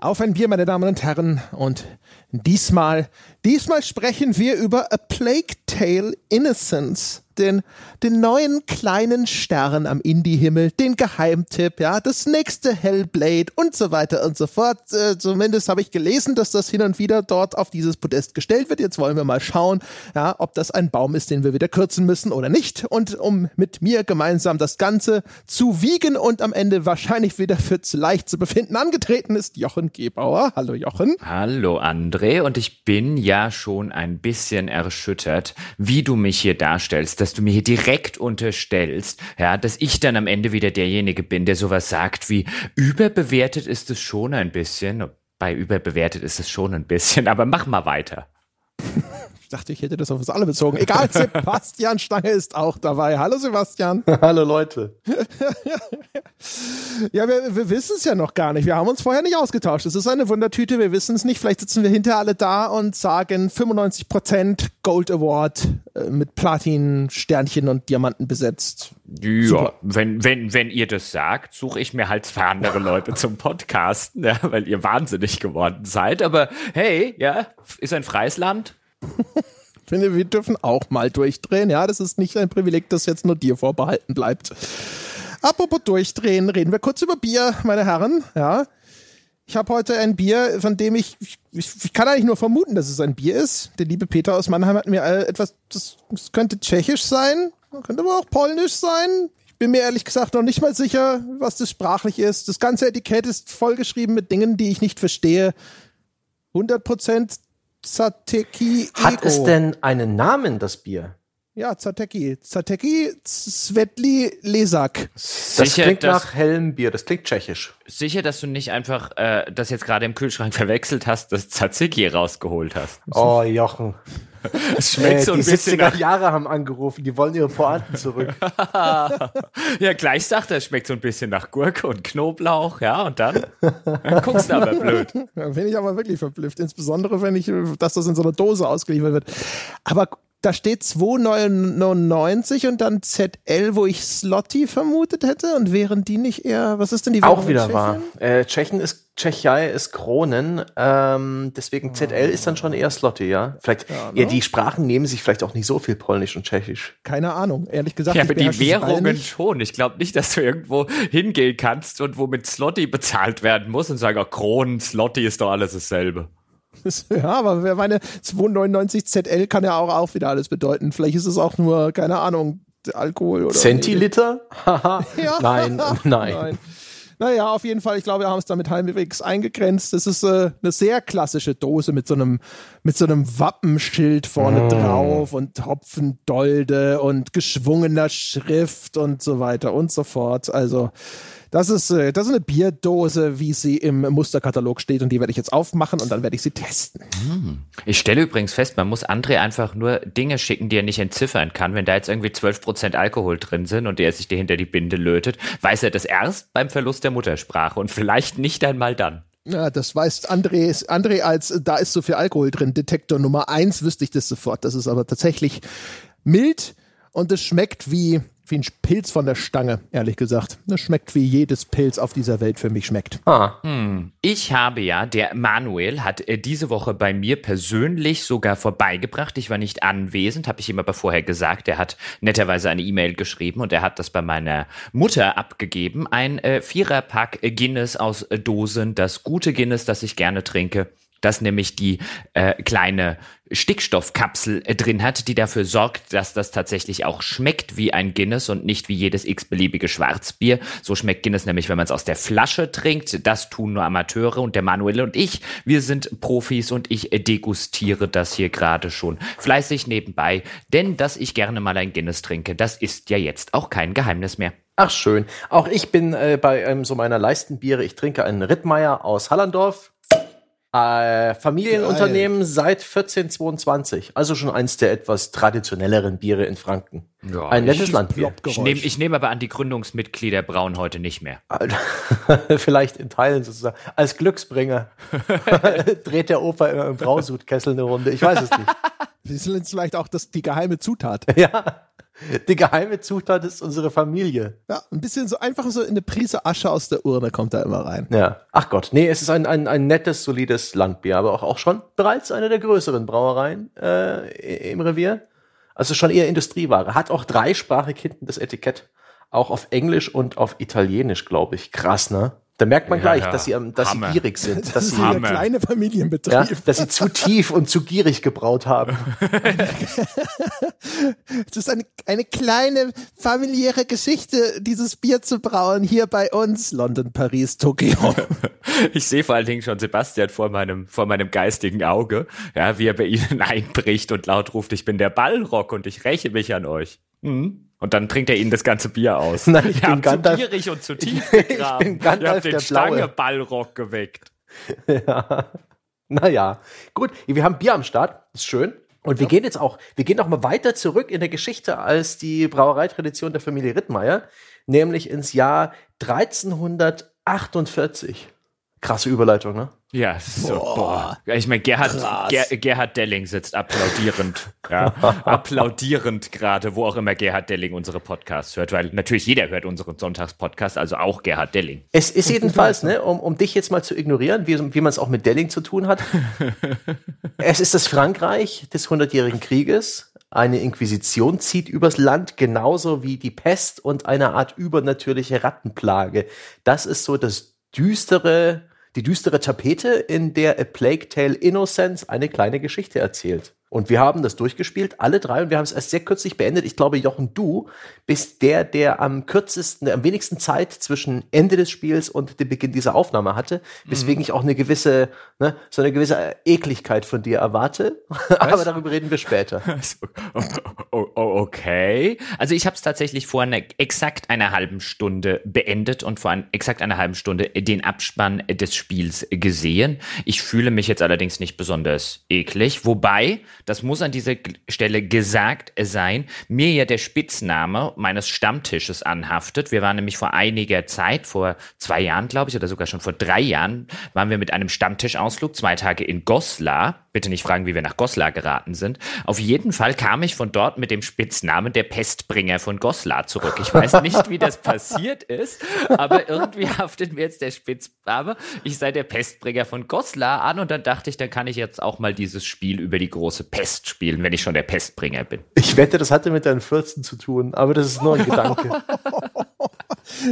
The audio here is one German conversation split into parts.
Auf ein Bier, meine Damen und Herren. Und diesmal, diesmal sprechen wir über A Plague Tale Innocence den, den neuen kleinen Stern am Indie-Himmel, den Geheimtipp, ja, das nächste Hellblade und so weiter und so fort. Äh, zumindest habe ich gelesen, dass das hin und wieder dort auf dieses Podest gestellt wird. Jetzt wollen wir mal schauen, ja, ob das ein Baum ist, den wir wieder kürzen müssen oder nicht. Und um mit mir gemeinsam das Ganze zu wiegen und am Ende wahrscheinlich wieder für zu leicht zu befinden angetreten ist Jochen Gebauer. Hallo Jochen. Hallo André. Und ich bin ja schon ein bisschen erschüttert, wie du mich hier darstellst. Das dass du mir hier direkt unterstellst, ja, dass ich dann am Ende wieder derjenige bin, der sowas sagt wie überbewertet ist es schon ein bisschen. Bei überbewertet ist es schon ein bisschen, aber mach mal weiter. Ich dachte, ich hätte das auf uns alle bezogen. Egal, Sebastian Stange ist auch dabei. Hallo Sebastian. Hallo Leute. ja, wir, wir wissen es ja noch gar nicht. Wir haben uns vorher nicht ausgetauscht. Es ist eine Wundertüte. Wir wissen es nicht. Vielleicht sitzen wir hinter alle da und sagen 95% Gold Award äh, mit Platin, Sternchen und Diamanten besetzt. Ja, wenn, wenn, wenn ihr das sagt, suche ich mir halt zwei andere Leute zum Podcasten, ja, weil ihr wahnsinnig geworden seid. Aber hey, ja, ist ein freies Land Ich finde, wir dürfen auch mal durchdrehen. Ja, das ist nicht ein Privileg, das jetzt nur dir vorbehalten bleibt. Apropos durchdrehen, reden wir kurz über Bier, meine Herren. Ja, ich habe heute ein Bier, von dem ich, ich, ich, kann eigentlich nur vermuten, dass es ein Bier ist. Der liebe Peter aus Mannheim hat mir etwas, das, das könnte tschechisch sein, könnte aber auch polnisch sein. Ich bin mir ehrlich gesagt noch nicht mal sicher, was das sprachlich ist. Das ganze Etikett ist vollgeschrieben mit Dingen, die ich nicht verstehe. 100% Zateki Hat es denn einen Namen, das Bier? Ja, Zateki. Zateki Svetli Lesak. Das sicher, klingt nach hellem Bier, das klingt tschechisch. Sicher, dass du nicht einfach äh, das jetzt gerade im Kühlschrank verwechselt hast, das Tzatziki rausgeholt hast. Oh, Jochen. Es schmeckt äh, so ein die bisschen 70er nach Jahre haben angerufen, die wollen ihre Pointen zurück. ja, gleich sagt er, es schmeckt so ein bisschen nach Gurke und Knoblauch, ja, und dann, dann guckst du aber blöd. Ja, bin ich aber wirklich verblüfft, insbesondere wenn ich, dass das in so einer Dose ausgeliefert wird. Aber da steht 2,99 und dann ZL, wo ich Slotty vermutet hätte. Und wären die nicht eher, was ist denn die Währung Auch wieder wahr. Äh, Tschechen ist, Tschechei ist Kronen, ähm, deswegen ZL ist dann schon eher Slotty, ja. Vielleicht, ja, ne? ja, die Sprachen nehmen sich vielleicht auch nicht so viel Polnisch und Tschechisch. Keine Ahnung, ehrlich gesagt. Ja, aber die Währungen schon. Ich glaube nicht, dass du irgendwo hingehen kannst und wo mit Slotty bezahlt werden muss und sagen, oh, Kronen, Slotty ist doch alles dasselbe. Ja, aber wer meine 299 ZL kann ja auch, auch wieder alles bedeuten. Vielleicht ist es auch nur, keine Ahnung, Alkohol oder. Zentiliter? Haha. ja. Nein, nein. nein. Naja, auf jeden Fall, ich glaube, wir haben es damit halbwegs eingegrenzt. Das ist äh, eine sehr klassische Dose mit so einem, mit so einem Wappenschild vorne mm. drauf und Hopfendolde und geschwungener Schrift und so weiter und so fort. Also, das ist, äh, das ist eine Bierdose, wie sie im Musterkatalog steht und die werde ich jetzt aufmachen und dann werde ich sie testen. Ich stelle übrigens fest, man muss André einfach nur Dinge schicken, die er nicht entziffern kann. Wenn da jetzt irgendwie 12% Alkohol drin sind und er sich dir hinter die Binde lötet, weiß er das erst beim Verlust der Muttersprache und vielleicht nicht einmal dann. Ja, das weiß André, André als da ist so viel Alkohol drin, Detektor Nummer eins wüsste ich das sofort. Das ist aber tatsächlich mild und es schmeckt wie wie ein Pilz von der Stange, ehrlich gesagt. Das schmeckt wie jedes Pilz auf dieser Welt für mich schmeckt. Ah. Hm. Ich habe ja, der Manuel hat äh, diese Woche bei mir persönlich sogar vorbeigebracht. Ich war nicht anwesend, habe ich ihm aber vorher gesagt. Er hat netterweise eine E-Mail geschrieben und er hat das bei meiner Mutter abgegeben. Ein äh, Viererpack Guinness aus äh, Dosen, das gute Guinness, das ich gerne trinke das nämlich die äh, kleine Stickstoffkapsel äh, drin hat, die dafür sorgt, dass das tatsächlich auch schmeckt wie ein Guinness und nicht wie jedes x-beliebige Schwarzbier. So schmeckt Guinness nämlich, wenn man es aus der Flasche trinkt. Das tun nur Amateure und der Manuel und ich, wir sind Profis und ich äh, degustiere das hier gerade schon fleißig nebenbei. Denn dass ich gerne mal ein Guinness trinke, das ist ja jetzt auch kein Geheimnis mehr. Ach schön. Auch ich bin äh, bei ähm, so meiner Leistenbiere. Ich trinke einen Rittmeier aus Hallandorf äh, Familienunternehmen Geil. seit 1422, also schon eins der etwas traditionelleren Biere in Franken. Ja, Ein nettes Landbier. Ich nehme ich nehm aber an, die Gründungsmitglieder brauen heute nicht mehr. Vielleicht in Teilen sozusagen. Als Glücksbringer dreht der Opa immer im Brausudkessel eine Runde. Ich weiß es nicht. Sie sind vielleicht auch das, die geheime Zutat. Ja. Die geheime Zutat ist unsere Familie. Ja, ein bisschen so einfach so in eine Prise Asche aus der Urne kommt da immer rein. Ja. Ach Gott, nee, es ist ein, ein, ein nettes, solides Landbier, aber auch, auch schon bereits eine der größeren Brauereien äh, im Revier. Also schon eher Industrieware. Hat auch dreisprachig hinten das Etikett. Auch auf Englisch und auf Italienisch, glaube ich. Krass, ne? Da merkt man Ja, gleich, ja. dass sie, dass sie gierig sind, dass Das sie, ist ein Hammer. kleine Familienbetrieb. ja, dass sie zu tief und zu gierig gebraut haben. Es ist eine, eine kleine familiäre Geschichte, dieses Bier zu brauen hier bei uns. London, Paris, Tokio. Ich sehe vor allen Dingen schon Sebastian vor meinem, vor meinem geistigen Auge, ja, wie er bei Ihnen einbricht und laut ruft, ich bin der Ballrock und ich räche mich an euch. Mhm. Und dann trinkt er Ihnen das ganze Bier aus. Nein, ich Ihr bin habt zu Gandalf- gierig und zu tief Ich gegraben. bin Gandalf Ihr habt den Stange Blaue. Ballrock geweckt. Ja. Naja, gut, wir haben Bier am Start, ist schön. Und wir gehen jetzt auch, wir gehen noch mal weiter zurück in der Geschichte als die Brauereitradition der Familie Rittmeier, nämlich ins Jahr 1348. Krasse Überleitung, ne? Ja, so, boah. Ja, Ich meine, Gerhard. Ger, Gerhard Delling sitzt applaudierend, ja, applaudierend gerade, wo auch immer Gerhard Delling unsere Podcasts hört, weil natürlich jeder hört unseren Sonntagspodcast, also auch Gerhard Delling. Es ist jedenfalls, ne, um, um dich jetzt mal zu ignorieren, wie, wie man es auch mit Delling zu tun hat. es ist das Frankreich des Hundertjährigen Krieges. Eine Inquisition zieht übers Land, genauso wie die Pest und eine Art übernatürliche Rattenplage. Das ist so das düstere, die düstere Tapete, in der A Plague Tale Innocence eine kleine Geschichte erzählt. Und wir haben das durchgespielt, alle drei, und wir haben es erst sehr kürzlich beendet. Ich glaube, Jochen, du bist der, der am kürzesten, der am wenigsten Zeit zwischen Ende des Spiels und dem Beginn dieser Aufnahme hatte, weswegen ich auch eine gewisse, ne, so eine gewisse Ekligkeit von dir erwarte. Aber darüber reden wir später. Also, oh, oh, okay. Also ich habe es tatsächlich vor einer, exakt einer halben Stunde beendet und vor ein, exakt einer halben Stunde den Abspann des Spiels gesehen. Ich fühle mich jetzt allerdings nicht besonders eklig, wobei, das muss an dieser Stelle gesagt sein, mir ja der Spitzname meines Stammtisches anhaftet. Wir waren nämlich vor einiger Zeit, vor zwei Jahren, glaube ich, oder sogar schon vor drei Jahren, waren wir mit einem Stammtischausflug zwei Tage in Goslar. Bitte nicht fragen, wie wir nach Goslar geraten sind. Auf jeden Fall kam ich von dort mit dem Spitznamen der Pestbringer von Goslar zurück. Ich weiß nicht, wie das passiert ist, aber irgendwie haftet mir jetzt der Spitzname. Ich sei der Pestbringer von Goslar an und dann dachte ich, dann kann ich jetzt auch mal dieses Spiel über die große Pest spielen, wenn ich schon der Pestbringer bin. Ich wette, das hatte mit deinen 14 zu tun, aber das ist nur ein Gedanke.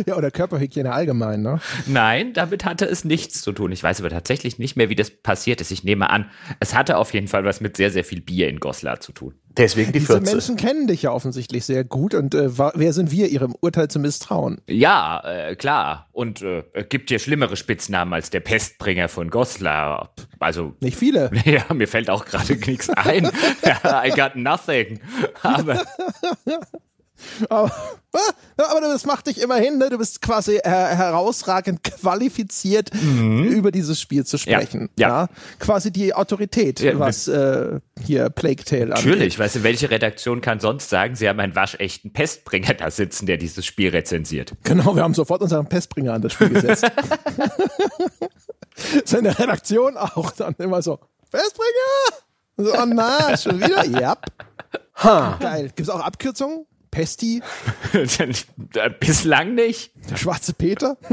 ja, oder Körperhygiene allgemein, ne? Nein, damit hatte es nichts zu tun. Ich weiß aber tatsächlich nicht mehr, wie das passiert ist. Ich nehme an, es hatte auf jeden Fall was mit sehr, sehr viel Bier in Goslar zu tun. Deswegen die Diese 14. Menschen kennen dich ja offensichtlich sehr gut und äh, wer sind wir, ihrem Urteil zu misstrauen? Ja, äh, klar. Und äh, es gibt ja schlimmere Spitznamen als der Pestbringer von Goslar. Also, Nicht viele. ja, mir fällt auch gerade nichts ein. I got nothing. Aber Aber, ja, aber das macht dich immerhin, ne? Du bist quasi äh, herausragend qualifiziert, über dieses Spiel zu sprechen. Mhm. ja. Quasi die Autorität, Ja, was äh, hier Plague Tale angeht. natürlich, weißt du, welche Redaktion kann sonst sagen, sie haben einen waschechten Pestbringer da sitzen, der dieses Spiel rezensiert? Genau, wir haben sofort unseren Pestbringer an das Spiel gesetzt. Seine Redaktion auch dann immer so, Pestbringer? So, oh na, schon wieder? Ja. Geil. Gibt es auch Abkürzungen? Pesti, Bislang nicht. Der schwarze Peter.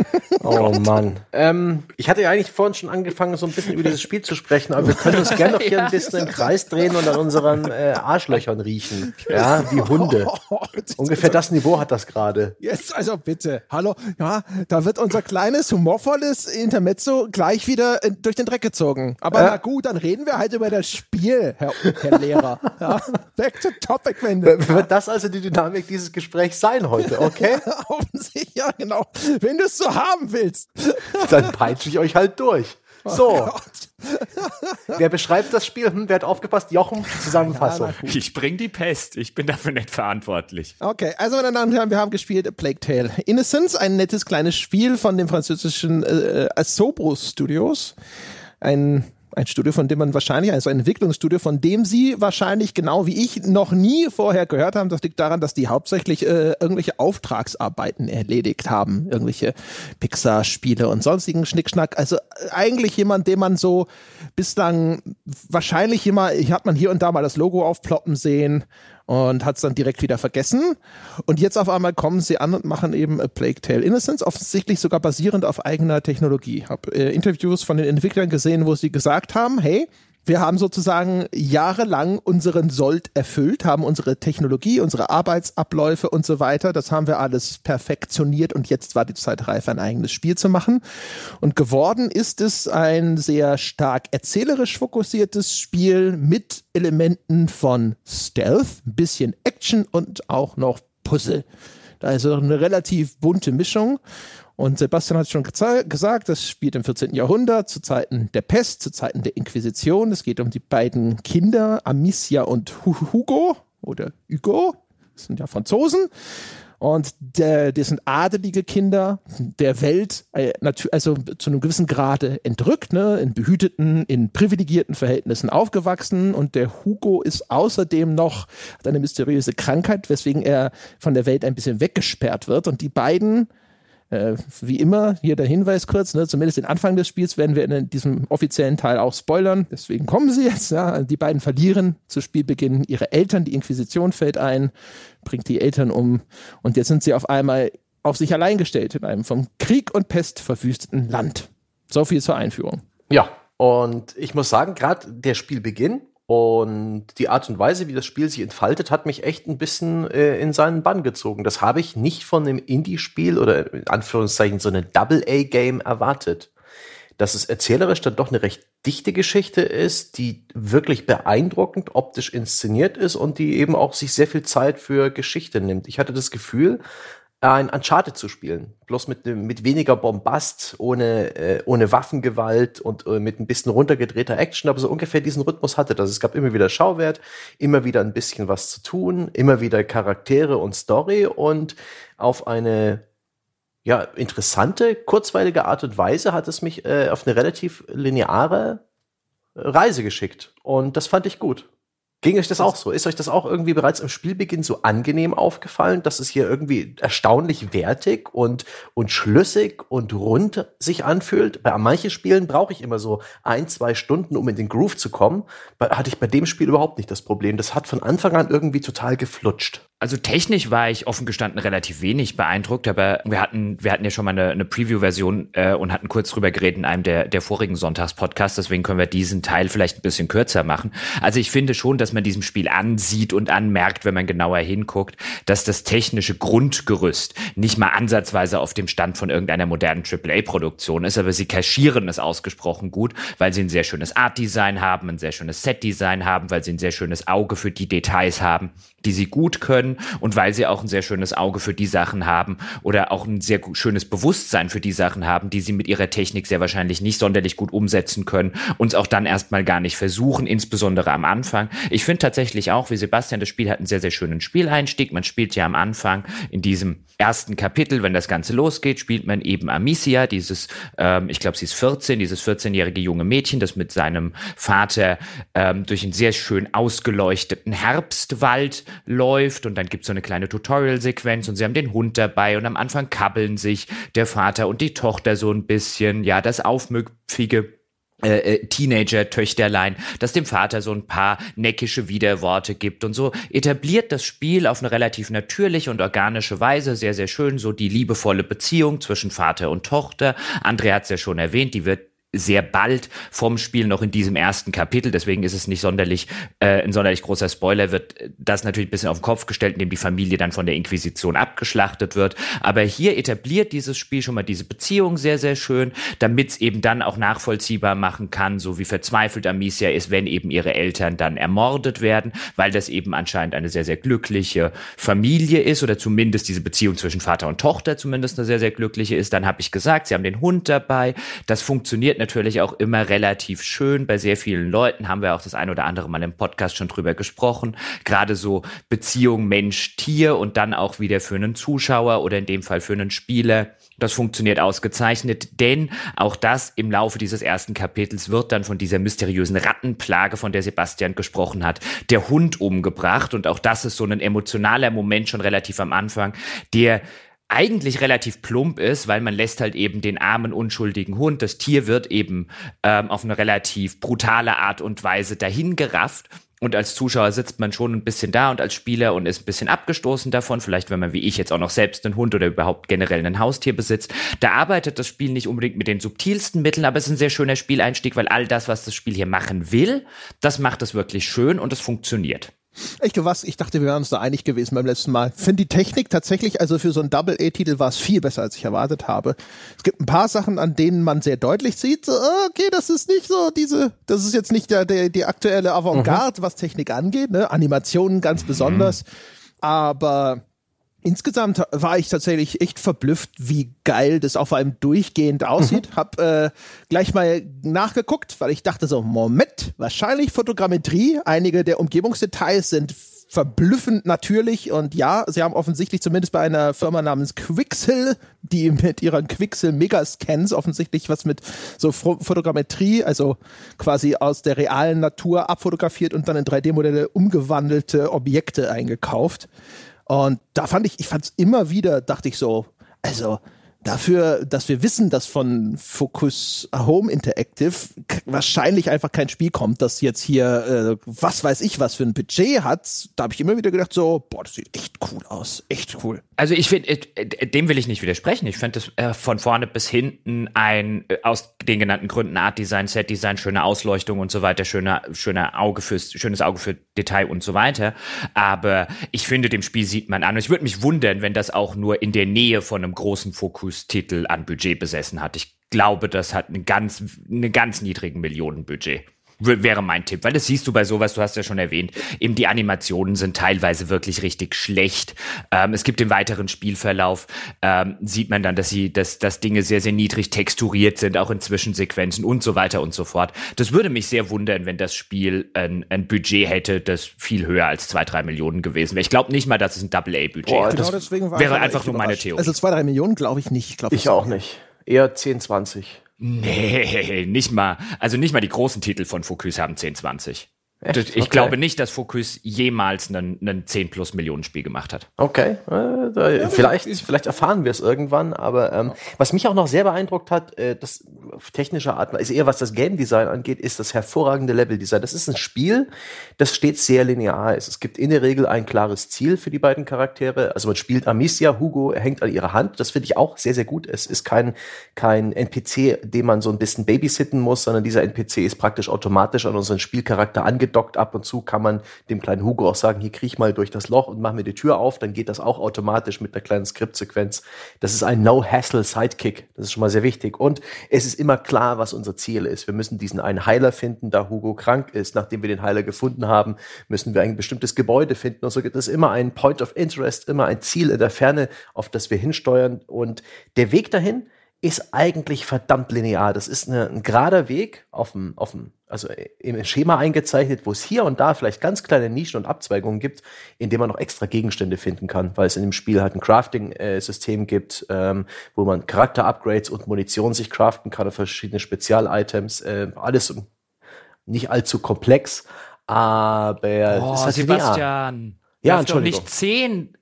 Oh Mann. Ähm, ich hatte ja eigentlich vorhin schon angefangen, so ein bisschen über dieses Spiel zu sprechen, aber wir können uns gerne noch hier ein bisschen im Kreis drehen und an unseren äh, Arschlöchern riechen. Ja, wie Hunde. Ungefähr das Niveau hat das gerade. Jetzt also bitte. Hallo, ja, da wird unser kleines, humorvolles Intermezzo gleich wieder äh, durch den Dreck gezogen. Aber Äh. na gut, dann reden wir halt über das Spiel, Herr, Herr Lehrer. Ja, back to topic, Wende. Wird das also die Dynamik dieses Gesprächs sein heute, okay? Offensichtlich, ja, genau. Wenn du es so haben willst. Dann peitsche ich euch halt durch. So, Gott. wer beschreibt das Spiel? Hm, wer hat aufgepasst? Jochen, Zusammenfassung. Ja, na. Ich bring die Pest. Ich bin dafür nicht verantwortlich. Okay, also meine Damen und Herren, wir haben gespielt Plague Tale Innocence, ein nettes kleines Spiel von den französischen äh, Asobo Studios. Ein ein Studio, von dem man wahrscheinlich, also ein Entwicklungsstudio, von dem Sie wahrscheinlich genau wie ich noch nie vorher gehört haben. Das liegt daran, dass die hauptsächlich äh, irgendwelche Auftragsarbeiten erledigt haben, irgendwelche Pixar-Spiele und sonstigen Schnickschnack. Also äh, eigentlich jemand, den man so bislang wahrscheinlich immer, hat man hier und da mal das Logo aufploppen sehen und hat es dann direkt wieder vergessen. Und jetzt auf einmal kommen sie an und machen eben A Plague Tale Innocence, offensichtlich sogar basierend auf eigener Technologie. Habe äh, Interviews von den Entwicklern gesehen, wo sie gesagt haben, hey, wir haben sozusagen jahrelang unseren Sold erfüllt, haben unsere Technologie, unsere Arbeitsabläufe und so weiter, das haben wir alles perfektioniert und jetzt war die Zeit reif, ein eigenes Spiel zu machen. Und geworden ist es ein sehr stark erzählerisch fokussiertes Spiel mit Elementen von Stealth, ein bisschen Action und auch noch Puzzle. Also eine relativ bunte Mischung. Und Sebastian hat schon gesagt, das spielt im 14. Jahrhundert, zu Zeiten der Pest, zu Zeiten der Inquisition. Es geht um die beiden Kinder, Amicia und Hugo oder Hugo. Das sind ja Franzosen. Und das sind adelige Kinder der Welt, äh, also zu einem gewissen Grade entrückt, ne, in behüteten, in privilegierten Verhältnissen aufgewachsen. Und der Hugo ist außerdem noch, hat eine mysteriöse Krankheit, weswegen er von der Welt ein bisschen weggesperrt wird. Und die beiden äh, wie immer, hier der Hinweis kurz, ne, zumindest den Anfang des Spiels werden wir in diesem offiziellen Teil auch spoilern. Deswegen kommen sie jetzt. Ja. Die beiden verlieren zu Spielbeginn ihre Eltern. Die Inquisition fällt ein, bringt die Eltern um. Und jetzt sind sie auf einmal auf sich allein gestellt in einem vom Krieg und Pest verwüsteten Land. So viel zur Einführung. Ja, und ich muss sagen, gerade der Spielbeginn und die Art und Weise, wie das Spiel sich entfaltet, hat mich echt ein bisschen äh, in seinen Bann gezogen. Das habe ich nicht von einem Indie-Spiel oder in Anführungszeichen so eine Double-A-Game erwartet. Dass es erzählerisch dann doch eine recht dichte Geschichte ist, die wirklich beeindruckend optisch inszeniert ist und die eben auch sich sehr viel Zeit für Geschichte nimmt. Ich hatte das Gefühl, ein Uncharted zu spielen. Bloß mit, mit weniger Bombast, ohne, äh, ohne Waffengewalt und äh, mit ein bisschen runtergedrehter Action, aber so ungefähr diesen Rhythmus hatte das. Es gab immer wieder Schauwert, immer wieder ein bisschen was zu tun, immer wieder Charaktere und Story und auf eine ja, interessante, kurzweilige Art und Weise hat es mich äh, auf eine relativ lineare Reise geschickt. Und das fand ich gut. Ging euch das auch so? Ist euch das auch irgendwie bereits im Spielbeginn so angenehm aufgefallen, dass es hier irgendwie erstaunlich wertig und, und schlüssig und rund sich anfühlt? Bei manchen Spielen brauche ich immer so ein, zwei Stunden, um in den Groove zu kommen. Hatte ich bei dem Spiel überhaupt nicht das Problem. Das hat von Anfang an irgendwie total geflutscht. Also technisch war ich offen gestanden relativ wenig beeindruckt, aber wir hatten, wir hatten ja schon mal eine, eine Preview-Version äh, und hatten kurz drüber geredet in einem der, der vorigen Sonntagspodcasts, deswegen können wir diesen Teil vielleicht ein bisschen kürzer machen. Also ich finde schon, dass man diesem Spiel ansieht und anmerkt, wenn man genauer hinguckt, dass das technische Grundgerüst nicht mal ansatzweise auf dem Stand von irgendeiner modernen AAA-Produktion ist, aber sie kaschieren es ausgesprochen gut, weil sie ein sehr schönes Art-Design haben, ein sehr schönes Set-Design haben, weil sie ein sehr schönes Auge für die Details haben die sie gut können und weil sie auch ein sehr schönes Auge für die Sachen haben oder auch ein sehr schönes Bewusstsein für die Sachen haben, die sie mit ihrer Technik sehr wahrscheinlich nicht sonderlich gut umsetzen können und auch dann erstmal gar nicht versuchen, insbesondere am Anfang. Ich finde tatsächlich auch, wie Sebastian, das Spiel hat einen sehr, sehr schönen Spieleinstieg. Man spielt ja am Anfang in diesem ersten Kapitel, wenn das Ganze losgeht, spielt man eben Amicia, dieses, ähm, ich glaube, sie ist 14, dieses 14-jährige junge Mädchen, das mit seinem Vater ähm, durch einen sehr schön ausgeleuchteten Herbstwald läuft und dann gibt es so eine kleine Tutorial-Sequenz und sie haben den Hund dabei und am Anfang kabbeln sich der Vater und die Tochter so ein bisschen, ja, das aufmüpfige äh, äh, Teenager-Töchterlein, das dem Vater so ein paar neckische Widerworte gibt und so etabliert das Spiel auf eine relativ natürliche und organische Weise sehr, sehr schön so die liebevolle Beziehung zwischen Vater und Tochter. Andrea hat es ja schon erwähnt, die wird sehr bald vom Spiel noch in diesem ersten Kapitel. Deswegen ist es nicht sonderlich, äh, ein sonderlich großer Spoiler, wird das natürlich ein bisschen auf den Kopf gestellt, indem die Familie dann von der Inquisition abgeschlachtet wird. Aber hier etabliert dieses Spiel schon mal diese Beziehung sehr, sehr schön, damit es eben dann auch nachvollziehbar machen kann, so wie verzweifelt Amicia ist, wenn eben ihre Eltern dann ermordet werden, weil das eben anscheinend eine sehr, sehr glückliche Familie ist oder zumindest diese Beziehung zwischen Vater und Tochter zumindest eine sehr, sehr glückliche ist. Dann habe ich gesagt, sie haben den Hund dabei. Das funktioniert natürlich auch immer relativ schön. Bei sehr vielen Leuten haben wir auch das ein oder andere Mal im Podcast schon drüber gesprochen. Gerade so Beziehung Mensch-Tier und dann auch wieder für einen Zuschauer oder in dem Fall für einen Spieler. Das funktioniert ausgezeichnet, denn auch das im Laufe dieses ersten Kapitels wird dann von dieser mysteriösen Rattenplage, von der Sebastian gesprochen hat, der Hund umgebracht. Und auch das ist so ein emotionaler Moment schon relativ am Anfang, der eigentlich relativ plump ist, weil man lässt halt eben den armen, unschuldigen Hund, das Tier wird eben ähm, auf eine relativ brutale Art und Weise dahingerafft und als Zuschauer sitzt man schon ein bisschen da und als Spieler und ist ein bisschen abgestoßen davon. Vielleicht, wenn man wie ich jetzt auch noch selbst einen Hund oder überhaupt generell ein Haustier besitzt. Da arbeitet das Spiel nicht unbedingt mit den subtilsten Mitteln, aber es ist ein sehr schöner Spieleinstieg, weil all das, was das Spiel hier machen will, das macht es wirklich schön und es funktioniert. Echt, du was? Ich dachte, wir wären uns da einig gewesen beim letzten Mal. Finde die Technik tatsächlich, also für so einen Double-A-Titel war es viel besser, als ich erwartet habe. Es gibt ein paar Sachen, an denen man sehr deutlich sieht, so, okay, das ist nicht so diese, das ist jetzt nicht der, der die aktuelle Avantgarde, mhm. was Technik angeht, ne? Animationen ganz besonders. Mhm. Aber Insgesamt war ich tatsächlich echt verblüfft, wie geil das auf einem durchgehend aussieht. Mhm. Hab äh, gleich mal nachgeguckt, weil ich dachte so, Moment, wahrscheinlich Fotogrammetrie. Einige der Umgebungsdetails sind verblüffend natürlich und ja, sie haben offensichtlich zumindest bei einer Firma namens Quixel, die mit ihren Quixel Megascans offensichtlich was mit so Fotogrammetrie, also quasi aus der realen Natur abfotografiert und dann in 3D-Modelle umgewandelte Objekte eingekauft. Und da fand ich, ich fand es immer wieder, dachte ich so, also dafür, dass wir wissen, dass von Focus Home Interactive wahrscheinlich einfach kein Spiel kommt, das jetzt hier, äh, was weiß ich, was für ein Budget hat, da habe ich immer wieder gedacht, so, boah, das sieht echt cool aus, echt cool. Also ich finde, äh, dem will ich nicht widersprechen. Ich finde das äh, von vorne bis hinten ein, äh, aus den genannten Gründen Art Design, Set Design, schöne Ausleuchtung und so weiter, schöner, schöner Auge fürs, schönes Auge für Detail und so weiter. Aber ich finde, dem Spiel sieht man an. Und ich würde mich wundern, wenn das auch nur in der Nähe von einem großen Fokus-Titel an Budget besessen hat. Ich glaube, das hat einen ganz, einen ganz niedrigen Millionenbudget wäre mein Tipp, weil das siehst du bei sowas, du hast ja schon erwähnt, eben die Animationen sind teilweise wirklich richtig schlecht. Ähm, es gibt im weiteren Spielverlauf, ähm, sieht man dann, dass sie, dass, dass Dinge sehr, sehr niedrig texturiert sind, auch in Zwischensequenzen und so weiter und so fort. Das würde mich sehr wundern, wenn das Spiel ein, ein Budget hätte, das viel höher als zwei, drei Millionen gewesen wäre. Ich glaube nicht mal, dass es ein Double-A-Budget genau das wäre einfach nur meine Theorie. Also zwei, drei Millionen glaube ich nicht. Glaub ich auch nicht. Eher 10, 20. Nee, nicht mal. Also nicht mal die großen Titel von Focus haben 10, 20. Echt? Ich okay. glaube nicht, dass Focus jemals einen, einen 10 plus Millionen Spiel gemacht hat. Okay, äh, ja, vielleicht, vielleicht erfahren wir es irgendwann, aber ähm, was mich auch noch sehr beeindruckt hat, äh, das auf technischer Art, ist eher was das Game Design angeht, ist das hervorragende Level Design. Das ist ein Spiel, das stets sehr linear ist. Es gibt in der Regel ein klares Ziel für die beiden Charaktere. Also man spielt Amicia, Hugo hängt an ihrer Hand. Das finde ich auch sehr, sehr gut. Es ist kein, kein NPC, den man so ein bisschen babysitten muss, sondern dieser NPC ist praktisch automatisch an unseren Spielcharakter angedockt angedockt. Ab und zu kann man dem kleinen Hugo auch sagen, hier kriech mal durch das Loch und mach mir die Tür auf. Dann geht das auch automatisch mit einer kleinen Skriptsequenz. Das ist ein No-Hassle-Sidekick. Das ist schon mal sehr wichtig. Und es ist immer klar, was unser Ziel ist. Wir müssen diesen einen Heiler finden, da Hugo krank ist. Nachdem wir den Heiler gefunden haben, müssen wir ein bestimmtes Gebäude finden. Und so gibt es immer ein Point of Interest, immer ein Ziel in der Ferne, auf das wir hinsteuern. Und der Weg dahin, ist eigentlich verdammt linear. Das ist eine, ein gerader Weg auf dem, auf dem, also im Schema eingezeichnet, wo es hier und da vielleicht ganz kleine Nischen und Abzweigungen gibt, in denen man noch extra Gegenstände finden kann, weil es in dem Spiel halt ein Crafting-System gibt, ähm, wo man Charakter-Upgrades und Munition sich craften kann, verschiedene Spezial-Items, äh, alles nicht allzu komplex, aber oh, ist halt Sebastian. Linear. Ja, Entschuldigung. nicht zehn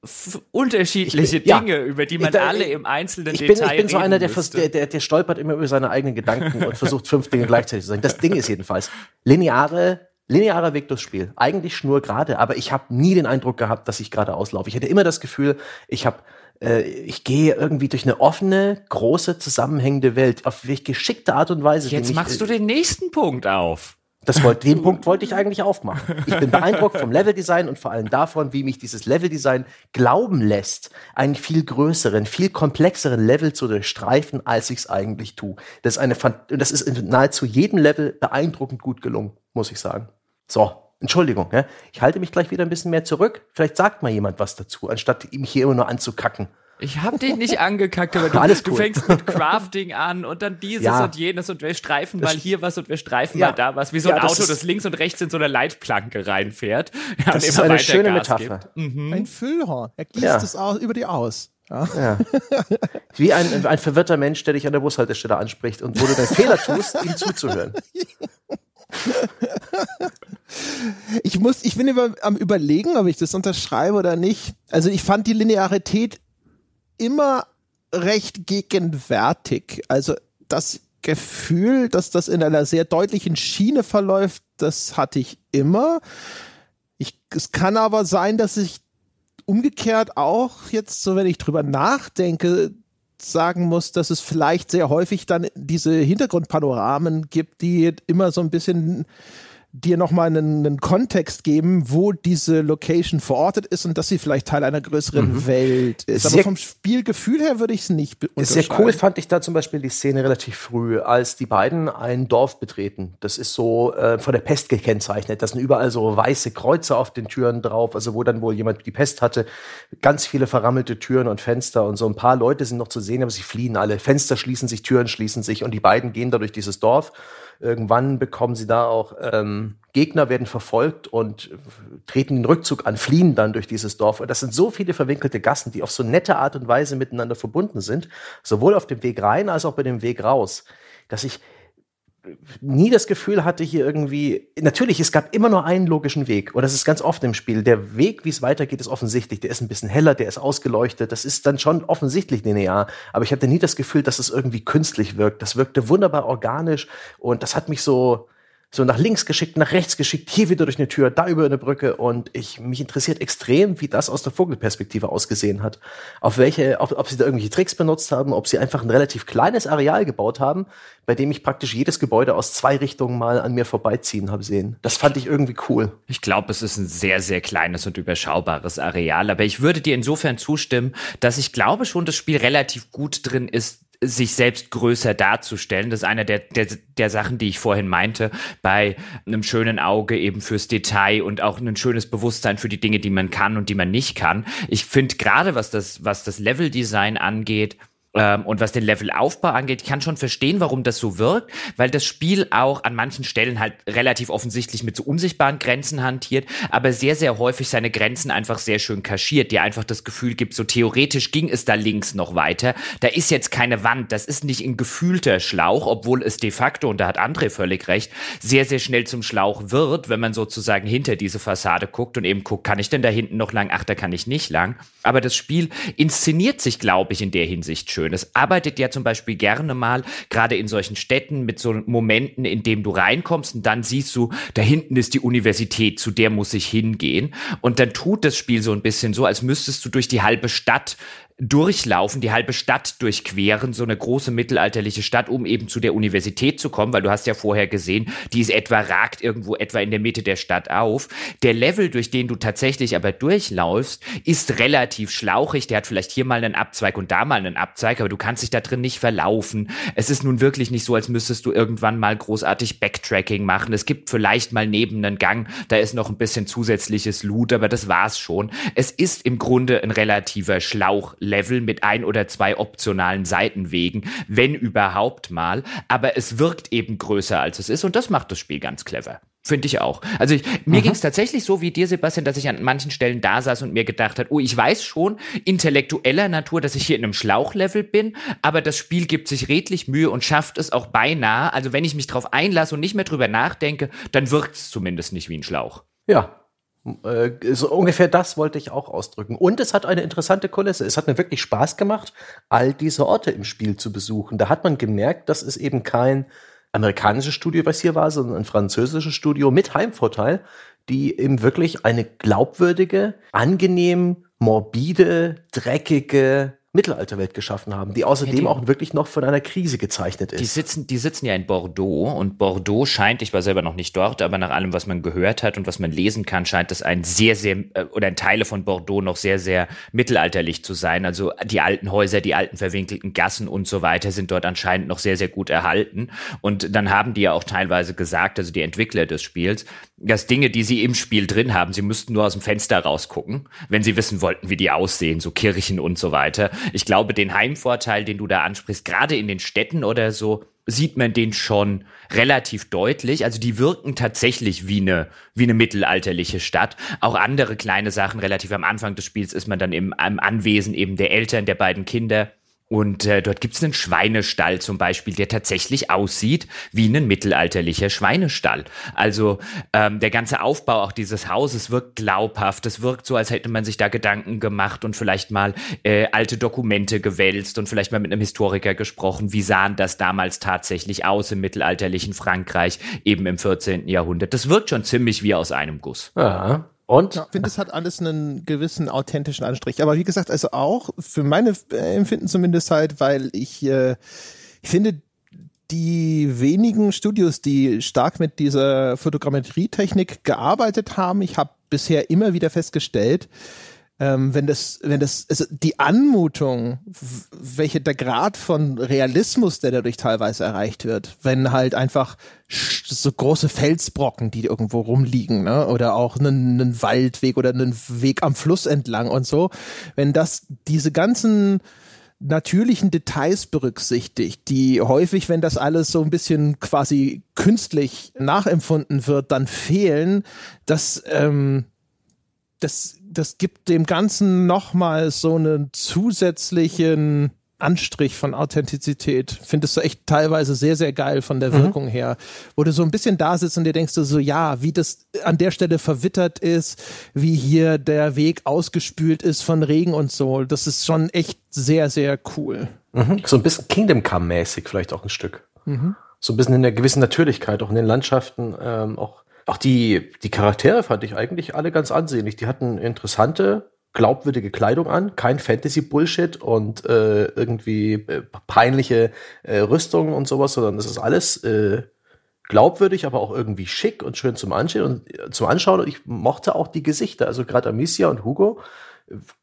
unterschiedliche bin, Dinge, ja, über die man ich, alle im einzelnen ich Detail bin, Ich bin so einer, der, der, der, der stolpert immer über seine eigenen Gedanken und versucht fünf Dinge gleichzeitig zu sagen. Das Ding ist jedenfalls lineare linearer Weg durchs Spiel. Eigentlich schnurgerade, aber ich habe nie den Eindruck gehabt, dass ich gerade auslaufe. Ich hätte immer das Gefühl, ich habe äh, ich gehe irgendwie durch eine offene, große, zusammenhängende Welt auf welche geschickte Art und Weise. Jetzt machst ich, du den nächsten Punkt auf. Das wollte, den Punkt wollte ich eigentlich aufmachen. Ich bin beeindruckt vom Leveldesign und vor allem davon, wie mich dieses Leveldesign glauben lässt, einen viel größeren, viel komplexeren Level zu durchstreifen, als ich es eigentlich tue. Das ist eine, das ist in nahezu jedem Level beeindruckend gut gelungen, muss ich sagen. So. Entschuldigung, ja? ich halte mich gleich wieder ein bisschen mehr zurück. Vielleicht sagt mal jemand was dazu, anstatt mich hier immer nur anzukacken. Ich hab dich nicht angekackt, aber du, Alles cool. du fängst mit Crafting an und dann dieses ja. und jenes und wir streifen mal hier was und wir streifen ja. mal da was. Wie so ein ja, das Auto, das links und rechts in so eine Leitplanke reinfährt. Ja, das ist eine schöne Gas Metapher. Mhm. Ein Füllhorn. Er gießt es aus, über die aus. Ja. Wie ein, ein verwirrter Mensch, der dich an der Bushaltestelle anspricht und wo du deinen Fehler tust, ihm zuzuhören. Ich muss, ich bin über, am überlegen, ob ich das unterschreibe oder nicht. Also ich fand die Linearität immer recht gegenwärtig. Also das Gefühl, dass das in einer sehr deutlichen Schiene verläuft, das hatte ich immer. Ich, es kann aber sein, dass ich umgekehrt auch jetzt, so wenn ich drüber nachdenke, sagen muss, dass es vielleicht sehr häufig dann diese Hintergrundpanoramen gibt, die immer so ein bisschen dir nochmal einen, einen Kontext geben, wo diese Location verortet ist und dass sie vielleicht Teil einer größeren mhm. Welt ist. Sehr, Aber vom Spielgefühl her würde ich es nicht Sehr cool fand ich da zum Beispiel die Szene relativ früh, als die beiden ein Dorf betreten. Das ist so äh, von der Pest gekennzeichnet. Da sind überall so weiße Kreuze auf den Türen drauf, also wo dann wohl jemand die Pest hatte. Ganz viele verrammelte Türen und Fenster und so ein paar Leute sind noch zu sehen, aber sie fliehen alle. Fenster schließen sich, Türen schließen sich und die beiden gehen da durch dieses Dorf Irgendwann bekommen sie da auch ähm, Gegner, werden verfolgt und treten den Rückzug an, fliehen dann durch dieses Dorf. Und das sind so viele verwinkelte Gassen, die auf so nette Art und Weise miteinander verbunden sind, sowohl auf dem Weg rein als auch bei dem Weg raus, dass ich nie das Gefühl hatte, hier irgendwie, natürlich, es gab immer nur einen logischen Weg. Und das ist ganz oft im Spiel. Der Weg, wie es weitergeht, ist offensichtlich. Der ist ein bisschen heller, der ist ausgeleuchtet. Das ist dann schon offensichtlich linear. Aber ich hatte nie das Gefühl, dass es irgendwie künstlich wirkt. Das wirkte wunderbar organisch. Und das hat mich so, so nach links geschickt, nach rechts geschickt, hier wieder durch eine Tür, da über eine Brücke und ich mich interessiert extrem, wie das aus der Vogelperspektive ausgesehen hat. Auf welche, ob, ob sie da irgendwelche Tricks benutzt haben, ob sie einfach ein relativ kleines Areal gebaut haben, bei dem ich praktisch jedes Gebäude aus zwei Richtungen mal an mir vorbeiziehen habe sehen. Das fand ich irgendwie cool. Ich glaube, es ist ein sehr, sehr kleines und überschaubares Areal, aber ich würde dir insofern zustimmen, dass ich glaube schon, das Spiel relativ gut drin ist, sich selbst größer darzustellen. Das ist einer der, der, der Sachen, die ich vorhin meinte, bei einem schönen Auge eben fürs Detail und auch ein schönes Bewusstsein für die Dinge, die man kann und die man nicht kann. Ich finde gerade, was das, was das Leveldesign angeht, und was den Levelaufbau angeht, ich kann schon verstehen, warum das so wirkt, weil das Spiel auch an manchen Stellen halt relativ offensichtlich mit so unsichtbaren Grenzen hantiert, aber sehr, sehr häufig seine Grenzen einfach sehr schön kaschiert, die einfach das Gefühl gibt, so theoretisch ging es da links noch weiter. Da ist jetzt keine Wand, das ist nicht ein gefühlter Schlauch, obwohl es de facto, und da hat André völlig recht, sehr, sehr schnell zum Schlauch wird, wenn man sozusagen hinter diese Fassade guckt und eben guckt, kann ich denn da hinten noch lang? Ach, da kann ich nicht lang. Aber das Spiel inszeniert sich, glaube ich, in der Hinsicht schön schön. Es arbeitet ja zum Beispiel gerne mal, gerade in solchen Städten, mit so Momenten, in dem du reinkommst und dann siehst du, da hinten ist die Universität, zu der muss ich hingehen. Und dann tut das Spiel so ein bisschen so, als müsstest du durch die halbe Stadt durchlaufen, die halbe Stadt durchqueren, so eine große mittelalterliche Stadt, um eben zu der Universität zu kommen, weil du hast ja vorher gesehen, die ist etwa, ragt irgendwo etwa in der Mitte der Stadt auf. Der Level, durch den du tatsächlich aber durchläufst, ist relativ schlauchig. Der hat vielleicht hier mal einen Abzweig und da mal einen Abzweig, aber du kannst dich da drin nicht verlaufen. Es ist nun wirklich nicht so, als müsstest du irgendwann mal großartig Backtracking machen. Es gibt vielleicht mal neben einen Gang, da ist noch ein bisschen zusätzliches Loot, aber das war's schon. Es ist im Grunde ein relativer Schlauch Level mit ein oder zwei optionalen Seitenwegen, wenn überhaupt mal. Aber es wirkt eben größer, als es ist und das macht das Spiel ganz clever. Finde ich auch. Also ich, mir ging es tatsächlich so wie dir, Sebastian, dass ich an manchen Stellen da saß und mir gedacht hat, oh, ich weiß schon intellektueller Natur, dass ich hier in einem Schlauchlevel bin, aber das Spiel gibt sich redlich Mühe und schafft es auch beinahe. Also wenn ich mich drauf einlasse und nicht mehr drüber nachdenke, dann wirkt es zumindest nicht wie ein Schlauch. Ja, so ungefähr das wollte ich auch ausdrücken. Und es hat eine interessante Kulisse. Es hat mir wirklich Spaß gemacht, all diese Orte im Spiel zu besuchen. Da hat man gemerkt, dass es eben kein amerikanisches Studio, was hier war, sondern ein französisches Studio mit Heimvorteil, die eben wirklich eine glaubwürdige, angenehm, morbide, dreckige, Mittelalterwelt geschaffen haben, die außerdem ja, die, auch wirklich noch von einer Krise gezeichnet ist. Die sitzen, die sitzen ja in Bordeaux und Bordeaux scheint, ich war selber noch nicht dort, aber nach allem, was man gehört hat und was man lesen kann, scheint das ein sehr, sehr, äh, oder ein Teile von Bordeaux noch sehr, sehr mittelalterlich zu sein. Also die alten Häuser, die alten verwinkelten Gassen und so weiter sind dort anscheinend noch sehr, sehr gut erhalten. Und dann haben die ja auch teilweise gesagt, also die Entwickler des Spiels, dass Dinge, die sie im Spiel drin haben, sie müssten nur aus dem Fenster rausgucken, wenn sie wissen wollten, wie die aussehen, so Kirchen und so weiter. Ich glaube, den Heimvorteil, den du da ansprichst, gerade in den Städten oder so, sieht man den schon relativ deutlich. Also die wirken tatsächlich wie eine, wie eine mittelalterliche Stadt. Auch andere kleine Sachen, relativ am Anfang des Spiels ist man dann im, im Anwesen eben der Eltern der beiden Kinder und äh, dort gibt es einen Schweinestall zum Beispiel, der tatsächlich aussieht wie ein mittelalterlicher Schweinestall. Also ähm, der ganze Aufbau auch dieses Hauses wirkt glaubhaft. Es wirkt so, als hätte man sich da Gedanken gemacht und vielleicht mal äh, alte Dokumente gewälzt und vielleicht mal mit einem Historiker gesprochen. Wie sahen das damals tatsächlich aus im mittelalterlichen Frankreich, eben im 14. Jahrhundert? Das wirkt schon ziemlich wie aus einem Guss. Ja. Und? Ja, ich finde, es hat alles einen gewissen authentischen Anstrich. Aber wie gesagt, also auch für meine äh, Empfinden zumindest halt, weil ich, äh, ich finde, die wenigen Studios, die stark mit dieser Fotogrammetrietechnik gearbeitet haben, ich habe bisher immer wieder festgestellt, ähm, wenn das, wenn das, also die Anmutung, welche der Grad von Realismus, der dadurch teilweise erreicht wird, wenn halt einfach so große Felsbrocken, die irgendwo rumliegen, ne? oder auch einen, einen Waldweg oder einen Weg am Fluss entlang und so, wenn das diese ganzen natürlichen Details berücksichtigt, die häufig, wenn das alles so ein bisschen quasi künstlich nachempfunden wird, dann fehlen, das, ähm, das das gibt dem Ganzen nochmal so einen zusätzlichen Anstrich von Authentizität. Findest du echt teilweise sehr, sehr geil von der mhm. Wirkung her. Wo du so ein bisschen da sitzt und dir denkst du so, ja, wie das an der Stelle verwittert ist, wie hier der Weg ausgespült ist von Regen und so. Das ist schon echt sehr, sehr cool. Mhm. So ein bisschen Kingdom Come-mäßig vielleicht auch ein Stück. Mhm. So ein bisschen in der gewissen Natürlichkeit, auch in den Landschaften, ähm, auch auch die, die Charaktere fand ich eigentlich alle ganz ansehnlich. Die hatten interessante, glaubwürdige Kleidung an, kein Fantasy-Bullshit und äh, irgendwie äh, peinliche äh, Rüstungen und sowas, sondern es ist alles äh, glaubwürdig, aber auch irgendwie schick und schön zum Anschauen und zum Anschauen. Und ich mochte auch die Gesichter, also gerade Amicia und Hugo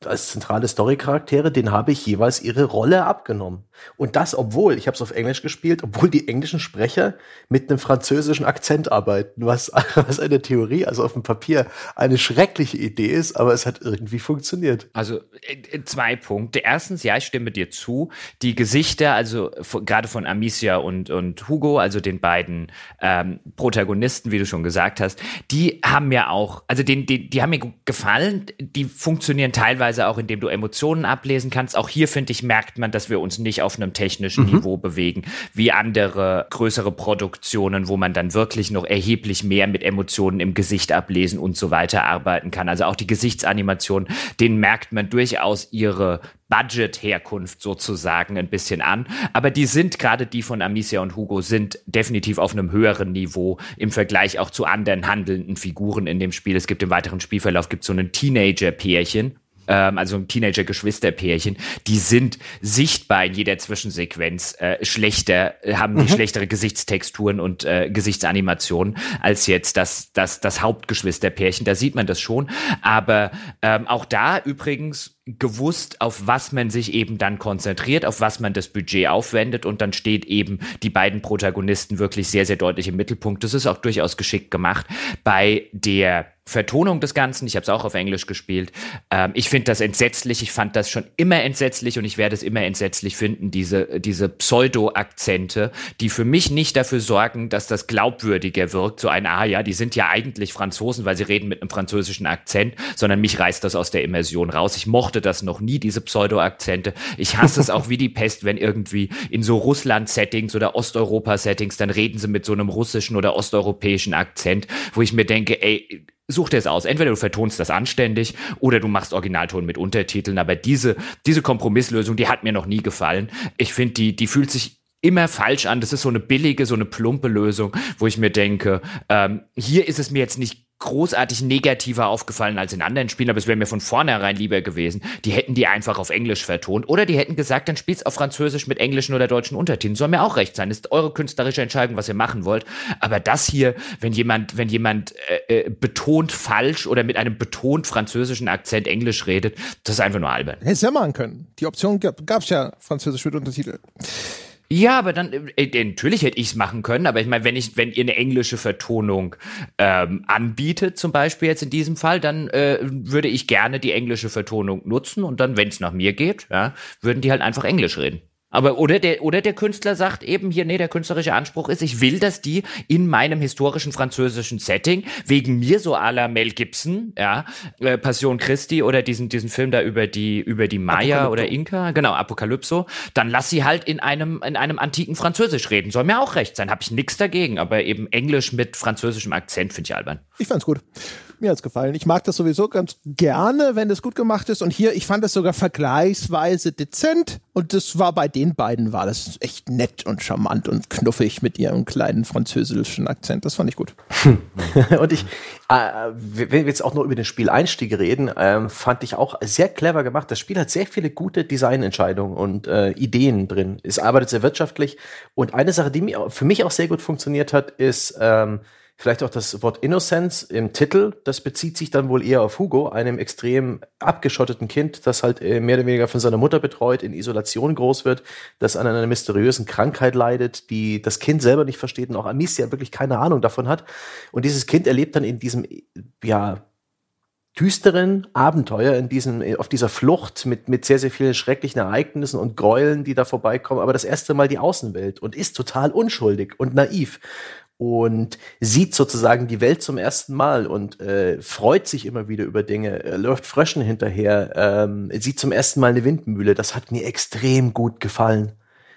als zentrale Story-Charaktere, den habe ich jeweils ihre Rolle abgenommen. Und das, obwohl, ich habe es auf Englisch gespielt, obwohl die englischen Sprecher mit einem französischen Akzent arbeiten, was, was eine Theorie, also auf dem Papier, eine schreckliche Idee ist, aber es hat irgendwie funktioniert. Also äh, zwei Punkte. Erstens, ja, ich stimme dir zu. Die Gesichter, also gerade von Amicia und, und Hugo, also den beiden ähm, Protagonisten, wie du schon gesagt hast, die haben mir auch, also den, die, die haben mir gefallen, die funktionieren teilweise auch, indem du Emotionen ablesen kannst. Auch hier, finde ich, merkt man, dass wir uns nicht auf einem technischen mhm. Niveau bewegen, wie andere größere Produktionen, wo man dann wirklich noch erheblich mehr mit Emotionen im Gesicht ablesen und so weiter arbeiten kann. Also auch die Gesichtsanimation, denen merkt man durchaus ihre Budget-Herkunft sozusagen ein bisschen an. Aber die sind, gerade die von Amicia und Hugo, sind definitiv auf einem höheren Niveau im Vergleich auch zu anderen handelnden Figuren in dem Spiel. Es gibt im weiteren Spielverlauf gibt so ein Teenager-Pärchen, ähm, also ein Teenager-Geschwisterpärchen, die sind sichtbar in jeder Zwischensequenz äh, schlechter, haben mhm. die schlechtere Gesichtstexturen und äh, Gesichtsanimationen als jetzt das, das, das Hauptgeschwisterpärchen. Da sieht man das schon. Aber ähm, auch da übrigens gewusst, auf was man sich eben dann konzentriert, auf was man das Budget aufwendet und dann steht eben die beiden Protagonisten wirklich sehr, sehr deutlich im Mittelpunkt. Das ist auch durchaus geschickt gemacht. Bei der Vertonung des Ganzen, ich habe es auch auf Englisch gespielt, ähm, ich finde das entsetzlich, ich fand das schon immer entsetzlich und ich werde es immer entsetzlich finden, diese, diese Pseudo-Akzente, die für mich nicht dafür sorgen, dass das glaubwürdiger wirkt, so ein, ah ja, die sind ja eigentlich Franzosen, weil sie reden mit einem französischen Akzent, sondern mich reißt das aus der Immersion raus. Ich mochte das noch nie, diese Pseudo-Akzente. Ich hasse es auch wie die Pest, wenn irgendwie in so Russland-Settings oder Osteuropa-Settings, dann reden sie mit so einem russischen oder osteuropäischen Akzent, wo ich mir denke, ey, such dir es aus. Entweder du vertonst das anständig oder du machst Originalton mit Untertiteln. Aber diese, diese Kompromisslösung, die hat mir noch nie gefallen. Ich finde, die, die fühlt sich immer falsch an. Das ist so eine billige, so eine plumpe Lösung, wo ich mir denke, ähm, hier ist es mir jetzt nicht großartig negativer aufgefallen als in anderen Spielen, aber es wäre mir von vornherein lieber gewesen. Die hätten die einfach auf Englisch vertont oder die hätten gesagt, dann spielt's auf Französisch mit englischen oder deutschen Untertiteln. Soll mir auch recht sein. Ist eure künstlerische Entscheidung, was ihr machen wollt. Aber das hier, wenn jemand, wenn jemand äh, äh betont falsch oder mit einem betont französischen Akzent Englisch redet, das ist einfach nur albern. Hättest ja machen können. Die Option gab, gab's ja Französisch mit Untertitel. Ja, aber dann äh, äh natürlich hätte ich es machen können, aber ich meine, wenn ich, wenn ihr eine englische Vertonung ähm, anbietet, zum Beispiel jetzt in diesem Fall, dann äh, würde ich gerne die englische Vertonung nutzen und dann, wenn es nach mir geht, ja, würden die halt einfach Englisch reden. Aber oder der oder der Künstler sagt eben hier, nee, der künstlerische Anspruch ist, ich will, dass die in meinem historischen französischen Setting wegen mir so à la Mel Gibson, ja, äh, Passion Christi oder diesen diesen Film da über die über die Maya oder Inka, genau Apokalypso, dann lass sie halt in einem in einem antiken Französisch reden. Soll mir auch recht sein, habe ich nichts dagegen, aber eben Englisch mit französischem Akzent finde ich albern. Ich fand's gut. Mir hat's gefallen. Ich mag das sowieso ganz gerne, wenn das gut gemacht ist. Und hier, ich fand das sogar vergleichsweise dezent. Und das war bei den beiden, war das echt nett und charmant und knuffig mit ihrem kleinen französischen Akzent. Das fand ich gut. und ich, äh, wenn wir jetzt auch nur über den Spieleinstieg reden, ähm, fand ich auch sehr clever gemacht. Das Spiel hat sehr viele gute Designentscheidungen und äh, Ideen drin. Es arbeitet sehr wirtschaftlich. Und eine Sache, die für mich auch sehr gut funktioniert hat, ist, ähm, Vielleicht auch das Wort Innocence im Titel, das bezieht sich dann wohl eher auf Hugo, einem extrem abgeschotteten Kind, das halt äh, mehr oder weniger von seiner Mutter betreut, in Isolation groß wird, das an einer mysteriösen Krankheit leidet, die das Kind selber nicht versteht und auch Amicia wirklich keine Ahnung davon hat. Und dieses Kind erlebt dann in diesem, ja, düsteren Abenteuer in diesem, auf dieser Flucht mit, mit sehr, sehr vielen schrecklichen Ereignissen und Gräueln, die da vorbeikommen, aber das erste Mal die Außenwelt und ist total unschuldig und naiv und sieht sozusagen die Welt zum ersten Mal und äh, freut sich immer wieder über Dinge, äh, läuft Fröschen hinterher, ähm, sieht zum ersten Mal eine Windmühle. Das hat mir extrem gut gefallen.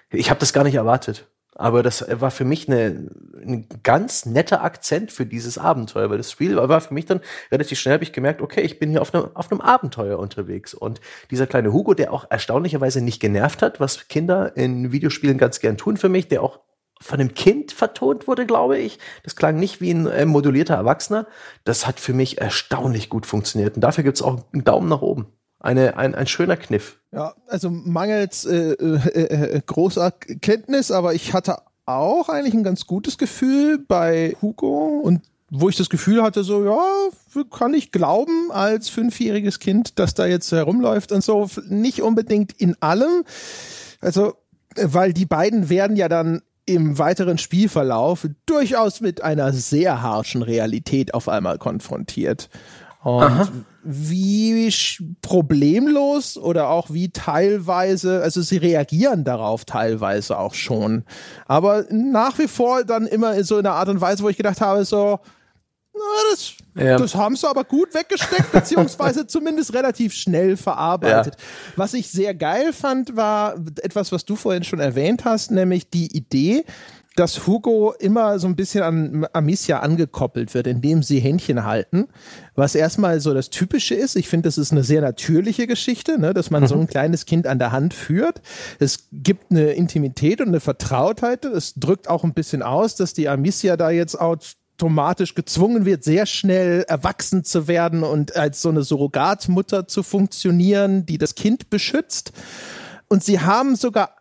Ich habe das gar nicht erwartet. Aber das war für mich eine, ein ganz netter Akzent für dieses Abenteuer, weil das Spiel war für mich dann relativ schnell, habe ich gemerkt, okay, ich bin hier auf, ne, auf einem Abenteuer unterwegs. Und dieser kleine Hugo, der auch erstaunlicherweise nicht genervt hat, was Kinder in Videospielen ganz gern tun für mich, der auch von einem Kind vertont wurde, glaube ich. Das klang nicht wie ein äh, modulierter Erwachsener. Das hat für mich erstaunlich gut funktioniert. Und dafür gibt es auch einen Daumen nach oben. Eine, ein, ein schöner Kniff. Ja, also mangels äh, äh, äh, großer Kenntnis, aber ich hatte auch eigentlich ein ganz gutes Gefühl bei Hugo und wo ich das Gefühl hatte, so, ja, kann ich glauben als fünfjähriges Kind, dass da jetzt herumläuft und so. Nicht unbedingt in allem. Also, weil die beiden werden ja dann im weiteren Spielverlauf durchaus mit einer sehr harschen Realität auf einmal konfrontiert. Und Aha. wie problemlos oder auch wie teilweise, also sie reagieren darauf teilweise auch schon. Aber nach wie vor dann immer so in einer Art und Weise, wo ich gedacht habe, so, das, ja. das haben sie aber gut weggesteckt, beziehungsweise zumindest relativ schnell verarbeitet. Ja. Was ich sehr geil fand, war etwas, was du vorhin schon erwähnt hast, nämlich die Idee, dass Hugo immer so ein bisschen an Amicia angekoppelt wird, indem sie Händchen halten, was erstmal so das Typische ist. Ich finde, das ist eine sehr natürliche Geschichte, ne, dass man mhm. so ein kleines Kind an der Hand führt. Es gibt eine Intimität und eine Vertrautheit. Es drückt auch ein bisschen aus, dass die Amicia da jetzt auch automatisch gezwungen wird, sehr schnell erwachsen zu werden und als so eine Surrogatmutter zu funktionieren, die das Kind beschützt. Und sie haben sogar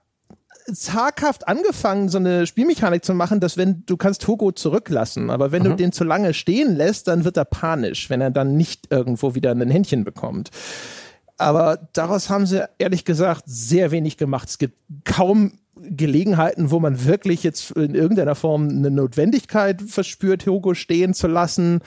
zaghaft angefangen, so eine Spielmechanik zu machen, dass wenn du kannst Hugo zurücklassen, aber wenn mhm. du den zu lange stehen lässt, dann wird er panisch, wenn er dann nicht irgendwo wieder ein Händchen bekommt. Aber daraus haben sie ehrlich gesagt sehr wenig gemacht. Es gibt kaum Gelegenheiten, wo man wirklich jetzt in irgendeiner Form eine Notwendigkeit verspürt, Hugo stehen zu lassen.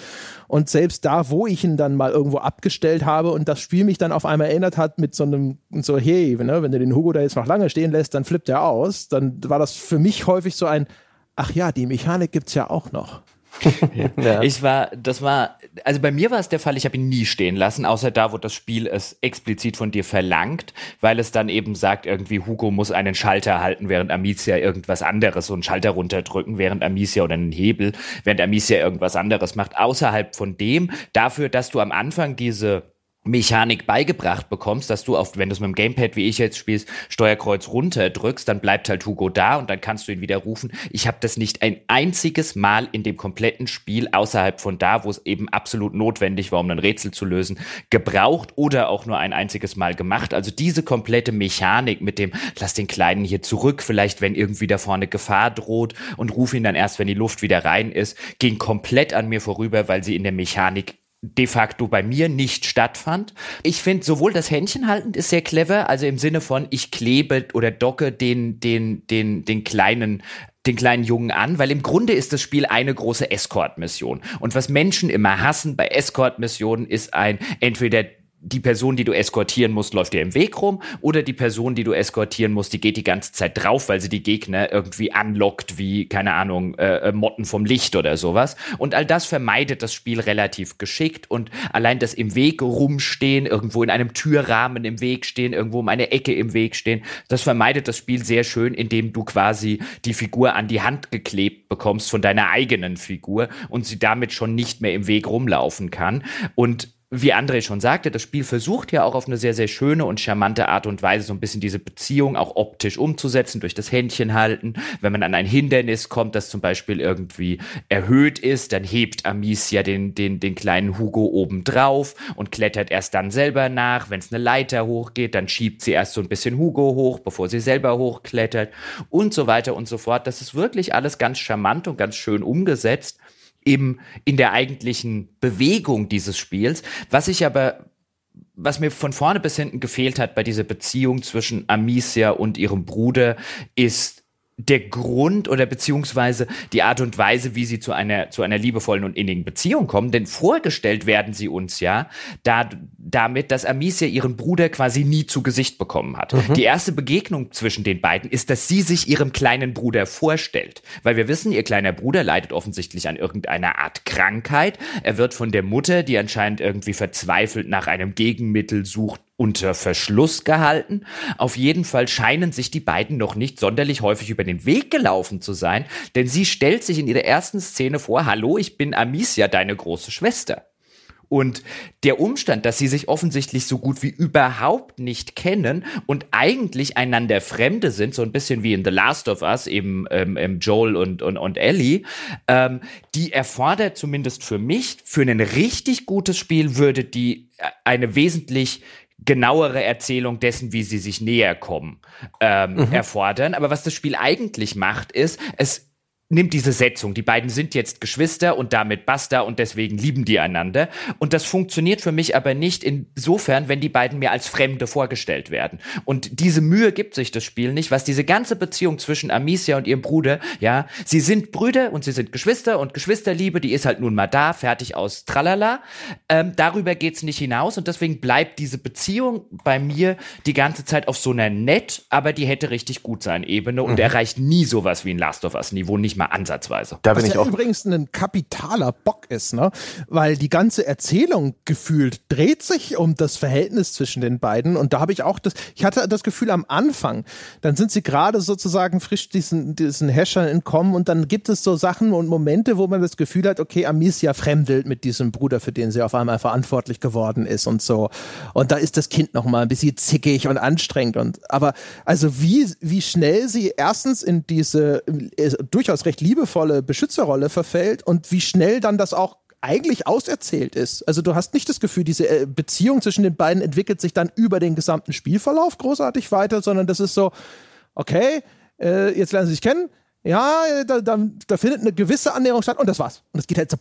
Und selbst da, wo ich ihn dann mal irgendwo abgestellt habe und das Spiel mich dann auf einmal erinnert hat mit so einem, so, hey, ne, wenn du den Hugo da jetzt noch lange stehen lässt, dann flippt er aus. Dann war das für mich häufig so ein, ach ja, die Mechanik gibt's ja auch noch. ja. Ich war, das war, also bei mir war es der Fall, ich habe ihn nie stehen lassen, außer da, wo das Spiel es explizit von dir verlangt, weil es dann eben sagt, irgendwie Hugo muss einen Schalter halten, während Amicia irgendwas anderes, so einen Schalter runterdrücken, während Amicia oder einen Hebel, während Amicia irgendwas anderes macht. Außerhalb von dem, dafür, dass du am Anfang diese Mechanik beigebracht bekommst, dass du auf, wenn du es mit dem Gamepad, wie ich jetzt spielst, Steuerkreuz runter drückst, dann bleibt halt Hugo da und dann kannst du ihn wieder rufen. Ich habe das nicht ein einziges Mal in dem kompletten Spiel außerhalb von da, wo es eben absolut notwendig war, um ein Rätsel zu lösen, gebraucht oder auch nur ein einziges Mal gemacht. Also diese komplette Mechanik mit dem, lass den Kleinen hier zurück, vielleicht wenn irgendwie da vorne Gefahr droht und ruf ihn dann erst, wenn die Luft wieder rein ist, ging komplett an mir vorüber, weil sie in der Mechanik de facto bei mir nicht stattfand. Ich finde sowohl das Händchen halten ist sehr clever, also im Sinne von ich klebe oder docke den den den den kleinen den kleinen Jungen an, weil im Grunde ist das Spiel eine große Escort-Mission. Und was Menschen immer hassen bei Escort-Missionen ist ein entweder die Person, die du eskortieren musst, läuft dir im Weg rum oder die Person, die du eskortieren musst, die geht die ganze Zeit drauf, weil sie die Gegner irgendwie anlockt, wie, keine Ahnung, äh, äh, Motten vom Licht oder sowas. Und all das vermeidet das Spiel relativ geschickt und allein das im Weg rumstehen, irgendwo in einem Türrahmen im Weg stehen, irgendwo um eine Ecke im Weg stehen, das vermeidet das Spiel sehr schön, indem du quasi die Figur an die Hand geklebt bekommst von deiner eigenen Figur und sie damit schon nicht mehr im Weg rumlaufen kann. Und wie André schon sagte, das Spiel versucht ja auch auf eine sehr, sehr schöne und charmante Art und Weise so ein bisschen diese Beziehung auch optisch umzusetzen, durch das Händchen halten. Wenn man an ein Hindernis kommt, das zum Beispiel irgendwie erhöht ist, dann hebt Amicia den, den, den kleinen Hugo oben drauf und klettert erst dann selber nach. Wenn es eine Leiter hochgeht, dann schiebt sie erst so ein bisschen Hugo hoch, bevor sie selber hochklettert und so weiter und so fort. Das ist wirklich alles ganz charmant und ganz schön umgesetzt im, in der eigentlichen Bewegung dieses Spiels. Was ich aber, was mir von vorne bis hinten gefehlt hat bei dieser Beziehung zwischen Amicia und ihrem Bruder, ist der Grund oder beziehungsweise die Art und Weise, wie sie zu einer, zu einer liebevollen und innigen Beziehung kommen. Denn vorgestellt werden sie uns ja da, damit, dass Amicia ihren Bruder quasi nie zu Gesicht bekommen hat. Mhm. Die erste Begegnung zwischen den beiden ist, dass sie sich ihrem kleinen Bruder vorstellt. Weil wir wissen, ihr kleiner Bruder leidet offensichtlich an irgendeiner Art Krankheit. Er wird von der Mutter, die anscheinend irgendwie verzweifelt nach einem Gegenmittel sucht, unter Verschluss gehalten. Auf jeden Fall scheinen sich die beiden noch nicht sonderlich häufig über den Weg gelaufen zu sein, denn sie stellt sich in ihrer ersten Szene vor, hallo, ich bin Amicia, deine große Schwester. Und der Umstand, dass sie sich offensichtlich so gut wie überhaupt nicht kennen und eigentlich einander Fremde sind, so ein bisschen wie in The Last of Us, eben ähm, ähm, Joel und, und, und Ellie, ähm, die erfordert zumindest für mich, für ein richtig gutes Spiel würde die äh, eine wesentlich genauere Erzählung dessen, wie sie sich näher kommen, ähm, mhm. erfordern. Aber was das Spiel eigentlich macht, ist, es nimmt diese Setzung. Die beiden sind jetzt Geschwister und damit basta und deswegen lieben die einander. Und das funktioniert für mich aber nicht insofern, wenn die beiden mir als Fremde vorgestellt werden. Und diese Mühe gibt sich das Spiel nicht, was diese ganze Beziehung zwischen Amicia und ihrem Bruder, ja, sie sind Brüder und sie sind Geschwister und Geschwisterliebe, die ist halt nun mal da, fertig aus, tralala. Ähm, darüber geht's nicht hinaus und deswegen bleibt diese Beziehung bei mir die ganze Zeit auf so einer nett, aber die hätte richtig gut sein Ebene und mhm. erreicht nie sowas wie ein Last of Us Niveau, nicht mal mal ansatzweise. Da bin Was ich ja auch übrigens ein kapitaler Bock ist, ne? Weil die ganze Erzählung gefühlt dreht sich um das Verhältnis zwischen den beiden und da habe ich auch das, ich hatte das Gefühl am Anfang, dann sind sie gerade sozusagen frisch diesen, diesen Häschern entkommen und dann gibt es so Sachen und Momente, wo man das Gefühl hat, okay, Amicia fremdelt mit diesem Bruder, für den sie auf einmal verantwortlich geworden ist und so. Und da ist das Kind noch mal ein bisschen zickig und anstrengend und, aber also wie, wie schnell sie erstens in diese äh, durchaus recht recht liebevolle Beschützerrolle verfällt und wie schnell dann das auch eigentlich auserzählt ist. Also du hast nicht das Gefühl, diese äh, Beziehung zwischen den beiden entwickelt sich dann über den gesamten Spielverlauf großartig weiter, sondern das ist so, okay, äh, jetzt lernen sie sich kennen, ja, da, da, da, findet eine gewisse Annäherung statt und das war's. Und es geht halt so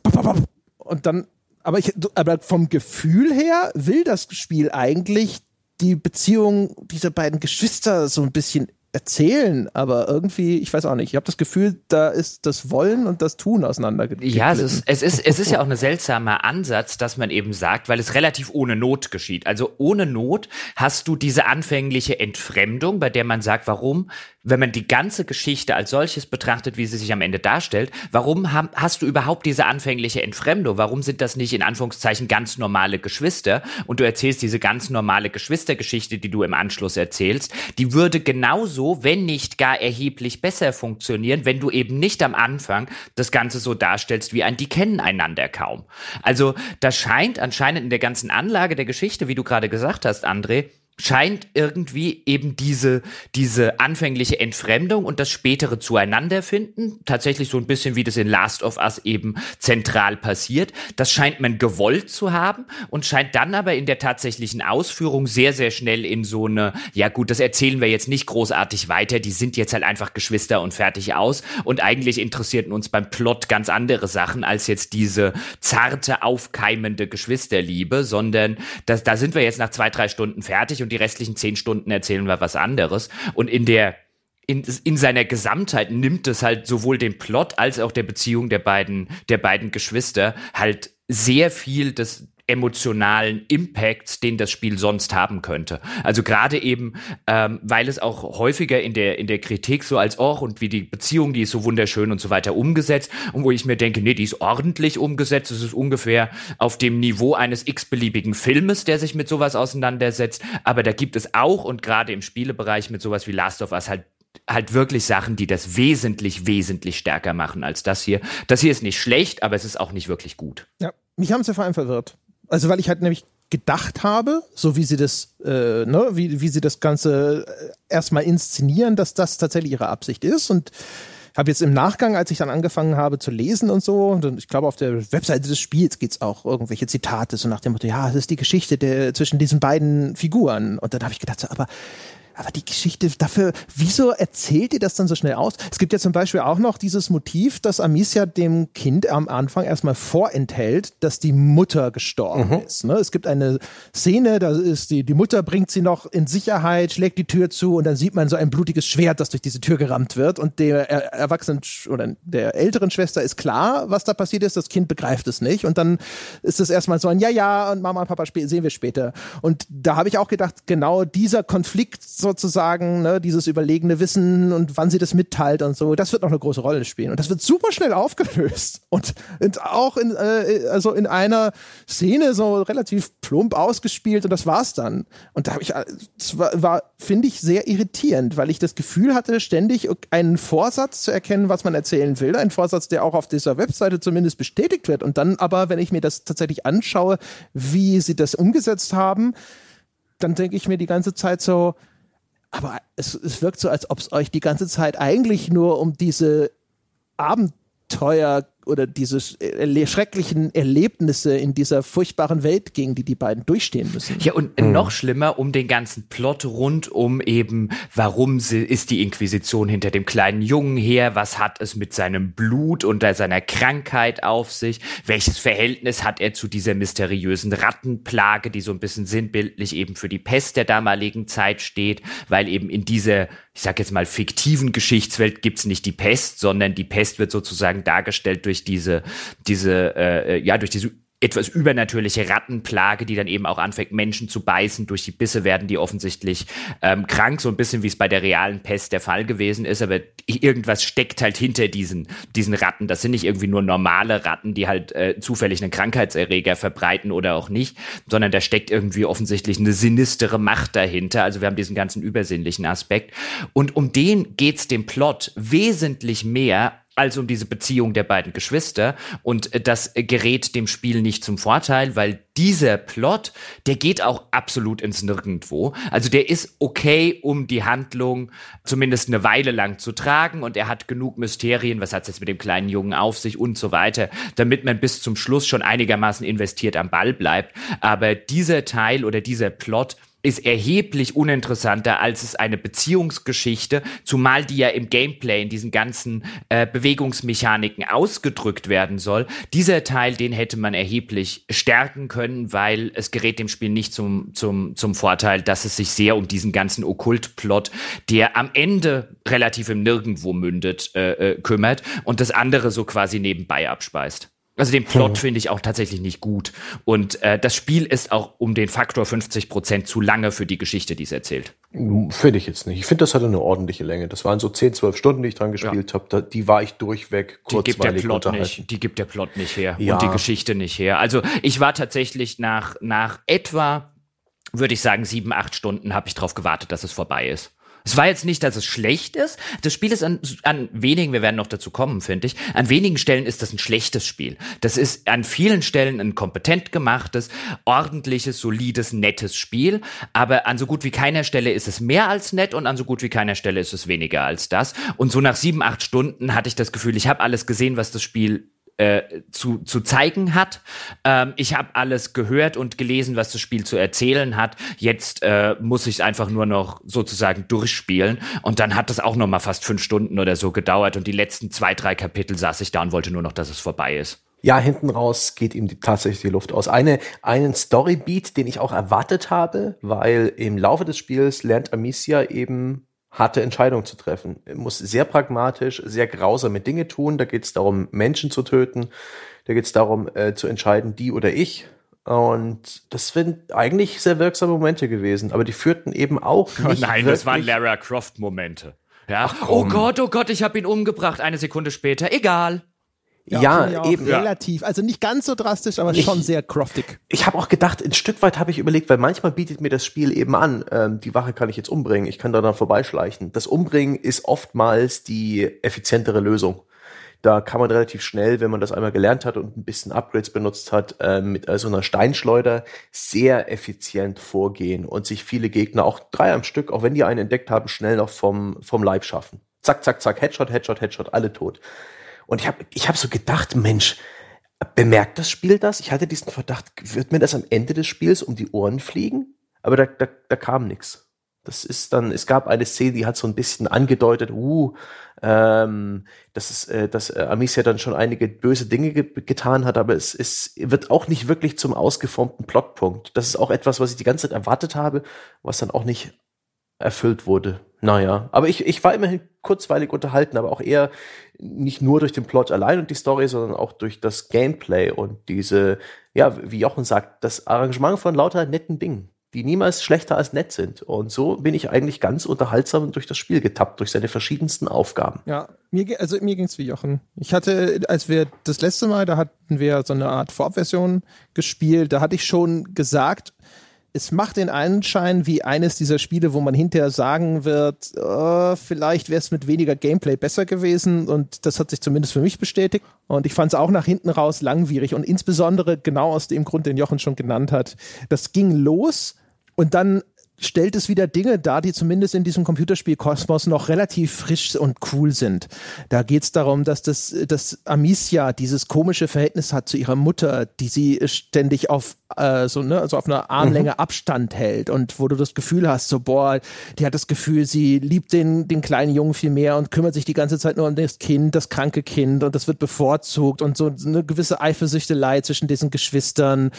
und dann, aber ich, aber vom Gefühl her will das Spiel eigentlich die Beziehung dieser beiden Geschwister so ein bisschen erzählen, aber irgendwie, ich weiß auch nicht, ich habe das Gefühl, da ist das Wollen und das Tun auseinandergegangen. Ja, es ist, es ist, es ist ja auch ein seltsamer Ansatz, dass man eben sagt, weil es relativ ohne Not geschieht. Also ohne Not hast du diese anfängliche Entfremdung, bei der man sagt, warum wenn man die ganze Geschichte als solches betrachtet, wie sie sich am Ende darstellt, warum ham, hast du überhaupt diese anfängliche Entfremdung? Warum sind das nicht in Anführungszeichen ganz normale Geschwister? Und du erzählst diese ganz normale Geschwistergeschichte, die du im Anschluss erzählst, die würde genauso, wenn nicht gar erheblich besser funktionieren, wenn du eben nicht am Anfang das Ganze so darstellst wie ein, die kennen einander kaum. Also das scheint anscheinend in der ganzen Anlage der Geschichte, wie du gerade gesagt hast, André, scheint irgendwie eben diese, diese anfängliche Entfremdung und das spätere Zueinanderfinden, tatsächlich so ein bisschen wie das in Last of Us eben zentral passiert, das scheint man gewollt zu haben und scheint dann aber in der tatsächlichen Ausführung sehr, sehr schnell in so eine, ja gut, das erzählen wir jetzt nicht großartig weiter, die sind jetzt halt einfach Geschwister und fertig aus. Und eigentlich interessierten uns beim Plot ganz andere Sachen als jetzt diese zarte, aufkeimende Geschwisterliebe, sondern das, da sind wir jetzt nach zwei, drei Stunden fertig und die restlichen zehn Stunden erzählen wir was anderes. Und in der in, in seiner Gesamtheit nimmt es halt sowohl den Plot als auch der Beziehung der beiden, der beiden Geschwister halt sehr viel des, emotionalen Impacts, den das Spiel sonst haben könnte. Also gerade eben, ähm, weil es auch häufiger in der, in der Kritik so als auch und wie die Beziehung, die ist so wunderschön und so weiter umgesetzt und wo ich mir denke, nee, die ist ordentlich umgesetzt, es ist ungefähr auf dem Niveau eines x-beliebigen Filmes, der sich mit sowas auseinandersetzt, aber da gibt es auch und gerade im Spielebereich mit sowas wie Last of Us halt halt wirklich Sachen, die das wesentlich, wesentlich stärker machen als das hier. Das hier ist nicht schlecht, aber es ist auch nicht wirklich gut. Ja, mich haben sie vor allem verwirrt. Also, weil ich halt nämlich gedacht habe, so wie sie das, äh, ne, wie, wie sie das Ganze äh, erstmal inszenieren, dass das tatsächlich ihre Absicht ist. Und habe jetzt im Nachgang, als ich dann angefangen habe zu lesen und so, und ich glaube, auf der Webseite des Spiels geht es auch irgendwelche Zitate, so nach dem Motto, ja, es ist die Geschichte der, zwischen diesen beiden Figuren. Und dann habe ich gedacht, so, aber aber die Geschichte dafür, wieso erzählt ihr das dann so schnell aus? Es gibt ja zum Beispiel auch noch dieses Motiv, dass Amicia dem Kind am Anfang erstmal vorenthält, dass die Mutter gestorben mhm. ist. Ne? Es gibt eine Szene, da ist die, die Mutter bringt sie noch in Sicherheit, schlägt die Tür zu und dann sieht man so ein blutiges Schwert, das durch diese Tür gerammt wird und der erwachsenen oder der älteren Schwester ist klar, was da passiert ist, das Kind begreift es nicht und dann ist es erstmal so ein Ja, ja und Mama und Papa sehen wir später. Und da habe ich auch gedacht, genau dieser Konflikt sozusagen, ne, dieses überlegene Wissen und wann sie das mitteilt und so, das wird noch eine große Rolle spielen. Und das wird super schnell aufgelöst. Und, und auch in, äh, also in einer Szene so relativ plump ausgespielt und das war's dann. Und da habe ich, das war, war finde ich, sehr irritierend, weil ich das Gefühl hatte, ständig einen Vorsatz zu erkennen, was man erzählen will. Ein Vorsatz, der auch auf dieser Webseite zumindest bestätigt wird. Und dann aber, wenn ich mir das tatsächlich anschaue, wie sie das umgesetzt haben, dann denke ich mir die ganze Zeit so, aber es, es wirkt so, als ob es euch die ganze Zeit eigentlich nur um diese Abenteuer oder diese schrecklichen Erlebnisse in dieser furchtbaren Welt ging, die die beiden durchstehen müssen. Ja, und mhm. noch schlimmer um den ganzen Plot rund um eben, warum ist die Inquisition hinter dem kleinen Jungen her, was hat es mit seinem Blut und seiner Krankheit auf sich, welches Verhältnis hat er zu dieser mysteriösen Rattenplage, die so ein bisschen sinnbildlich eben für die Pest der damaligen Zeit steht, weil eben in dieser ich sag jetzt mal, fiktiven Geschichtswelt gibt's nicht die Pest, sondern die Pest wird sozusagen dargestellt durch diese, diese, äh, ja, durch diese etwas übernatürliche Rattenplage, die dann eben auch anfängt, Menschen zu beißen. Durch die Bisse werden die offensichtlich ähm, krank, so ein bisschen wie es bei der realen Pest der Fall gewesen ist. Aber irgendwas steckt halt hinter diesen, diesen Ratten. Das sind nicht irgendwie nur normale Ratten, die halt äh, zufällig einen Krankheitserreger verbreiten oder auch nicht, sondern da steckt irgendwie offensichtlich eine sinistere Macht dahinter. Also wir haben diesen ganzen übersinnlichen Aspekt. Und um den geht's dem Plot wesentlich mehr als um diese Beziehung der beiden Geschwister. Und äh, das gerät dem Spiel nicht zum Vorteil, weil dieser Plot, der geht auch absolut ins Nirgendwo. Also der ist okay, um die Handlung zumindest eine Weile lang zu tragen und er hat genug Mysterien, was hat es jetzt mit dem kleinen Jungen auf sich und so weiter, damit man bis zum Schluss schon einigermaßen investiert am Ball bleibt. Aber dieser Teil oder dieser Plot, ist erheblich uninteressanter als es eine Beziehungsgeschichte, zumal die ja im Gameplay in diesen ganzen äh, Bewegungsmechaniken ausgedrückt werden soll. Dieser Teil, den hätte man erheblich stärken können, weil es gerät dem Spiel nicht zum, zum, zum Vorteil, dass es sich sehr um diesen ganzen Okkultplot, der am Ende relativ im Nirgendwo mündet, äh, äh, kümmert und das andere so quasi nebenbei abspeist. Also den Plot finde ich auch tatsächlich nicht gut. Und äh, das Spiel ist auch um den Faktor 50 Prozent zu lange für die Geschichte, die es erzählt. Finde ich jetzt nicht. Ich finde, das hatte eine ordentliche Länge. Das waren so 10, 12 Stunden, die ich dran gespielt ja. habe. Die war ich durchweg kurzweilig die gibt der Plot nicht, Die gibt der Plot nicht her ja. und die Geschichte nicht her. Also ich war tatsächlich nach, nach etwa, würde ich sagen, sieben, acht Stunden habe ich darauf gewartet, dass es vorbei ist. Es war jetzt nicht, dass es schlecht ist. Das Spiel ist an, an wenigen, wir werden noch dazu kommen, finde ich, an wenigen Stellen ist das ein schlechtes Spiel. Das ist an vielen Stellen ein kompetent gemachtes, ordentliches, solides, nettes Spiel. Aber an so gut wie keiner Stelle ist es mehr als nett und an so gut wie keiner Stelle ist es weniger als das. Und so nach sieben, acht Stunden hatte ich das Gefühl, ich habe alles gesehen, was das Spiel äh, zu, zu zeigen hat. Ähm, ich habe alles gehört und gelesen, was das Spiel zu erzählen hat. Jetzt äh, muss ich es einfach nur noch sozusagen durchspielen. Und dann hat das auch noch mal fast fünf Stunden oder so gedauert. Und die letzten zwei, drei Kapitel saß ich da und wollte nur noch, dass es vorbei ist. Ja, hinten raus geht ihm die, tatsächlich die Luft aus. Eine, einen Storybeat, den ich auch erwartet habe, weil im Laufe des Spiels lernt Amicia eben harte Entscheidungen zu treffen. Er muss sehr pragmatisch, sehr grausame Dinge tun. Da geht es darum, Menschen zu töten. Da geht es darum, äh, zu entscheiden, die oder ich. Und das sind eigentlich sehr wirksame Momente gewesen, aber die führten eben auch Oh nicht nein, das waren Lara Croft Momente. Ja. Ach, oh. Gott, oh Gott, ich habe ihn umgebracht. Eine Sekunde später. Egal. Ja, ich auch eben. Relativ. Also nicht ganz so drastisch, aber Nicht- schon sehr croftig. Ich habe auch gedacht, ein Stück weit habe ich überlegt, weil manchmal bietet mir das Spiel eben an, ähm, die Wache kann ich jetzt umbringen, ich kann da dann vorbeischleichen. Das Umbringen ist oftmals die effizientere Lösung. Da kann man relativ schnell, wenn man das einmal gelernt hat und ein bisschen Upgrades benutzt hat, ähm, mit äh, so einer Steinschleuder sehr effizient vorgehen und sich viele Gegner, auch drei am Stück, auch wenn die einen entdeckt haben, schnell noch vom, vom Leib schaffen. Zack, zack, zack, Headshot, Headshot, Headshot, alle tot. Und ich habe ich hab so gedacht, Mensch, bemerkt das Spiel das? Ich hatte diesen Verdacht, wird mir das am Ende des Spiels um die Ohren fliegen? Aber da, da, da kam nichts. Das ist dann, es gab eine Szene, die hat so ein bisschen angedeutet, uh, ähm, dass, es, äh, dass äh, Amicia dann schon einige böse Dinge ge getan hat, aber es, es wird auch nicht wirklich zum ausgeformten Plotpunkt. Das ist auch etwas, was ich die ganze Zeit erwartet habe, was dann auch nicht erfüllt wurde. Naja, aber ich, ich war immerhin kurzweilig unterhalten, aber auch eher nicht nur durch den Plot allein und die Story, sondern auch durch das Gameplay und diese, ja, wie Jochen sagt, das Arrangement von lauter netten Dingen, die niemals schlechter als nett sind. Und so bin ich eigentlich ganz unterhaltsam durch das Spiel getappt, durch seine verschiedensten Aufgaben. Ja, mir, also mir ging's wie Jochen. Ich hatte, als wir das letzte Mal, da hatten wir so eine Art Vorabversion gespielt, da hatte ich schon gesagt, es macht den Anschein wie eines dieser Spiele, wo man hinterher sagen wird, äh, vielleicht wäre es mit weniger Gameplay besser gewesen und das hat sich zumindest für mich bestätigt. Und ich fand es auch nach hinten raus langwierig und insbesondere genau aus dem Grund, den Jochen schon genannt hat. Das ging los und dann stellt es wieder Dinge dar, die zumindest in diesem Computerspielkosmos noch relativ frisch und cool sind. Da geht es darum, dass das dass Amicia dieses komische Verhältnis hat zu ihrer Mutter, die sie ständig auf äh, so ne, also auf einer Armlänge Abstand hält und wo du das Gefühl hast, so boah, die hat das Gefühl, sie liebt den den kleinen Jungen viel mehr und kümmert sich die ganze Zeit nur um das Kind, das kranke Kind und das wird bevorzugt und so eine gewisse Eifersüchtelei zwischen diesen Geschwistern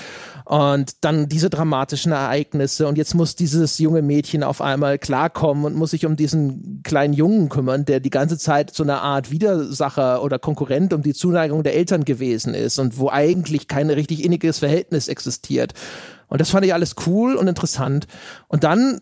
und dann diese dramatischen Ereignisse und jetzt muss dieses junge Mädchen auf einmal klarkommen und muss sich um diesen kleinen Jungen kümmern, der die ganze Zeit so eine Art Widersacher oder Konkurrent um die Zuneigung der Eltern gewesen ist und wo eigentlich kein richtig inniges Verhältnis existiert. Und das fand ich alles cool und interessant. Und dann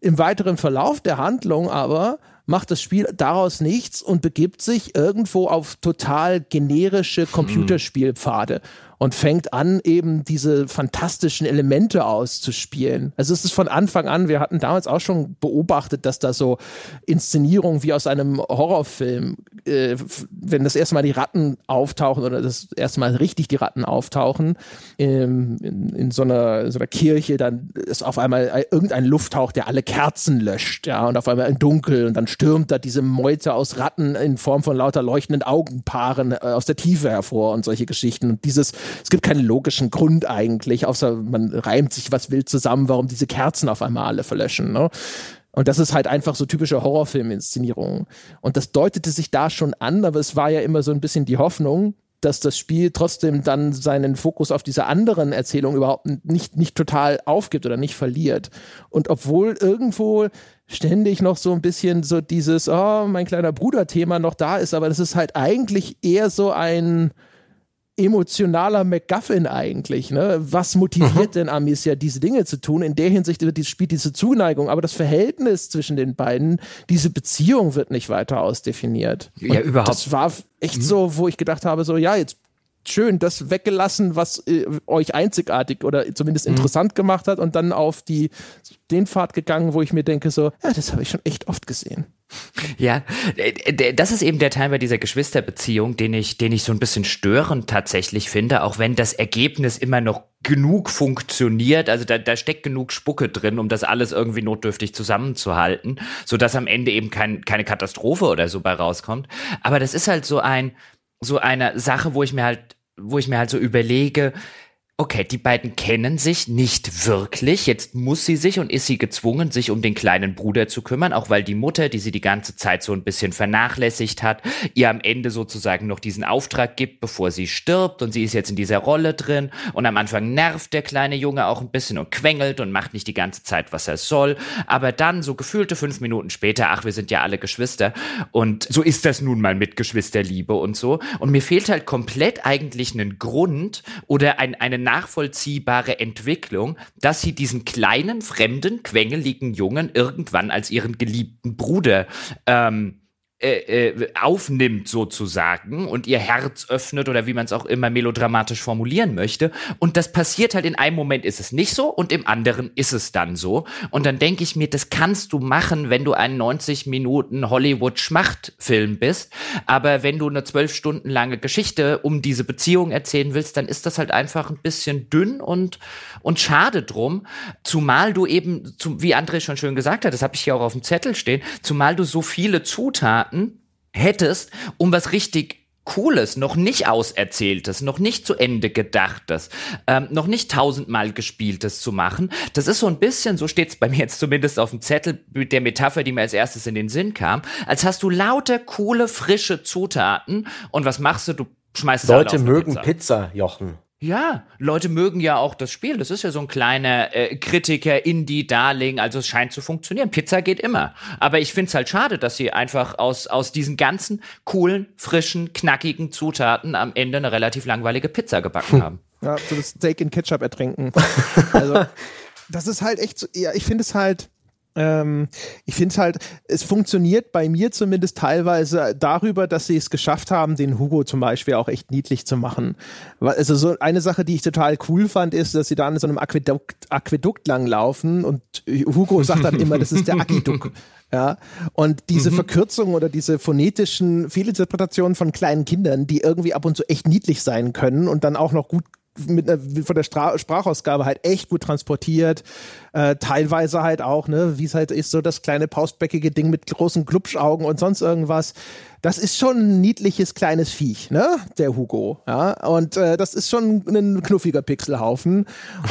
im weiteren Verlauf der Handlung aber macht das Spiel daraus nichts und begibt sich irgendwo auf total generische Computerspielpfade und fängt an, eben diese fantastischen Elemente auszuspielen. Also es ist von Anfang an, wir hatten damals auch schon beobachtet, dass da so Inszenierungen wie aus einem Horrorfilm, äh, wenn das erste Mal die Ratten auftauchen oder das erste Mal richtig die Ratten auftauchen, ähm, in, in, so einer, so einer Kirche, dann ist auf einmal irgendein Lufthauch, der alle Kerzen löscht, ja, und auf einmal ein Dunkel und dann stürmt da diese Meute aus Ratten in Form von lauter leuchtenden Augenpaaren äh, aus der Tiefe hervor und solche Geschichten. Und dieses, es gibt keinen logischen Grund eigentlich, außer man reimt sich was wild zusammen, warum diese Kerzen auf einmal alle verlöschen, ne? Und das ist halt einfach so typische Horrorfilm-Inszenierung. Und das deutete sich da schon an, aber es war ja immer so ein bisschen die Hoffnung, dass das Spiel trotzdem dann seinen Fokus auf diese anderen Erzählungen überhaupt nicht, nicht total aufgibt oder nicht verliert. Und obwohl irgendwo ständig noch so ein bisschen so dieses, oh, mein kleiner Bruder-Thema noch da ist, aber das ist halt eigentlich eher so ein emotionaler MacGuffin eigentlich. Ne? Was motiviert denn Amicia, diese Dinge zu tun? In der Hinsicht wird dieses Spiel diese Zuneigung, aber das Verhältnis zwischen den beiden, diese Beziehung wird nicht weiter ausdefiniert. Ja, Und überhaupt. Das war echt so, wo ich gedacht habe, so, ja, jetzt schön das weggelassen, was äh, euch einzigartig oder zumindest interessant gemacht hat und dann auf die, den Pfad gegangen, wo ich mir denke, so, ja, das habe ich schon echt oft gesehen. Ja, äh, das ist eben der Teil bei dieser Geschwisterbeziehung, den ich, den ich so ein bisschen störend tatsächlich finde, auch wenn das Ergebnis immer noch genug funktioniert, also da, da steckt genug Spucke drin, um das alles irgendwie notdürftig zusammenzuhalten, sodass am Ende eben kein, keine Katastrophe oder so bei rauskommt. Aber das ist halt so ein, so eine Sache, wo ich mir halt, wo ich mir halt so überlege, Okay, die beiden kennen sich nicht wirklich. Jetzt muss sie sich und ist sie gezwungen, sich um den kleinen Bruder zu kümmern, auch weil die Mutter, die sie die ganze Zeit so ein bisschen vernachlässigt hat, ihr am Ende sozusagen noch diesen Auftrag gibt, bevor sie stirbt. Und sie ist jetzt in dieser Rolle drin. Und am Anfang nervt der kleine Junge auch ein bisschen und quengelt und macht nicht die ganze Zeit, was er soll, aber dann so gefühlte fünf Minuten später, ach, wir sind ja alle Geschwister. Und so ist das nun mal mit Geschwisterliebe und so. Und mir fehlt halt komplett eigentlich einen Grund oder ein, eine nachvollziehbare Entwicklung, dass sie diesen kleinen, fremden, quengeligen Jungen irgendwann als ihren geliebten Bruder ähm, äh, äh, aufnimmt sozusagen und ihr Herz öffnet oder wie man es auch immer melodramatisch formulieren möchte. Und das passiert halt in einem Moment ist es nicht so und im anderen ist es dann so. Und dann denke ich mir, das kannst du machen, wenn du ein 90 Minuten Hollywood-Schmachtfilm bist. Aber wenn du eine zwölf Stunden lange Geschichte um diese Beziehung erzählen willst, dann ist das halt einfach ein bisschen dünn und, und schade drum. Zumal du eben, wie André schon schön gesagt hat, das habe ich hier auch auf dem Zettel stehen, zumal du so viele Zutaten Monaten hättest, um was richtig Cooles, noch nicht auserzähltes, noch nicht zu Ende gedachtes, ähm, noch nicht tausendmal gespieltes zu machen. Das ist so ein bisschen, so steht es bei mir jetzt zumindest auf dem Zettel mit der Metapher, die mir als erstes in den Sinn kam, als hast du lauter, coole, frische Zutaten und was machst du? Du schmeißt Leute mögen Pizza. Pizza, Jochen. Ja, Leute mögen ja auch das Spiel. Das ist ja so ein kleiner äh, Kritiker, Indie-Darling. Also es scheint zu funktionieren. Pizza geht immer. Aber ich finde es halt schade, dass sie einfach aus, aus diesen ganzen coolen, frischen, knackigen Zutaten am Ende eine relativ langweilige Pizza gebacken haben. Ja, so das Steak in Ketchup ertrinken. also, das ist halt echt so, ja, ich finde es halt, ähm, ich finde es halt, es funktioniert bei mir zumindest teilweise darüber, dass sie es geschafft haben, den Hugo zum Beispiel auch echt niedlich zu machen. Also so eine Sache, die ich total cool fand, ist, dass sie da an so einem Aquädukt, Aquädukt langlaufen und Hugo sagt dann immer, das ist der Aquädukt. Ja, und diese mhm. Verkürzungen oder diese phonetischen Fehlinterpretationen von kleinen Kindern, die irgendwie ab und zu echt niedlich sein können und dann auch noch gut mit einer, von der Stra Sprachausgabe halt echt gut transportiert. Äh, teilweise halt auch, ne, wie es halt ist, so das kleine paustbäckige Ding mit großen Glubschaugen und sonst irgendwas. Das ist schon ein niedliches kleines Viech, ne, der Hugo. Ja, und äh, das ist schon ein knuffiger Pixelhaufen.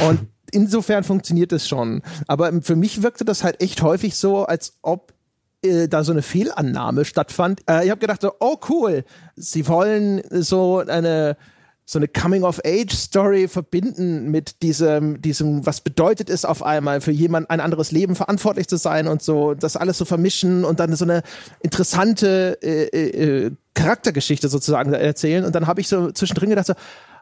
Und insofern funktioniert es schon. Aber für mich wirkte das halt echt häufig so, als ob äh, da so eine Fehlannahme stattfand. Äh, ich habe gedacht so, oh cool, sie wollen so eine so eine Coming-of-Age-Story verbinden mit diesem, diesem, was bedeutet es auf einmal für jemand ein anderes Leben verantwortlich zu sein und so, das alles so vermischen und dann so eine interessante äh, äh, äh Charaktergeschichte sozusagen erzählen. Und dann habe ich so zwischendrin gedacht, so,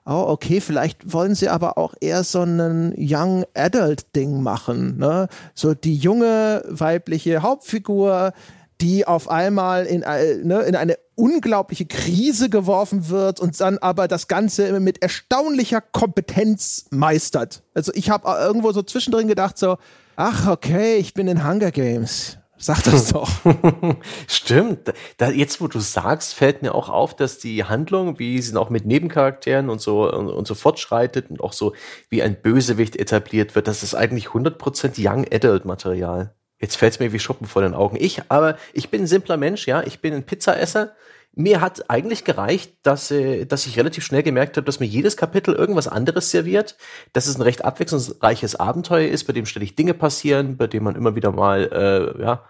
oh, okay, vielleicht wollen sie aber auch eher so einen Young Adult Ding machen, ne? So die junge weibliche Hauptfigur, die auf einmal in, äh, ne, in eine unglaubliche Krise geworfen wird und dann aber das Ganze mit erstaunlicher Kompetenz meistert. Also ich habe irgendwo so zwischendrin gedacht so, ach okay, ich bin in Hunger Games. Sag das doch. Stimmt. Da, jetzt, wo du sagst, fällt mir auch auf, dass die Handlung, wie sie auch mit Nebencharakteren und so und, und so fortschreitet und auch so wie ein Bösewicht etabliert wird, das ist eigentlich 100% Young Adult Material. Jetzt fällt es mir wie Schuppen vor den Augen. Ich, aber ich bin ein simpler Mensch, ja. Ich bin ein Pizzaesser. Mir hat eigentlich gereicht, dass, äh, dass ich relativ schnell gemerkt habe, dass mir jedes Kapitel irgendwas anderes serviert, dass es ein recht abwechslungsreiches Abenteuer ist, bei dem ständig Dinge passieren, bei dem man immer wieder mal äh, ja,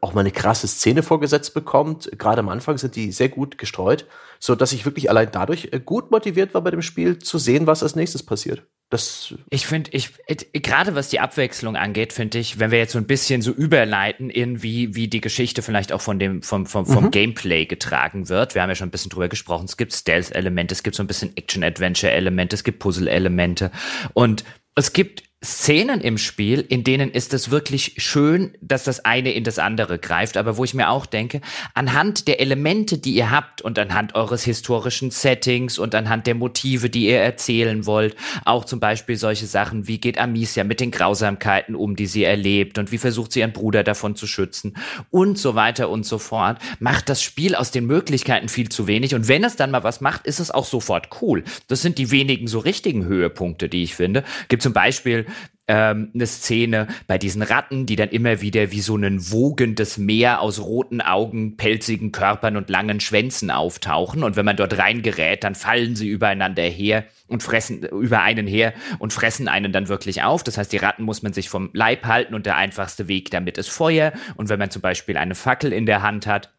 auch mal eine krasse Szene vorgesetzt bekommt. Gerade am Anfang sind die sehr gut gestreut, so dass ich wirklich allein dadurch äh, gut motiviert war bei dem Spiel zu sehen, was als nächstes passiert. Das ich finde, ich gerade was die Abwechslung angeht, finde ich, wenn wir jetzt so ein bisschen so überleiten in wie wie die Geschichte vielleicht auch von dem vom vom, vom mhm. Gameplay getragen wird. Wir haben ja schon ein bisschen drüber gesprochen. Es gibt Stealth-Elemente, es gibt so ein bisschen Action-Adventure-Elemente, es gibt Puzzle-Elemente und es gibt Szenen im Spiel, in denen ist es wirklich schön, dass das eine in das andere greift, aber wo ich mir auch denke, anhand der Elemente, die ihr habt und anhand eures historischen Settings und anhand der Motive, die ihr erzählen wollt, auch zum Beispiel solche Sachen, wie geht Amicia mit den Grausamkeiten um, die sie erlebt und wie versucht sie ihren Bruder davon zu schützen und so weiter und so fort, macht das Spiel aus den Möglichkeiten viel zu wenig und wenn es dann mal was macht, ist es auch sofort cool. Das sind die wenigen so richtigen Höhepunkte, die ich finde. Gibt zum Beispiel ähm, eine Szene bei diesen Ratten, die dann immer wieder wie so ein wogendes Meer aus roten Augen, pelzigen Körpern und langen Schwänzen auftauchen. Und wenn man dort reingerät, dann fallen sie übereinander her und fressen über einen her und fressen einen dann wirklich auf. Das heißt, die Ratten muss man sich vom Leib halten und der einfachste Weg damit ist Feuer. Und wenn man zum Beispiel eine Fackel in der Hand hat,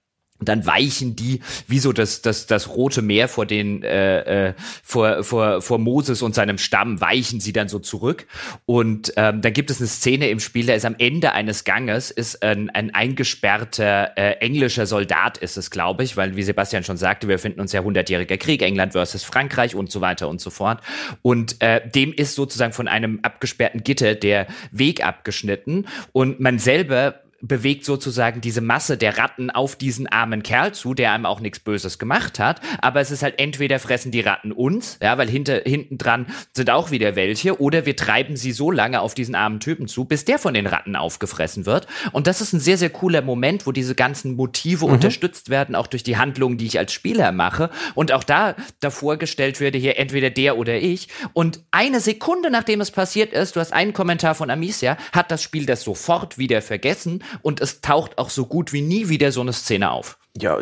dann weichen die wie so das das das rote Meer vor den äh, äh, vor vor vor Moses und seinem Stamm weichen sie dann so zurück. Und ähm, dann gibt es eine Szene im Spiel da ist am Ende eines Ganges ist ein, ein eingesperrter äh, englischer Soldat ist es glaube ich weil wie Sebastian schon sagte wir finden uns ja hundertjähriger Krieg England versus Frankreich und so weiter und so fort. Und äh, dem ist sozusagen von einem abgesperrten Gitter der Weg abgeschnitten. Und man selber bewegt sozusagen diese Masse der Ratten auf diesen armen Kerl zu, der einem auch nichts Böses gemacht hat. Aber es ist halt entweder fressen die Ratten uns, ja, weil hinter, hinten dran sind auch wieder welche, oder wir treiben sie so lange auf diesen armen Typen zu, bis der von den Ratten aufgefressen wird. Und das ist ein sehr, sehr cooler Moment, wo diese ganzen Motive mhm. unterstützt werden, auch durch die Handlungen, die ich als Spieler mache. Und auch da davor gestellt werde, hier entweder der oder ich. Und eine Sekunde nachdem es passiert ist, du hast einen Kommentar von Amicia, hat das Spiel das sofort wieder vergessen und es taucht auch so gut wie nie wieder so eine Szene auf. Ja,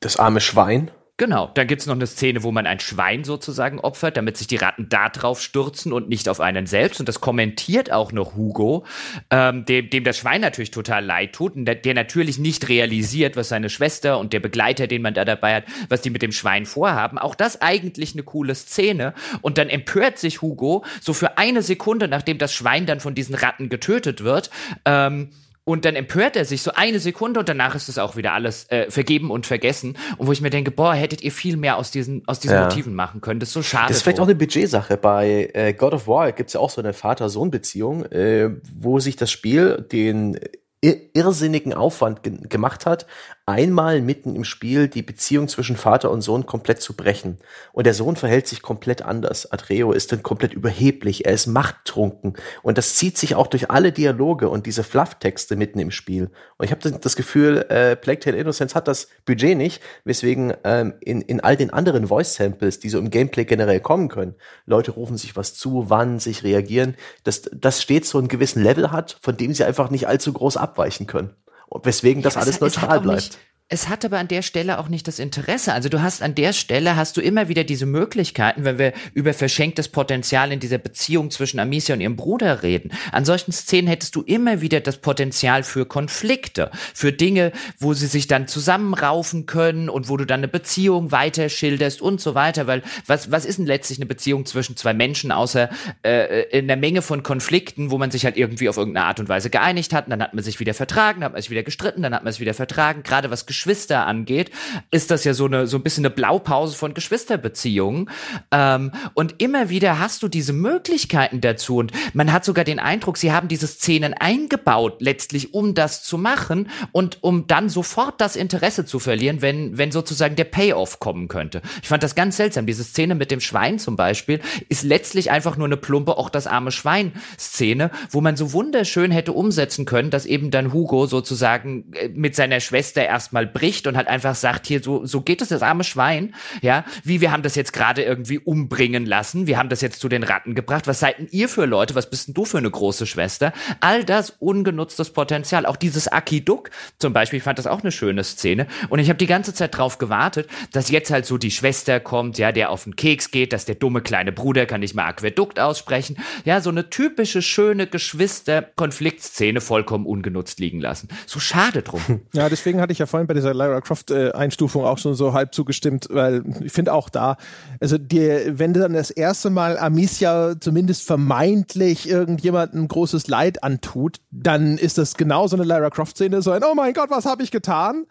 das arme Schwein. Genau, dann gibt's noch eine Szene, wo man ein Schwein sozusagen opfert, damit sich die Ratten da drauf stürzen und nicht auf einen selbst. Und das kommentiert auch noch Hugo, ähm, dem, dem das Schwein natürlich total leid tut und der, der natürlich nicht realisiert, was seine Schwester und der Begleiter, den man da dabei hat, was die mit dem Schwein vorhaben. Auch das eigentlich eine coole Szene. Und dann empört sich Hugo so für eine Sekunde, nachdem das Schwein dann von diesen Ratten getötet wird. Ähm, und dann empört er sich so eine Sekunde und danach ist es auch wieder alles äh, vergeben und vergessen. Und wo ich mir denke, boah, hättet ihr viel mehr aus diesen, aus diesen ja. Motiven machen können. Das ist so schade. Das ist vielleicht so. auch eine Budgetsache. Bei äh, God of War gibt's ja auch so eine Vater-Sohn-Beziehung, äh, wo sich das Spiel den irrsinnigen Aufwand ge gemacht hat, einmal mitten im Spiel die Beziehung zwischen Vater und Sohn komplett zu brechen. Und der Sohn verhält sich komplett anders. Adreo ist dann komplett überheblich, er ist machttrunken. Und das zieht sich auch durch alle Dialoge und diese Flufftexte mitten im Spiel. Und ich habe das Gefühl, äh, Plague Tale Innocence hat das Budget nicht, weswegen ähm, in, in all den anderen Voice-Samples, die so im Gameplay generell kommen können, Leute rufen sich was zu, wann sich reagieren, dass das stets so einen gewissen Level hat, von dem sie einfach nicht allzu groß abweichen können. Weswegen das ja, alles neutral bleibt. Nicht, es hat aber an der Stelle auch nicht das Interesse. Also du hast an der Stelle hast du immer wieder diese Möglichkeiten, wenn wir über verschenktes Potenzial in dieser Beziehung zwischen Amicia und ihrem Bruder reden. An solchen Szenen hättest du immer wieder das Potenzial für Konflikte, für Dinge, wo sie sich dann zusammenraufen können und wo du dann eine Beziehung weiter schilderst und so weiter. Weil was was ist denn letztlich eine Beziehung zwischen zwei Menschen außer äh, in der Menge von Konflikten, wo man sich halt irgendwie auf irgendeine Art und Weise geeinigt hat, und dann hat man sich wieder vertragen, dann hat man sich wieder gestritten, dann hat man es wieder vertragen. Gerade was Geschwister angeht, ist das ja so eine so ein bisschen eine Blaupause von Geschwisterbeziehungen. Ähm, und immer wieder hast du diese Möglichkeiten dazu. Und man hat sogar den Eindruck, sie haben diese Szenen eingebaut, letztlich, um das zu machen und um dann sofort das Interesse zu verlieren, wenn, wenn sozusagen der Payoff kommen könnte. Ich fand das ganz seltsam. Diese Szene mit dem Schwein zum Beispiel ist letztlich einfach nur eine plumpe, auch das arme Schwein-Szene, wo man so wunderschön hätte umsetzen können, dass eben dann Hugo sozusagen äh, mit seiner Schwester erstmal bricht und halt einfach sagt, hier, so, so geht es das arme Schwein, ja, wie wir haben das jetzt gerade irgendwie umbringen lassen, wir haben das jetzt zu den Ratten gebracht, was seid denn ihr für Leute, was bist denn du für eine große Schwester? All das ungenutztes Potenzial, auch dieses Akiduk zum Beispiel, ich fand das auch eine schöne Szene und ich habe die ganze Zeit drauf gewartet, dass jetzt halt so die Schwester kommt, ja, der auf den Keks geht, dass der dumme kleine Bruder kann nicht mal Aquädukt aussprechen, ja, so eine typische schöne Geschwister-Konfliktszene vollkommen ungenutzt liegen lassen. So schade drum. Ja, deswegen hatte ich ja vorhin bei dieser Lara Croft äh, Einstufung auch schon so halb zugestimmt, weil ich finde auch da, also dir, wenn dann das erste Mal Amicia zumindest vermeintlich irgendjemandem großes Leid antut, dann ist das genau so eine Lara Croft Szene, so ein Oh mein Gott, was habe ich getan?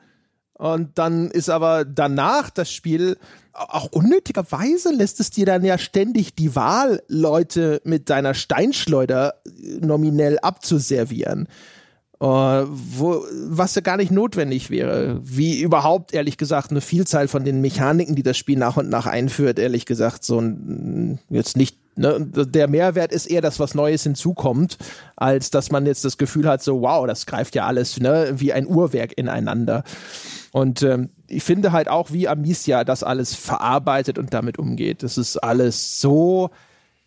Und dann ist aber danach das Spiel auch unnötigerweise lässt es dir dann ja ständig die Wahl, Leute mit deiner Steinschleuder nominell abzuservieren. Uh, wo, was ja gar nicht notwendig wäre. Wie überhaupt, ehrlich gesagt, eine Vielzahl von den Mechaniken, die das Spiel nach und nach einführt, ehrlich gesagt, so ein, jetzt nicht, ne, der Mehrwert ist eher das, was Neues hinzukommt, als dass man jetzt das Gefühl hat, so, wow, das greift ja alles, ne, wie ein Uhrwerk ineinander. Und ähm, ich finde halt auch, wie Amicia das alles verarbeitet und damit umgeht. Das ist alles so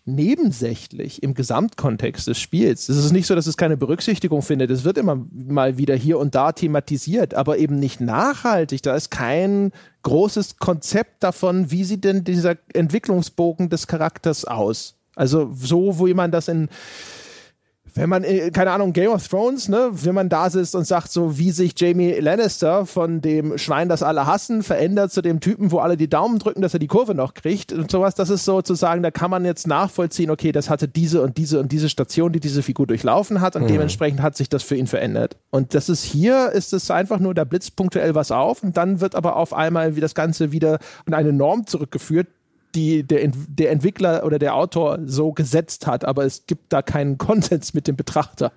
nebensächlich im Gesamtkontext des Spiels. Es ist nicht so, dass es keine Berücksichtigung findet. Es wird immer mal wieder hier und da thematisiert, aber eben nicht nachhaltig. Da ist kein großes Konzept davon, wie sieht denn dieser Entwicklungsbogen des Charakters aus. Also so, wo jemand das in wenn man, äh, keine Ahnung, Game of Thrones, ne, wenn man da sitzt und sagt, so wie sich Jamie Lannister von dem Schwein, das alle hassen, verändert zu dem Typen, wo alle die Daumen drücken, dass er die Kurve noch kriegt und sowas, das ist sozusagen, da kann man jetzt nachvollziehen, okay, das hatte diese und diese und diese Station, die diese Figur durchlaufen hat und mhm. dementsprechend hat sich das für ihn verändert. Und das ist hier, ist es einfach nur, da blitzt punktuell was auf und dann wird aber auf einmal wie das Ganze wieder in eine Norm zurückgeführt, die der, der Entwickler oder der Autor so gesetzt hat, aber es gibt da keinen Konsens mit dem Betrachter.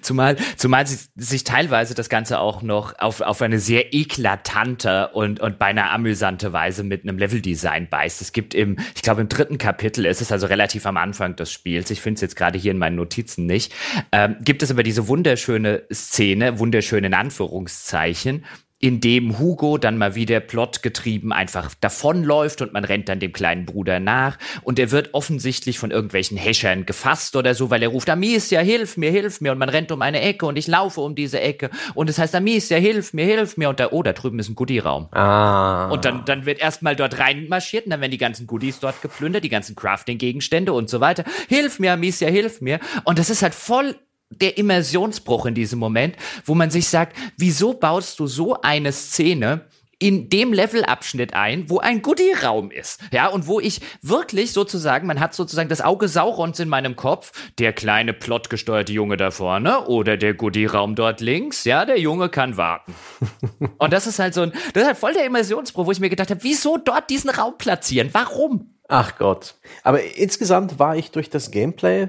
Zumal, zumal sich, sich teilweise das Ganze auch noch auf, auf eine sehr eklatante und, und beinahe amüsante Weise mit einem Leveldesign beißt. Es gibt im, ich glaube im dritten Kapitel, es ist also relativ am Anfang des Spiels, ich finde es jetzt gerade hier in meinen Notizen nicht, ähm, gibt es aber diese wunderschöne Szene, wunderschön in Anführungszeichen, in dem Hugo dann mal wieder plotgetrieben einfach davonläuft und man rennt dann dem kleinen Bruder nach und er wird offensichtlich von irgendwelchen Häschern gefasst oder so, weil er ruft, Amicia, hilf mir, hilf mir und man rennt um eine Ecke und ich laufe um diese Ecke und es heißt, Amicia, hilf mir, hilf mir und da, oh, da drüben ist ein Goodie-Raum. Ah. Und dann, dann wird erstmal dort reinmarschiert und dann werden die ganzen Goodies dort geplündert, die ganzen Crafting-Gegenstände und so weiter. Hilf mir, Amicia, hilf mir. Und das ist halt voll der Immersionsbruch in diesem Moment, wo man sich sagt, wieso baust du so eine Szene in dem Levelabschnitt ein, wo ein Goodie-Raum ist. Ja, und wo ich wirklich sozusagen, man hat sozusagen das Auge Saurons in meinem Kopf, der kleine plotgesteuerte Junge da vorne oder der Goodie-Raum dort links, ja, der Junge kann warten. und das ist halt so ein, das ist halt voll der Immersionsbruch, wo ich mir gedacht habe, wieso dort diesen Raum platzieren? Warum? Ach Gott. Aber insgesamt war ich durch das Gameplay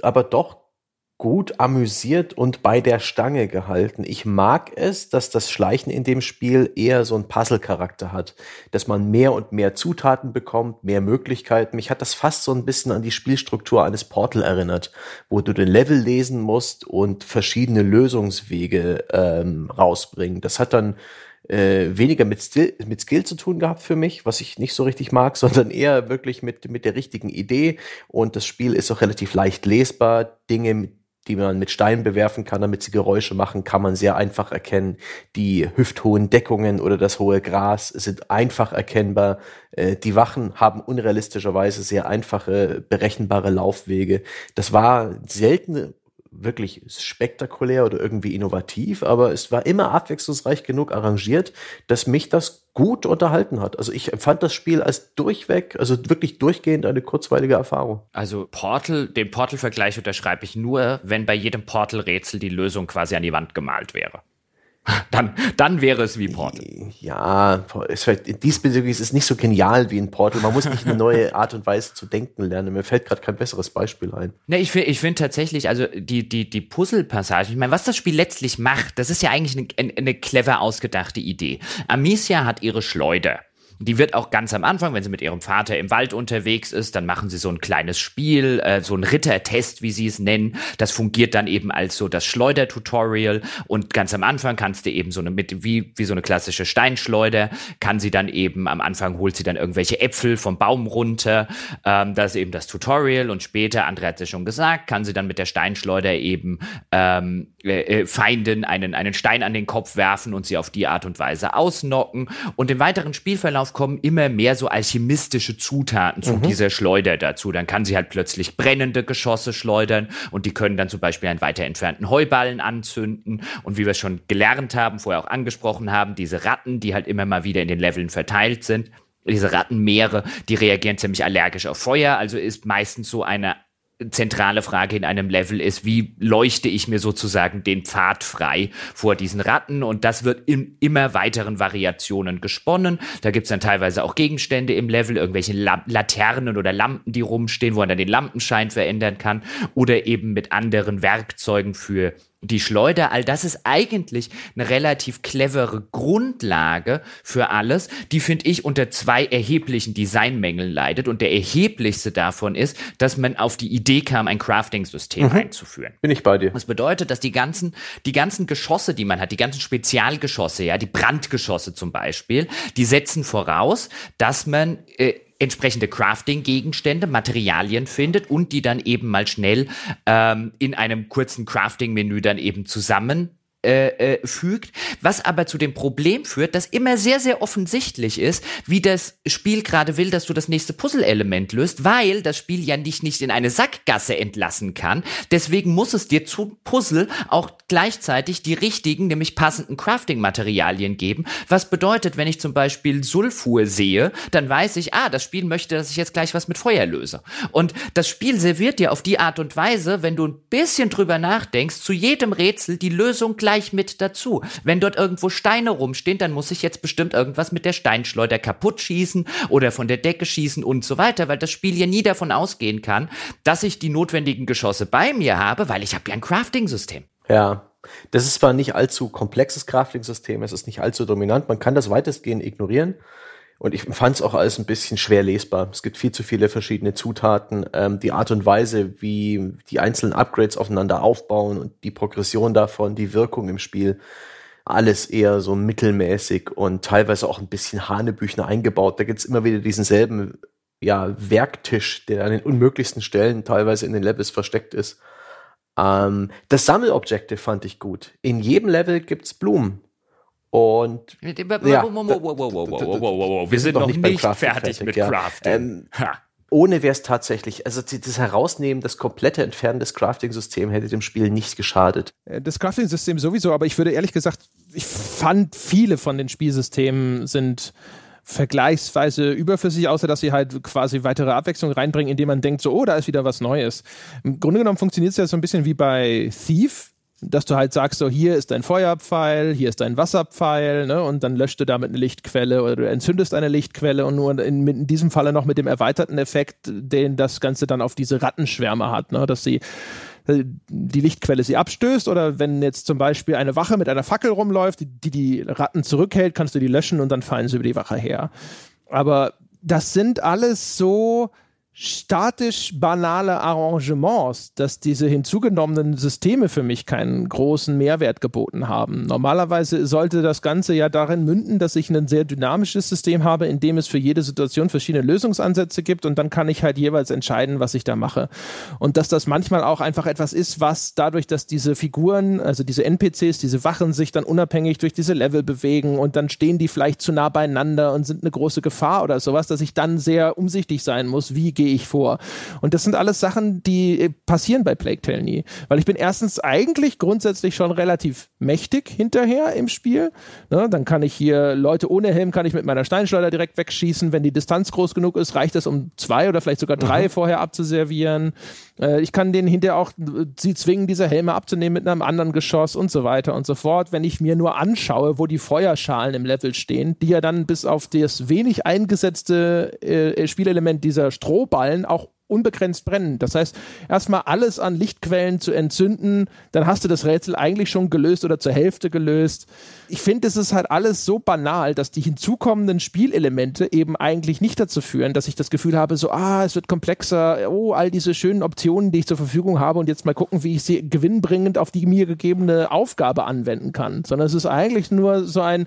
aber doch gut amüsiert und bei der Stange gehalten. Ich mag es, dass das Schleichen in dem Spiel eher so einen Puzzle-Charakter hat, dass man mehr und mehr Zutaten bekommt, mehr Möglichkeiten. Mich hat das fast so ein bisschen an die Spielstruktur eines Portal erinnert, wo du den Level lesen musst und verschiedene Lösungswege ähm, rausbringen. Das hat dann äh, weniger mit Skill, mit Skill zu tun gehabt für mich, was ich nicht so richtig mag, sondern eher wirklich mit, mit der richtigen Idee. Und das Spiel ist auch relativ leicht lesbar. Dinge, die man mit Steinen bewerfen kann, damit sie Geräusche machen, kann man sehr einfach erkennen. Die hüfthohen Deckungen oder das hohe Gras sind einfach erkennbar. Äh, die Wachen haben unrealistischerweise sehr einfache, berechenbare Laufwege. Das war selten wirklich spektakulär oder irgendwie innovativ, aber es war immer abwechslungsreich genug arrangiert, dass mich das gut unterhalten hat. Also ich empfand das Spiel als durchweg, also wirklich durchgehend eine kurzweilige Erfahrung. Also Portal, den Portal-Vergleich unterschreibe ich nur, wenn bei jedem Portal-Rätsel die Lösung quasi an die Wand gemalt wäre. Dann, dann wäre es wie Portal. Ja, es fällt, diesbezüglich ist es nicht so genial wie ein Portal. Man muss nicht eine neue Art und Weise zu denken lernen. Mir fällt gerade kein besseres Beispiel ein. Ne, ich finde ich find tatsächlich, also die, die, die Puzzle-Passage, ich meine, was das Spiel letztlich macht, das ist ja eigentlich eine, eine clever ausgedachte Idee. Amicia hat ihre Schleuder. Die wird auch ganz am Anfang, wenn sie mit ihrem Vater im Wald unterwegs ist, dann machen sie so ein kleines Spiel, äh, so ein Rittertest, wie sie es nennen. Das fungiert dann eben als so das Schleuder-Tutorial. Und ganz am Anfang kannst du eben so eine, mit, wie, wie so eine klassische Steinschleuder, kann sie dann eben, am Anfang holt sie dann irgendwelche Äpfel vom Baum runter. Ähm, das ist eben das Tutorial. Und später, André hat es ja schon gesagt, kann sie dann mit der Steinschleuder eben ähm, äh, äh, Feinden einen, einen Stein an den Kopf werfen und sie auf die Art und Weise ausnocken. Und im weiteren Spielverlauf kommen immer mehr so alchemistische Zutaten zu mhm. dieser Schleuder dazu. Dann kann sie halt plötzlich brennende Geschosse schleudern und die können dann zum Beispiel einen weiter entfernten Heuballen anzünden. Und wie wir schon gelernt haben, vorher auch angesprochen haben, diese Ratten, die halt immer mal wieder in den Leveln verteilt sind, diese Rattenmeere, die reagieren ziemlich allergisch auf Feuer, also ist meistens so eine zentrale Frage in einem Level ist, wie leuchte ich mir sozusagen den Pfad frei vor diesen Ratten und das wird in immer weiteren Variationen gesponnen. Da gibt's dann teilweise auch Gegenstände im Level, irgendwelche La Laternen oder Lampen, die rumstehen, wo man dann den Lampenschein verändern kann oder eben mit anderen Werkzeugen für die Schleuder, all das ist eigentlich eine relativ clevere Grundlage für alles, die finde ich unter zwei erheblichen Designmängeln leidet und der erheblichste davon ist, dass man auf die Idee kam, ein Crafting-System mhm. einzuführen. Bin ich bei dir. Das bedeutet, dass die ganzen, die ganzen Geschosse, die man hat, die ganzen Spezialgeschosse, ja, die Brandgeschosse zum Beispiel, die setzen voraus, dass man äh, entsprechende Crafting-Gegenstände, Materialien findet und die dann eben mal schnell ähm, in einem kurzen Crafting-Menü dann eben zusammen äh, äh, fügt, was aber zu dem Problem führt, dass immer sehr, sehr offensichtlich ist, wie das Spiel gerade will, dass du das nächste Puzzle-Element löst, weil das Spiel ja nicht, nicht in eine Sackgasse entlassen kann. Deswegen muss es dir zu Puzzle auch gleichzeitig die richtigen, nämlich passenden Crafting-Materialien geben. Was bedeutet, wenn ich zum Beispiel Sulfur sehe, dann weiß ich, ah, das Spiel möchte, dass ich jetzt gleich was mit Feuer löse. Und das Spiel serviert dir auf die Art und Weise, wenn du ein bisschen drüber nachdenkst, zu jedem Rätsel die Lösung gleich gleich mit dazu. Wenn dort irgendwo Steine rumstehen, dann muss ich jetzt bestimmt irgendwas mit der Steinschleuder kaputt schießen oder von der Decke schießen und so weiter, weil das Spiel ja nie davon ausgehen kann, dass ich die notwendigen Geschosse bei mir habe, weil ich habe ja ein Crafting-System. Ja, das ist zwar nicht allzu komplexes Crafting-System, es ist nicht allzu dominant, man kann das weitestgehend ignorieren. Und ich fand es auch alles ein bisschen schwer lesbar. Es gibt viel zu viele verschiedene Zutaten. Ähm, die Art und Weise, wie die einzelnen Upgrades aufeinander aufbauen und die Progression davon, die Wirkung im Spiel, alles eher so mittelmäßig und teilweise auch ein bisschen Hanebüchner eingebaut. Da gibt's immer wieder diesen selben ja, Werktisch, der an den unmöglichsten Stellen teilweise in den Levels versteckt ist. Ähm, das Sammelobjektive fand ich gut. In jedem Level gibt's Blumen. Und ja, wir sind noch nicht, fertig, mit. Crafting. Ähm, ohne wäre es tatsächlich, also das Herausnehmen, das komplette Entfernen des Crafting-Systems hätte dem Spiel nicht geschadet. Äh, das Crafting-System sowieso, aber ich würde ehrlich gesagt, ich fand viele von den Spielsystemen sind vergleichsweise überflüssig, außer dass sie halt quasi weitere Abwechslung reinbringen, indem man denkt, so, oh, da ist wieder was Neues. Im Grunde genommen funktioniert es ja so ein bisschen wie bei Thief, dass du halt sagst, so hier ist dein Feuerpfeil, hier ist dein Wasserpfeil, ne, und dann löscht du damit eine Lichtquelle oder du entzündest eine Lichtquelle und nur in, in diesem Falle noch mit dem erweiterten Effekt, den das Ganze dann auf diese Rattenschwärme hat, ne, dass sie äh, die Lichtquelle sie abstößt oder wenn jetzt zum Beispiel eine Wache mit einer Fackel rumläuft, die die, die Ratten zurückhält, kannst du die löschen und dann fallen sie über die Wache her. Aber das sind alles so statisch banale Arrangements, dass diese hinzugenommenen Systeme für mich keinen großen Mehrwert geboten haben. Normalerweise sollte das Ganze ja darin münden, dass ich ein sehr dynamisches System habe, in dem es für jede Situation verschiedene Lösungsansätze gibt und dann kann ich halt jeweils entscheiden, was ich da mache. Und dass das manchmal auch einfach etwas ist, was dadurch, dass diese Figuren, also diese NPCs, diese Wachen sich dann unabhängig durch diese Level bewegen und dann stehen die vielleicht zu nah beieinander und sind eine große Gefahr oder sowas, dass ich dann sehr umsichtig sein muss, wie gehe ich vor. Und das sind alles Sachen, die äh, passieren bei Plague Tale nie. Weil ich bin erstens eigentlich grundsätzlich schon relativ mächtig hinterher im Spiel. Ne, dann kann ich hier Leute ohne Helm kann ich mit meiner Steinschleuder direkt wegschießen. Wenn die Distanz groß genug ist, reicht es, um zwei oder vielleicht sogar drei mhm. vorher abzuservieren. Äh, ich kann denen hinterher auch äh, sie zwingen, diese Helme abzunehmen mit einem anderen Geschoss und so weiter und so fort. Wenn ich mir nur anschaue, wo die Feuerschalen im Level stehen, die ja dann bis auf das wenig eingesetzte äh, Spielelement dieser Strohballen auch unbegrenzt brennen. Das heißt, erstmal alles an Lichtquellen zu entzünden, dann hast du das Rätsel eigentlich schon gelöst oder zur Hälfte gelöst. Ich finde, es ist halt alles so banal, dass die hinzukommenden Spielelemente eben eigentlich nicht dazu führen, dass ich das Gefühl habe, so, ah, es wird komplexer, oh, all diese schönen Optionen, die ich zur Verfügung habe und jetzt mal gucken, wie ich sie gewinnbringend auf die mir gegebene Aufgabe anwenden kann. Sondern es ist eigentlich nur so ein,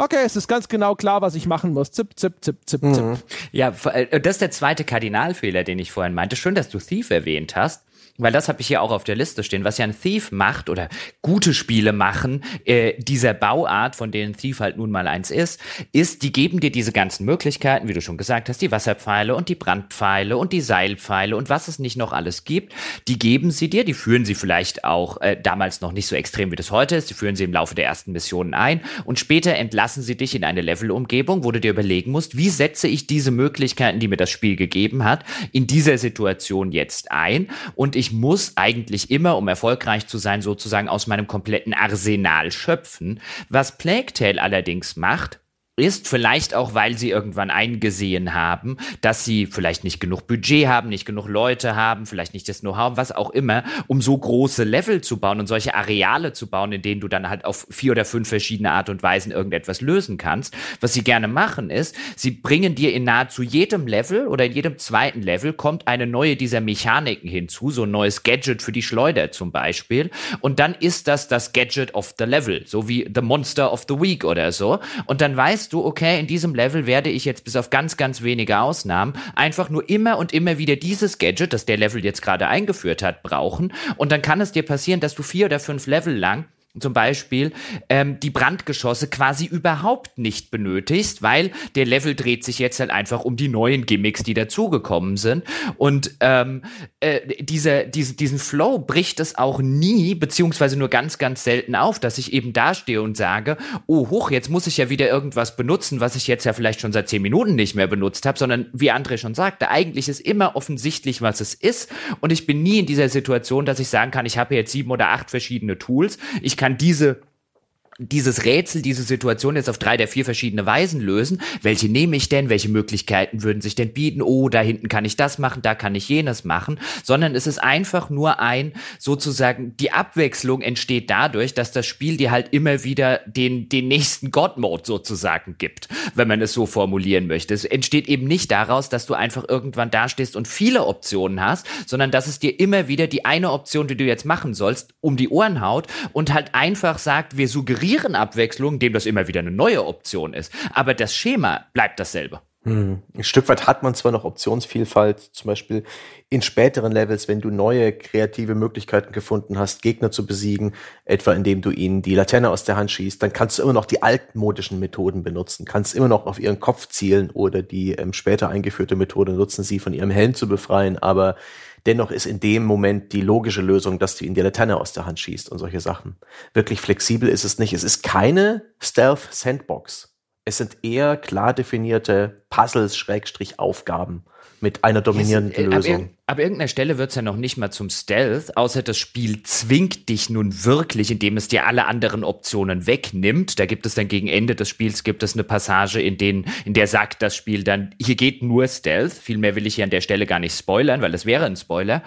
Okay, es ist ganz genau klar, was ich machen muss. Zip, zip, zip, zip, zip. Mhm. Ja, äh, das ist der zweite Kardinalfehler, den ich vorhin meinte. Schön, dass du Thief erwähnt hast weil das habe ich hier auch auf der Liste stehen, was ja ein Thief macht oder gute Spiele machen, äh, dieser Bauart, von denen Thief halt nun mal eins ist, ist, die geben dir diese ganzen Möglichkeiten, wie du schon gesagt hast, die Wasserpfeile und die Brandpfeile und die Seilpfeile und was es nicht noch alles gibt, die geben sie dir, die führen sie vielleicht auch äh, damals noch nicht so extrem, wie das heute ist, die führen sie im Laufe der ersten Missionen ein und später entlassen sie dich in eine Levelumgebung, wo du dir überlegen musst, wie setze ich diese Möglichkeiten, die mir das Spiel gegeben hat, in dieser Situation jetzt ein und ich ich muss eigentlich immer, um erfolgreich zu sein, sozusagen aus meinem kompletten Arsenal schöpfen. Was Plague Tale allerdings macht, ist, vielleicht auch, weil sie irgendwann eingesehen haben, dass sie vielleicht nicht genug Budget haben, nicht genug Leute haben, vielleicht nicht das Know-how, was auch immer, um so große Level zu bauen und solche Areale zu bauen, in denen du dann halt auf vier oder fünf verschiedene Art und Weisen irgendetwas lösen kannst. Was sie gerne machen ist, sie bringen dir in nahezu jedem Level oder in jedem zweiten Level kommt eine neue dieser Mechaniken hinzu, so ein neues Gadget für die Schleuder zum Beispiel. Und dann ist das das Gadget of the Level, so wie The Monster of the Week oder so. Und dann weißt weißt du, okay, in diesem Level werde ich jetzt bis auf ganz, ganz wenige Ausnahmen einfach nur immer und immer wieder dieses Gadget, das der Level jetzt gerade eingeführt hat, brauchen. Und dann kann es dir passieren, dass du vier oder fünf Level lang zum Beispiel ähm, die Brandgeschosse quasi überhaupt nicht benötigst, weil der Level dreht sich jetzt halt einfach um die neuen Gimmicks, die dazugekommen sind. Und ähm, äh, diese, diese, diesen Flow bricht es auch nie, beziehungsweise nur ganz, ganz selten auf, dass ich eben dastehe und sage, oh hoch, jetzt muss ich ja wieder irgendwas benutzen, was ich jetzt ja vielleicht schon seit zehn Minuten nicht mehr benutzt habe, sondern wie André schon sagte, eigentlich ist immer offensichtlich, was es ist. Und ich bin nie in dieser Situation, dass ich sagen kann, ich habe jetzt sieben oder acht verschiedene Tools. Ich kann diese dieses Rätsel, diese Situation jetzt auf drei der vier verschiedene Weisen lösen. Welche nehme ich denn? Welche Möglichkeiten würden sich denn bieten? Oh, da hinten kann ich das machen, da kann ich jenes machen. Sondern es ist einfach nur ein, sozusagen, die Abwechslung entsteht dadurch, dass das Spiel dir halt immer wieder den, den nächsten God-Mode sozusagen gibt, wenn man es so formulieren möchte. Es entsteht eben nicht daraus, dass du einfach irgendwann dastehst und viele Optionen hast, sondern dass es dir immer wieder die eine Option, die du jetzt machen sollst, um die Ohren haut und halt einfach sagt, wir suggerieren ignorieren Abwechslung, dem das immer wieder eine neue Option ist. Aber das Schema bleibt dasselbe. Hm. Ein Stück weit hat man zwar noch Optionsvielfalt, zum Beispiel in späteren Levels, wenn du neue kreative Möglichkeiten gefunden hast, Gegner zu besiegen, etwa indem du ihnen die Laterne aus der Hand schießt, dann kannst du immer noch die altmodischen Methoden benutzen, kannst immer noch auf ihren Kopf zielen oder die ähm, später eingeführte Methode nutzen, sie von ihrem Helm zu befreien, aber Dennoch ist in dem Moment die logische Lösung, dass du ihn die Laterne aus der Hand schießt und solche Sachen. Wirklich flexibel ist es nicht. Es ist keine Stealth-Sandbox. Es sind eher klar definierte Puzzles, Schrägstrich, Aufgaben mit einer dominierenden äh, Lösung. Ab, ab irgendeiner Stelle wird es ja noch nicht mal zum Stealth, außer das Spiel zwingt dich nun wirklich, indem es dir alle anderen Optionen wegnimmt. Da gibt es dann gegen Ende des Spiels gibt es eine Passage, in, denen, in der sagt das Spiel dann, hier geht nur Stealth. Viel mehr will ich hier an der Stelle gar nicht spoilern, weil es wäre ein Spoiler.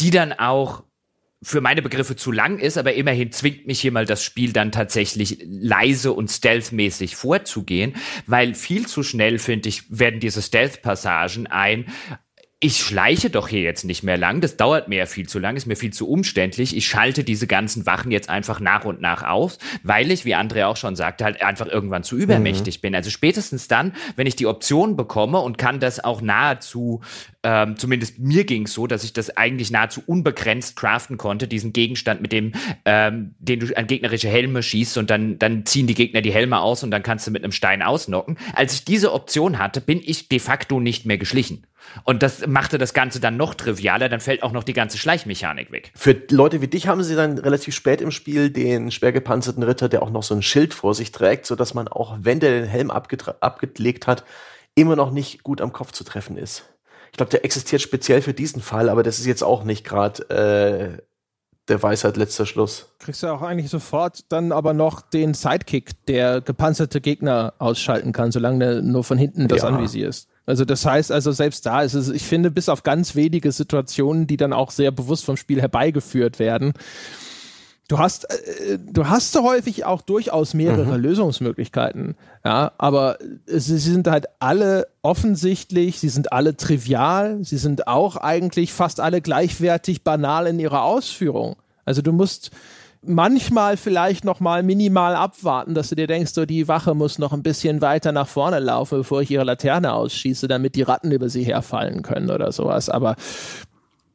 Die dann auch für meine Begriffe zu lang ist, aber immerhin zwingt mich hier mal das Spiel dann tatsächlich leise und stealthmäßig vorzugehen, weil viel zu schnell, finde ich, werden diese Stealth-Passagen ein, ich schleiche doch hier jetzt nicht mehr lang, das dauert mir ja viel zu lang, ist mir viel zu umständlich. Ich schalte diese ganzen Wachen jetzt einfach nach und nach aus, weil ich, wie André auch schon sagte, halt einfach irgendwann zu übermächtig mhm. bin. Also spätestens dann, wenn ich die Option bekomme und kann das auch nahezu, ähm, zumindest mir ging es so, dass ich das eigentlich nahezu unbegrenzt craften konnte, diesen Gegenstand, mit dem, ähm, den du an gegnerische Helme schießt und dann, dann ziehen die Gegner die Helme aus und dann kannst du mit einem Stein ausnocken. Als ich diese Option hatte, bin ich de facto nicht mehr geschlichen. Und das machte das Ganze dann noch trivialer, dann fällt auch noch die ganze Schleichmechanik weg. Für Leute wie dich haben sie dann relativ spät im Spiel den schwer gepanzerten Ritter, der auch noch so ein Schild vor sich trägt, sodass man auch, wenn der den Helm abgelegt hat, immer noch nicht gut am Kopf zu treffen ist. Ich glaube, der existiert speziell für diesen Fall, aber das ist jetzt auch nicht gerade äh, der Weisheit letzter Schluss. Kriegst du auch eigentlich sofort dann aber noch den Sidekick, der gepanzerte Gegner ausschalten kann, solange der nur von hinten das ja. anvisierst. Also das heißt also selbst da ist es, ich finde, bis auf ganz wenige Situationen, die dann auch sehr bewusst vom Spiel herbeigeführt werden, Du hast, äh, du hast so häufig auch durchaus mehrere mhm. Lösungsmöglichkeiten, ja, aber sie sind halt alle offensichtlich, sie sind alle trivial, sie sind auch eigentlich fast alle gleichwertig banal in ihrer Ausführung. Also du musst, manchmal vielleicht noch mal minimal abwarten, dass du dir denkst, so die Wache muss noch ein bisschen weiter nach vorne laufen, bevor ich ihre Laterne ausschieße, damit die Ratten über sie herfallen können oder sowas. Aber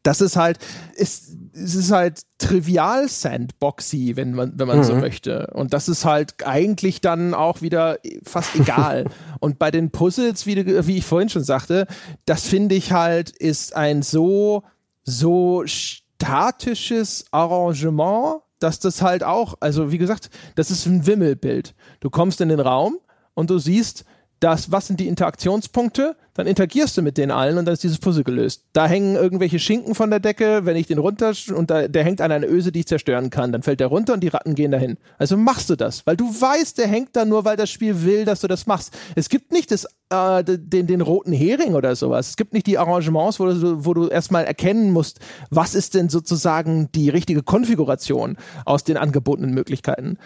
das ist halt, ist, es ist halt trivial Sandboxy, wenn man, wenn man mhm. so möchte. Und das ist halt eigentlich dann auch wieder fast egal. Und bei den Puzzles, wie, wie ich vorhin schon sagte, das finde ich halt, ist ein so, so statisches Arrangement, dass das halt auch, also wie gesagt, das ist ein Wimmelbild. Du kommst in den Raum und du siehst, das, was sind die Interaktionspunkte? Dann interagierst du mit denen allen und dann ist dieses Puzzle gelöst. Da hängen irgendwelche Schinken von der Decke, wenn ich den runter und da, der hängt an einer Öse, die ich zerstören kann, dann fällt der runter und die Ratten gehen dahin. Also machst du das, weil du weißt, der hängt da nur, weil das Spiel will, dass du das machst. Es gibt nicht das, äh, den, den roten Hering oder sowas. Es gibt nicht die Arrangements, wo du, wo du erstmal erkennen musst, was ist denn sozusagen die richtige Konfiguration aus den angebotenen Möglichkeiten.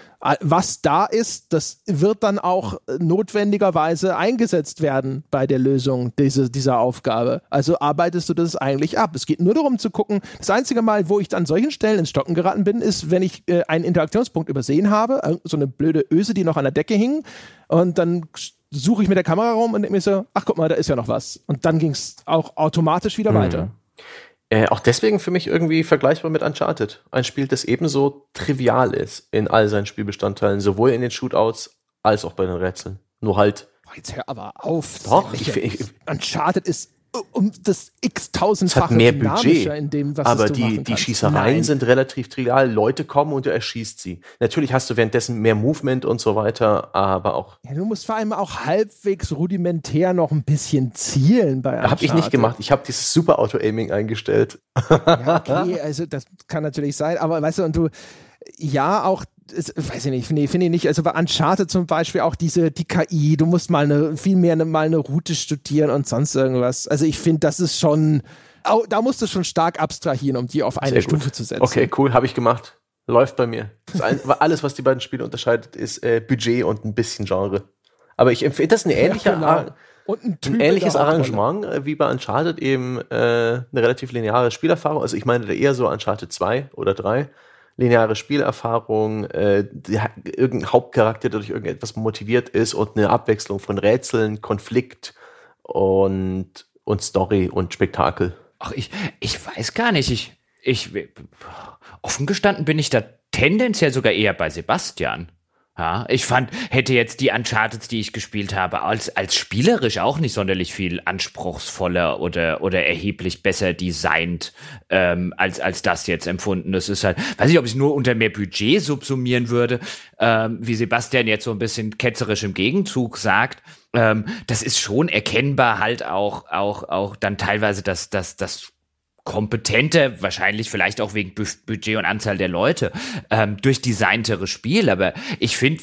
Was da ist, das wird dann auch notwendigerweise eingesetzt werden bei der Lösung Lösung diese, dieser Aufgabe. Also arbeitest du das eigentlich ab. Es geht nur darum zu gucken, das einzige Mal, wo ich an solchen Stellen ins Stocken geraten bin, ist, wenn ich äh, einen Interaktionspunkt übersehen habe, so eine blöde Öse, die noch an der Decke hing und dann suche ich mit der Kamera rum und denke mir so, ach guck mal, da ist ja noch was. Und dann ging es auch automatisch wieder mhm. weiter. Äh, auch deswegen für mich irgendwie vergleichbar mit Uncharted. Ein Spiel, das ebenso trivial ist in all seinen Spielbestandteilen, sowohl in den Shootouts als auch bei den Rätseln. Nur halt. Jetzt hör aber auf. Doch, ich, ich, Uncharted ist um das x-tausendfache hat mehr Budget, in dem, was aber die, die. Schießereien Nein. sind relativ trivial. Leute kommen und du erschießt sie. Natürlich hast du währenddessen mehr Movement und so weiter, aber auch Ja, du musst vor allem auch halbwegs rudimentär noch ein bisschen zielen bei habe ich nicht Uncharted. gemacht. Ich habe dieses Super Auto-Aiming eingestellt. Ja, okay, also das kann natürlich sein, aber weißt du, und du, ja, auch, es, weiß ich nicht, nee, finde ich nicht, also bei Uncharted zum Beispiel auch diese, die KI, du musst mal eine, viel mehr eine, mal eine Route studieren und sonst irgendwas. Also ich finde, das ist schon, au- da musst du schon stark abstrahieren, um die auf eine Sehr gut. Stufe zu setzen. Okay, cool, habe ich gemacht. Läuft bei mir. Ein, alles, was die beiden Spiele unterscheidet, ist äh, Budget und ein bisschen Genre. Aber ich empfehle das ist eine ähnliche Ja, genau. Ar- Und ein, ein in ähnliches. Arrangement äh, wie bei Uncharted eben äh, eine relativ lineare Spielerfahrung. Also ich meine da eher so Uncharted 2 oder 3. Lineare Spielerfahrung, äh, die, irgendein Hauptcharakter, der durch irgendetwas motiviert ist und eine Abwechslung von Rätseln, Konflikt und, und Story und Spektakel. Ach, ich, ich weiß gar nicht. Ich, ich, offen gestanden bin ich da tendenziell sogar eher bei Sebastian. Ja, ich fand, hätte jetzt die Uncharted, die ich gespielt habe, als, als spielerisch auch nicht sonderlich viel anspruchsvoller oder, oder erheblich besser designt, ähm, als, als das jetzt empfunden. Das ist halt, weiß nicht, ob ich es nur unter mehr Budget subsumieren würde, ähm, wie Sebastian jetzt so ein bisschen ketzerisch im Gegenzug sagt. Ähm, das ist schon erkennbar halt auch, auch, auch dann teilweise das, das, das kompetente, wahrscheinlich vielleicht auch wegen Bu Budget und Anzahl der Leute, ähm, durchdesigntere Spiel. Aber ich finde,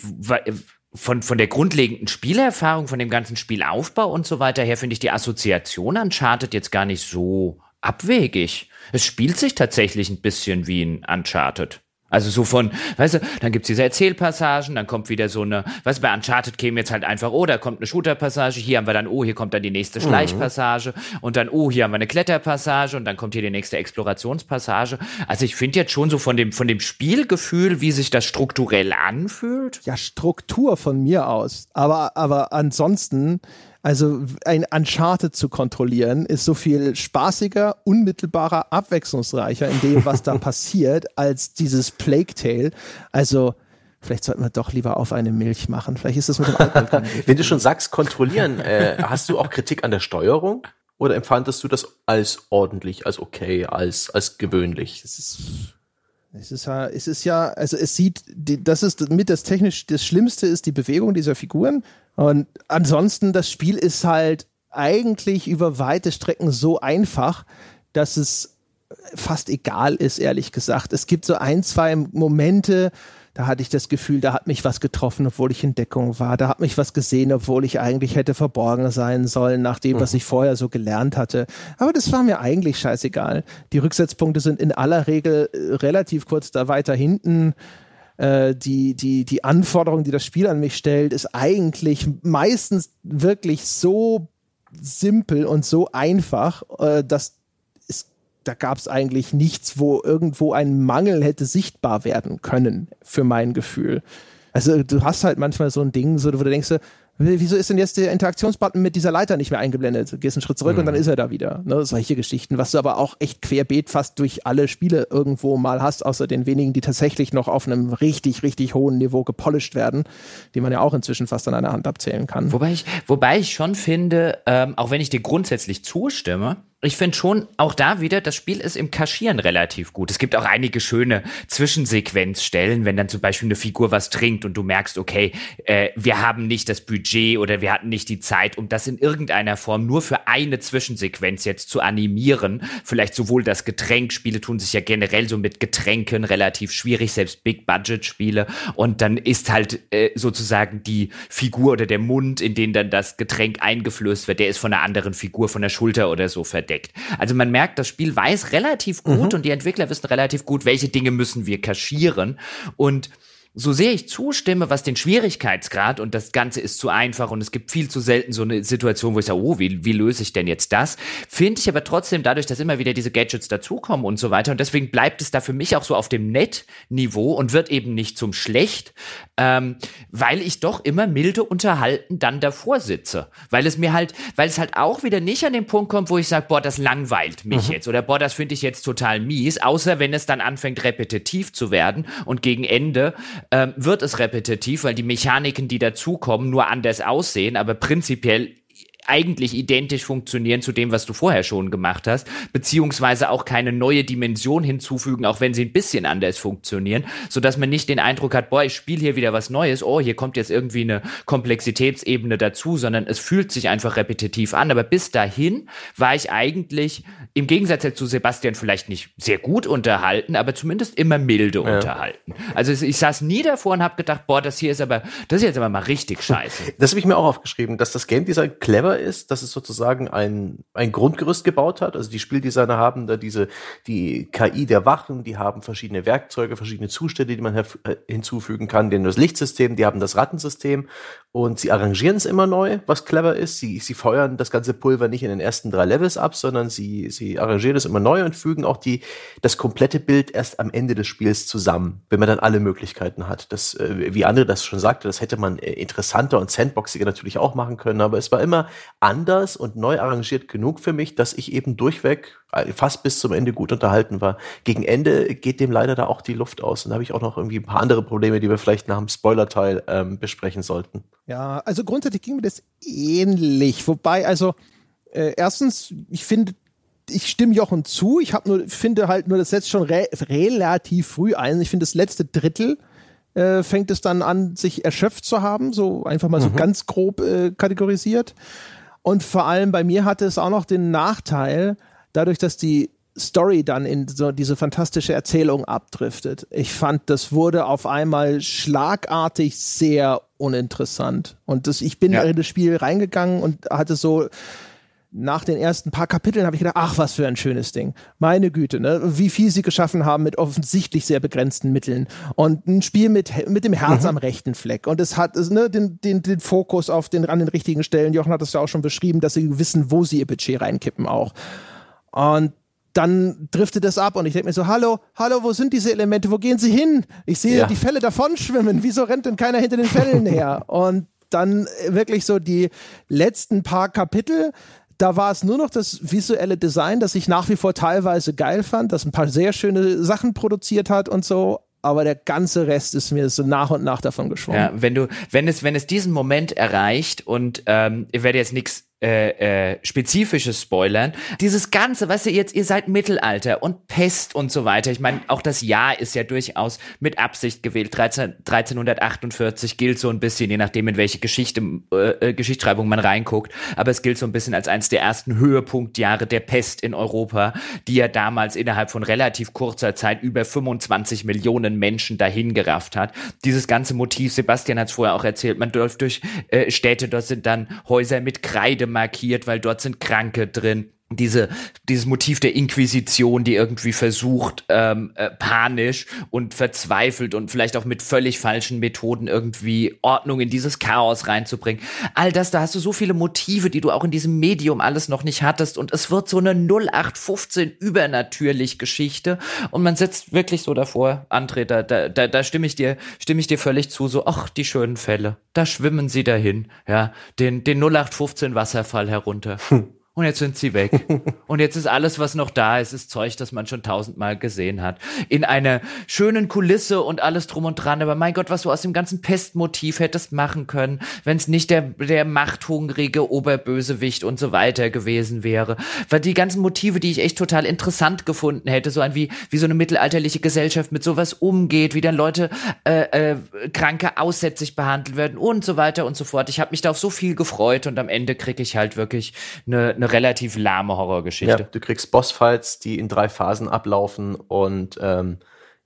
von, von der grundlegenden Spielerfahrung, von dem ganzen Spielaufbau und so weiter her, finde ich die Assoziation Uncharted jetzt gar nicht so abwegig. Es spielt sich tatsächlich ein bisschen wie ein Uncharted. Also so von, weißt du, dann gibt's diese Erzählpassagen, dann kommt wieder so eine, weißt du, bei Uncharted käme jetzt halt einfach, oh, da kommt eine Shooter-Passage, hier haben wir dann, oh, hier kommt dann die nächste Schleichpassage und dann, oh, hier haben wir eine Kletterpassage und dann kommt hier die nächste Explorationspassage. Also ich finde jetzt schon so von dem, von dem Spielgefühl, wie sich das strukturell anfühlt. Ja, Struktur von mir aus. Aber, aber ansonsten, also ein Uncharted zu kontrollieren, ist so viel spaßiger, unmittelbarer, abwechslungsreicher in dem, was da passiert, als dieses Plague Tale. Also, vielleicht sollten wir doch lieber auf eine Milch machen. Vielleicht ist das mit dem Alkohol. Wenn du schon sagst, kontrollieren, äh, hast du auch Kritik an der Steuerung? Oder empfandest du das als ordentlich, als okay, als, als gewöhnlich? Es ist, es ist ja, es ist ja, also es sieht, die, das ist mit das technisch, das Schlimmste ist die Bewegung dieser Figuren. Und ansonsten, das Spiel ist halt eigentlich über weite Strecken so einfach, dass es fast egal ist, ehrlich gesagt. Es gibt so ein, zwei Momente, da hatte ich das Gefühl, da hat mich was getroffen, obwohl ich in Deckung war. Da hat mich was gesehen, obwohl ich eigentlich hätte verborgen sein sollen, nach dem, was ich vorher so gelernt hatte. Aber das war mir eigentlich scheißegal. Die Rücksetzpunkte sind in aller Regel äh, relativ kurz da weiter hinten. Äh, die, die, die Anforderung, die das Spiel an mich stellt, ist eigentlich meistens wirklich so simpel und so einfach, äh, dass da gab es eigentlich nichts, wo irgendwo ein Mangel hätte sichtbar werden können, für mein Gefühl. Also du hast halt manchmal so ein Ding, so, wo du denkst, wieso ist denn jetzt der Interaktionsbutton mit dieser Leiter nicht mehr eingeblendet? Du gehst einen Schritt zurück und dann ist er da wieder. Ne? Solche Geschichten, was du aber auch echt querbeet fast durch alle Spiele irgendwo mal hast, außer den wenigen, die tatsächlich noch auf einem richtig, richtig hohen Niveau gepolished werden, die man ja auch inzwischen fast an einer Hand abzählen kann. Wobei ich, wobei ich schon finde, ähm, auch wenn ich dir grundsätzlich zustimme, ich finde schon auch da wieder, das Spiel ist im Kaschieren relativ gut. Es gibt auch einige schöne Zwischensequenzstellen, wenn dann zum Beispiel eine Figur was trinkt und du merkst, okay, äh, wir haben nicht das Budget oder wir hatten nicht die Zeit, um das in irgendeiner Form nur für eine Zwischensequenz jetzt zu animieren. Vielleicht sowohl das Getränk, Spiele tun sich ja generell so mit Getränken relativ schwierig, selbst Big-Budget-Spiele. Und dann ist halt äh, sozusagen die Figur oder der Mund, in den dann das Getränk eingeflößt wird, der ist von einer anderen Figur, von der Schulter oder so verdeckt. Also man merkt, das Spiel weiß relativ gut und die Entwickler wissen relativ gut, welche Dinge müssen wir kaschieren. Und so sehr ich zustimme, was den Schwierigkeitsgrad und das Ganze ist zu einfach und es gibt viel zu selten so eine Situation, wo ich sage, oh, wie, wie löse ich denn jetzt das? Finde ich aber trotzdem dadurch, dass immer wieder diese Gadgets dazukommen und so weiter und deswegen bleibt es da für mich auch so auf dem Net-Niveau und wird eben nicht zum Schlecht, ähm, weil ich doch immer milde unterhalten dann davor sitze. Weil es mir halt, weil es halt auch wieder nicht an den Punkt kommt, wo ich sage, boah, das langweilt mich mhm. jetzt oder boah, das finde ich jetzt total mies, außer wenn es dann anfängt repetitiv zu werden und gegen Ende ähm, wird es repetitiv, weil die Mechaniken, die dazukommen, nur anders aussehen, aber prinzipiell eigentlich identisch funktionieren zu dem, was du vorher schon gemacht hast, beziehungsweise auch keine neue Dimension hinzufügen, auch wenn sie ein bisschen anders funktionieren, so dass man nicht den Eindruck hat, boah, ich spiele hier wieder was Neues, oh, hier kommt jetzt irgendwie eine Komplexitätsebene dazu, sondern es fühlt sich einfach repetitiv an. Aber bis dahin war ich eigentlich im Gegensatz zu Sebastian vielleicht nicht sehr gut unterhalten, aber zumindest immer milde ja. unterhalten. Also ich saß nie davor und habe gedacht, boah, das hier ist aber, das ist jetzt aber mal richtig scheiße. Das habe ich mir auch aufgeschrieben, dass das Game Design clever ist, dass es sozusagen ein, ein Grundgerüst gebaut hat. Also die Spieldesigner haben da diese, die KI der Wachen, die haben verschiedene Werkzeuge, verschiedene Zustände, die man äh, hinzufügen kann. Die haben das Lichtsystem, die haben das Rattensystem und sie arrangieren es immer neu, was clever ist. Sie, sie feuern das ganze Pulver nicht in den ersten drei Levels ab, sondern sie, sie arrangieren es immer neu und fügen auch die, das komplette Bild erst am Ende des Spiels zusammen, wenn man dann alle Möglichkeiten hat. Das, äh, wie André das schon sagte, das hätte man äh, interessanter und sandboxiger natürlich auch machen können, aber es war immer anders und neu arrangiert genug für mich, dass ich eben durchweg äh, fast bis zum Ende gut unterhalten war. Gegen Ende geht dem leider da auch die Luft aus. Und da habe ich auch noch irgendwie ein paar andere Probleme, die wir vielleicht nach dem Spoiler-Teil ähm, besprechen sollten. Ja, also grundsätzlich ging mir das ähnlich. Wobei, also äh, erstens, ich finde, ich stimme Jochen zu. Ich habe nur, finde halt nur, das setzt schon re relativ früh ein. Ich finde, das letzte Drittel äh, fängt es dann an, sich erschöpft zu haben, so einfach mal mhm. so ganz grob äh, kategorisiert. Und vor allem bei mir hatte es auch noch den Nachteil, dadurch, dass die Story dann in so diese fantastische Erzählung abdriftet. Ich fand, das wurde auf einmal schlagartig sehr uninteressant. Und das, ich bin ja. in das Spiel reingegangen und hatte so nach den ersten paar Kapiteln habe ich gedacht, ach, was für ein schönes Ding. Meine Güte, ne? wie viel sie geschaffen haben mit offensichtlich sehr begrenzten Mitteln. Und ein Spiel mit, mit dem Herz mhm. am rechten Fleck. Und es hat ne, den, den, den Fokus auf den, an den richtigen Stellen. Jochen hat es ja auch schon beschrieben, dass sie wissen, wo sie ihr Budget reinkippen auch. Und dann driftet es ab und ich denke mir so, hallo, hallo, wo sind diese Elemente, wo gehen sie hin? Ich sehe ja. die Fälle davon schwimmen, wieso rennt denn keiner hinter den Fällen her? und dann wirklich so die letzten paar Kapitel, da war es nur noch das visuelle Design, das ich nach wie vor teilweise geil fand, das ein paar sehr schöne Sachen produziert hat und so, aber der ganze Rest ist mir so nach und nach davon geschwommen. Ja, wenn du, wenn es, wenn es diesen Moment erreicht und ähm, ich werde jetzt nichts äh, äh, spezifisches Spoilern. Dieses Ganze, weißt du, jetzt, ihr seid Mittelalter und Pest und so weiter. Ich meine, auch das Jahr ist ja durchaus mit Absicht gewählt. 13, 1348 gilt so ein bisschen, je nachdem, in welche Geschichte, äh, äh, Geschichtsschreibung man reinguckt. Aber es gilt so ein bisschen als eines der ersten Höhepunktjahre der Pest in Europa, die ja damals innerhalb von relativ kurzer Zeit über 25 Millionen Menschen dahin gerafft hat. Dieses ganze Motiv, Sebastian hat es vorher auch erzählt, man läuft durch äh, Städte, dort sind dann Häuser mit Kreide markiert, weil dort sind Kranke drin diese, dieses Motiv der Inquisition, die irgendwie versucht, ähm, äh, panisch und verzweifelt und vielleicht auch mit völlig falschen Methoden irgendwie Ordnung in dieses Chaos reinzubringen. All das, da hast du so viele Motive, die du auch in diesem Medium alles noch nicht hattest. Und es wird so eine 0815 übernatürlich Geschichte. Und man sitzt wirklich so davor, André, da, da, da, da stimme ich dir, stimme ich dir völlig zu, so, ach, die schönen Fälle, da schwimmen sie dahin, ja, den, den 0815 Wasserfall herunter. Hm und jetzt sind sie weg. und jetzt ist alles, was noch da ist, ist Zeug, das man schon tausendmal gesehen hat. In einer schönen Kulisse und alles drum und dran. Aber mein Gott, was du aus dem ganzen Pestmotiv hättest machen können, wenn es nicht der, der machthungrige Oberbösewicht und so weiter gewesen wäre. Weil die ganzen Motive, die ich echt total interessant gefunden hätte, so ein wie, wie so eine mittelalterliche Gesellschaft mit sowas umgeht, wie dann Leute äh, äh, Kranke aussätzlich behandelt werden und so weiter und so fort. Ich habe mich da auf so viel gefreut und am Ende kriege ich halt wirklich eine, eine relativ lahme Horrorgeschichte. Ja, du kriegst Bossfights, die in drei Phasen ablaufen und ähm,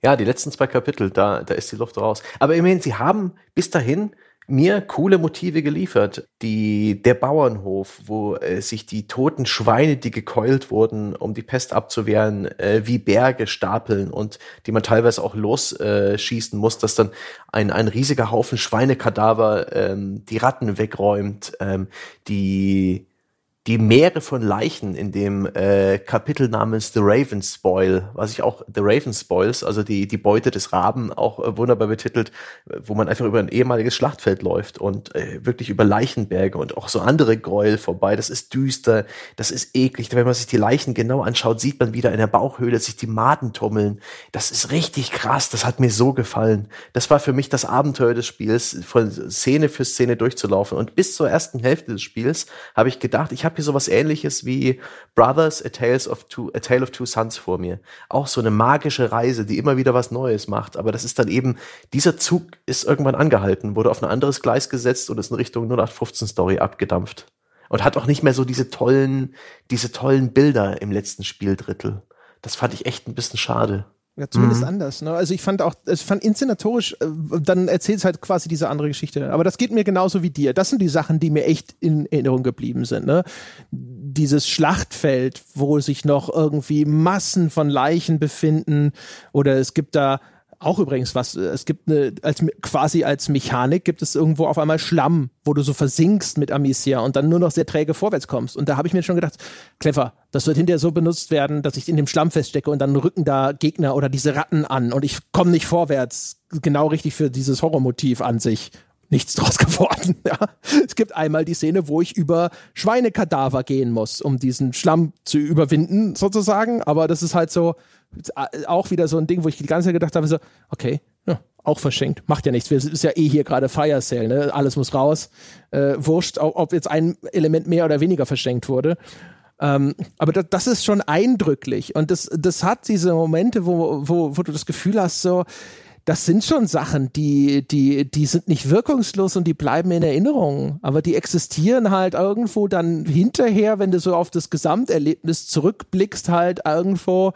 ja, die letzten zwei Kapitel, da, da ist die Luft raus. Aber immerhin, sie haben bis dahin mir coole Motive geliefert. Die, der Bauernhof, wo äh, sich die toten Schweine, die gekeult wurden, um die Pest abzuwehren, äh, wie Berge stapeln und die man teilweise auch losschießen äh, muss, dass dann ein, ein riesiger Haufen Schweinekadaver ähm, die Ratten wegräumt, ähm, die die Meere von Leichen in dem äh, Kapitel namens The Raven Spoil, was ich auch The Raven Spoils, also die, die Beute des Raben, auch äh, wunderbar betitelt, wo man einfach über ein ehemaliges Schlachtfeld läuft und äh, wirklich über Leichenberge und auch so andere Gräuel vorbei. Das ist düster, das ist eklig. Wenn man sich die Leichen genau anschaut, sieht man wieder in der Bauchhöhle sich die Maden tummeln. Das ist richtig krass, das hat mir so gefallen. Das war für mich das Abenteuer des Spiels, von Szene für Szene durchzulaufen. Und bis zur ersten Hälfte des Spiels habe ich gedacht, ich habe habe hier sowas ähnliches wie Brothers, A, Tales of Two, A Tale of Two Sons vor mir. Auch so eine magische Reise, die immer wieder was Neues macht. Aber das ist dann eben, dieser Zug ist irgendwann angehalten, wurde auf ein anderes Gleis gesetzt und ist in Richtung 0815 Story abgedampft. Und hat auch nicht mehr so diese tollen, diese tollen Bilder im letzten Spieldrittel. Das fand ich echt ein bisschen schade. Ja, zumindest mhm. anders. Ne? Also ich fand auch, ich fand inszenatorisch, äh, dann erzählt es halt quasi diese andere Geschichte. Aber das geht mir genauso wie dir. Das sind die Sachen, die mir echt in Erinnerung geblieben sind. Ne? Dieses Schlachtfeld, wo sich noch irgendwie Massen von Leichen befinden, oder es gibt da auch übrigens was, es gibt eine, als, quasi als Mechanik gibt es irgendwo auf einmal Schlamm, wo du so versinkst mit Amicia und dann nur noch sehr träge vorwärts kommst. Und da habe ich mir schon gedacht, clever, das wird hinterher so benutzt werden, dass ich in dem Schlamm feststecke und dann rücken da Gegner oder diese Ratten an und ich komme nicht vorwärts. Genau richtig für dieses Horrormotiv an sich nichts draus geworden. Ja. Es gibt einmal die Szene, wo ich über Schweinekadaver gehen muss, um diesen Schlamm zu überwinden, sozusagen. Aber das ist halt so, auch wieder so ein Ding, wo ich die ganze Zeit gedacht habe, so, okay, ja, auch verschenkt. Macht ja nichts. Wir ist ja eh hier gerade Fire Sale, ne? Alles muss raus. Äh, wurscht, ob jetzt ein Element mehr oder weniger verschenkt wurde. Ähm, aber das, das, ist schon eindrücklich. Und das, das hat diese Momente, wo, wo, wo du das Gefühl hast, so, das sind schon Sachen, die, die, die sind nicht wirkungslos und die bleiben in Erinnerung. Aber die existieren halt irgendwo dann hinterher, wenn du so auf das Gesamterlebnis zurückblickst, halt irgendwo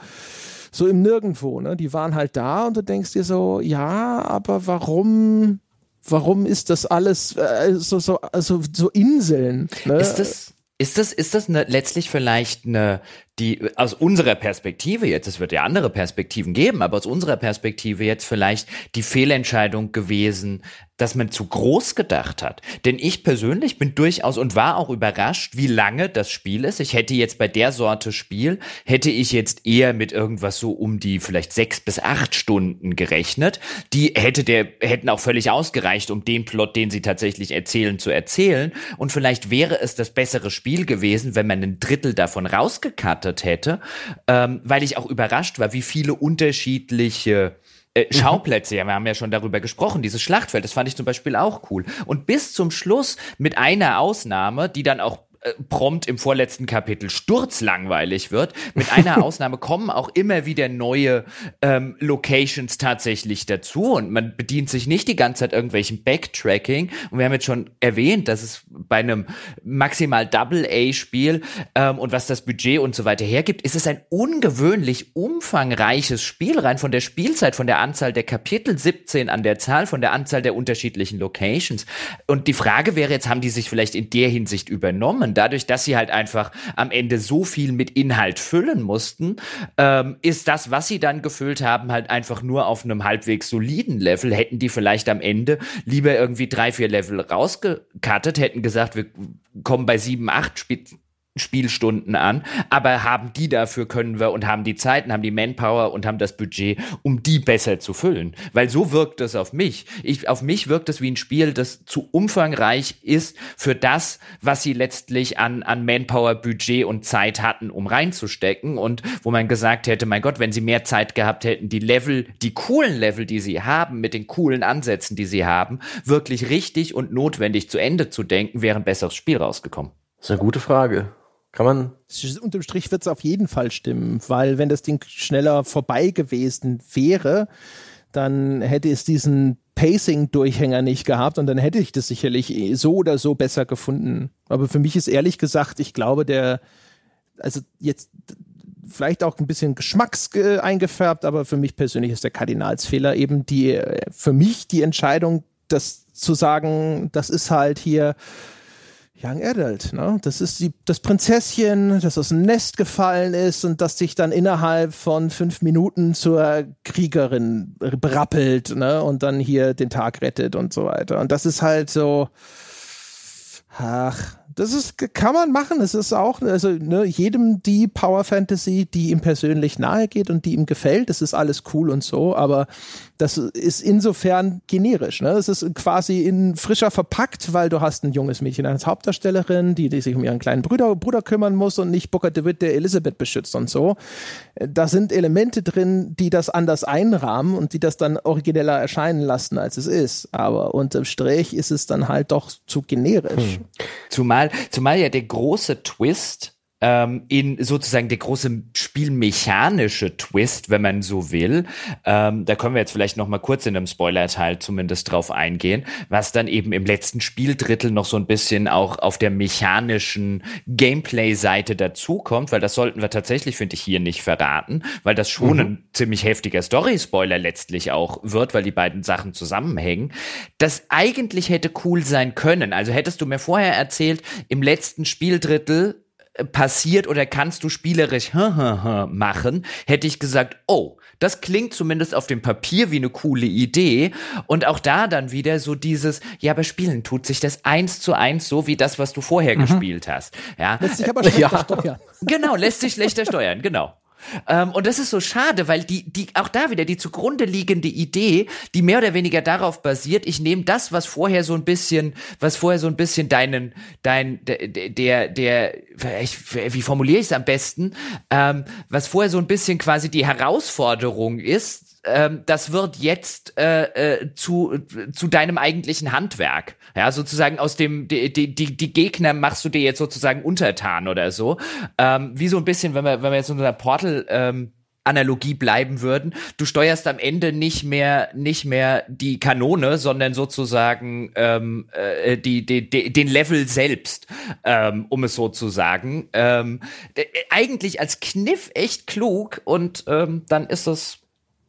so im Nirgendwo. Ne? Die waren halt da und du denkst dir so, ja, aber warum, warum ist das alles äh, so, so, also so Inseln? Ne? Ist das, ist das, ist das eine, letztlich vielleicht eine, die aus unserer Perspektive jetzt, es wird ja andere Perspektiven geben, aber aus unserer Perspektive jetzt vielleicht die Fehlentscheidung gewesen, dass man zu groß gedacht hat. Denn ich persönlich bin durchaus und war auch überrascht, wie lange das Spiel ist. Ich hätte jetzt bei der Sorte Spiel, hätte ich jetzt eher mit irgendwas so um die vielleicht sechs bis acht Stunden gerechnet. Die hätte der, hätten auch völlig ausgereicht, um den Plot, den sie tatsächlich erzählen, zu erzählen. Und vielleicht wäre es das bessere Spiel gewesen, wenn man ein Drittel davon rausgekattet erwartet hätte, ähm, weil ich auch überrascht war, wie viele unterschiedliche äh, mhm. Schauplätze, ja, wir haben ja schon darüber gesprochen, dieses Schlachtfeld, das fand ich zum Beispiel auch cool. Und bis zum Schluss mit einer Ausnahme, die dann auch prompt im vorletzten Kapitel sturzlangweilig wird. Mit einer Ausnahme kommen auch immer wieder neue ähm, Locations tatsächlich dazu und man bedient sich nicht die ganze Zeit irgendwelchen Backtracking. Und wir haben jetzt schon erwähnt, dass es bei einem maximal Double-A-Spiel ähm, und was das Budget und so weiter hergibt, ist es ein ungewöhnlich umfangreiches Spiel, rein von der Spielzeit, von der Anzahl der Kapitel, 17 an der Zahl, von der Anzahl der unterschiedlichen Locations. Und die Frage wäre jetzt, haben die sich vielleicht in der Hinsicht übernommen? Filmen, dadurch, dass sie halt einfach am Ende so viel mit Inhalt füllen mussten, ähm, ist das, was sie dann gefüllt haben, halt einfach nur auf einem halbwegs soliden Level. Hätten die vielleicht am Ende lieber irgendwie drei, vier Level rausgekattet, hätten gesagt, wir kommen bei sieben, acht Spielstunden an, aber haben die dafür können wir und haben die Zeit und haben die Manpower und haben das Budget, um die besser zu füllen. Weil so wirkt es auf mich. Ich, auf mich wirkt es wie ein Spiel, das zu umfangreich ist für das, was sie letztlich an, an Manpower, Budget und Zeit hatten, um reinzustecken und wo man gesagt hätte, mein Gott, wenn sie mehr Zeit gehabt hätten, die Level, die coolen Level, die sie haben, mit den coolen Ansätzen, die sie haben, wirklich richtig und notwendig zu Ende zu denken, wäre ein besseres Spiel rausgekommen. Das ist eine gute Frage. Kann man. Unterm Strich wird es auf jeden Fall stimmen, weil wenn das Ding schneller vorbei gewesen wäre, dann hätte es diesen Pacing-Durchhänger nicht gehabt und dann hätte ich das sicherlich so oder so besser gefunden. Aber für mich ist ehrlich gesagt, ich glaube, der, also jetzt vielleicht auch ein bisschen Geschmacks eingefärbt, aber für mich persönlich ist der Kardinalsfehler eben die, für mich die Entscheidung, das zu sagen, das ist halt hier Young Adult, ne? Das ist die, das Prinzesschen, das aus dem Nest gefallen ist und das sich dann innerhalb von fünf Minuten zur Kriegerin brappelt, ne? Und dann hier den Tag rettet und so weiter. Und das ist halt so, ach, das ist, kann man machen. Es ist auch, also ne, jedem die Power Fantasy, die ihm persönlich nahe geht und die ihm gefällt, das ist alles cool und so, aber das ist insofern generisch. Ne? Es ist quasi in frischer verpackt, weil du hast ein junges Mädchen als Hauptdarstellerin, die, die sich um ihren kleinen Bruder, Bruder kümmern muss und nicht Booker DeWitt, der Elizabeth beschützt und so. Da sind Elemente drin, die das anders einrahmen und die das dann origineller erscheinen lassen, als es ist. Aber unterm Strich ist es dann halt doch zu generisch. Hm. Zumal, zumal ja der große Twist ähm, in sozusagen der große spielmechanische Twist, wenn man so will. Ähm, da können wir jetzt vielleicht noch mal kurz in einem Spoiler-Teil zumindest drauf eingehen, was dann eben im letzten Spieldrittel noch so ein bisschen auch auf der mechanischen Gameplay-Seite dazukommt, weil das sollten wir tatsächlich, finde ich, hier nicht verraten, weil das schon mhm. ein ziemlich heftiger Story-Spoiler letztlich auch wird, weil die beiden Sachen zusammenhängen. Das eigentlich hätte cool sein können. Also hättest du mir vorher erzählt, im letzten Spieldrittel passiert oder kannst du spielerisch machen, hätte ich gesagt, oh, das klingt zumindest auf dem Papier wie eine coole Idee. Und auch da dann wieder so dieses, ja, aber spielen tut sich das eins zu eins so wie das, was du vorher mhm. gespielt hast. Ja. Lässt sich aber schlechter ja. steuern. Genau, lässt sich schlechter steuern, genau. Ähm, und das ist so schade, weil die, die, auch da wieder die zugrunde liegende Idee, die mehr oder weniger darauf basiert, ich nehme das, was vorher so ein bisschen, was vorher so ein bisschen deinen, dein, der, der, der wie formuliere ich es am besten, ähm, was vorher so ein bisschen quasi die Herausforderung ist, ähm, das wird jetzt äh, äh, zu, zu deinem eigentlichen Handwerk. Ja, sozusagen aus dem, die, die, die Gegner machst du dir jetzt sozusagen untertan oder so. Ähm, wie so ein bisschen, wenn wir, wenn wir jetzt in unserer Portal, ähm, Analogie bleiben würden. Du steuerst am Ende nicht mehr nicht mehr die Kanone, sondern sozusagen ähm, äh, die, die, die, den Level selbst, ähm, um es so zu sagen. Ähm, äh, eigentlich als Kniff echt klug und ähm, dann ist es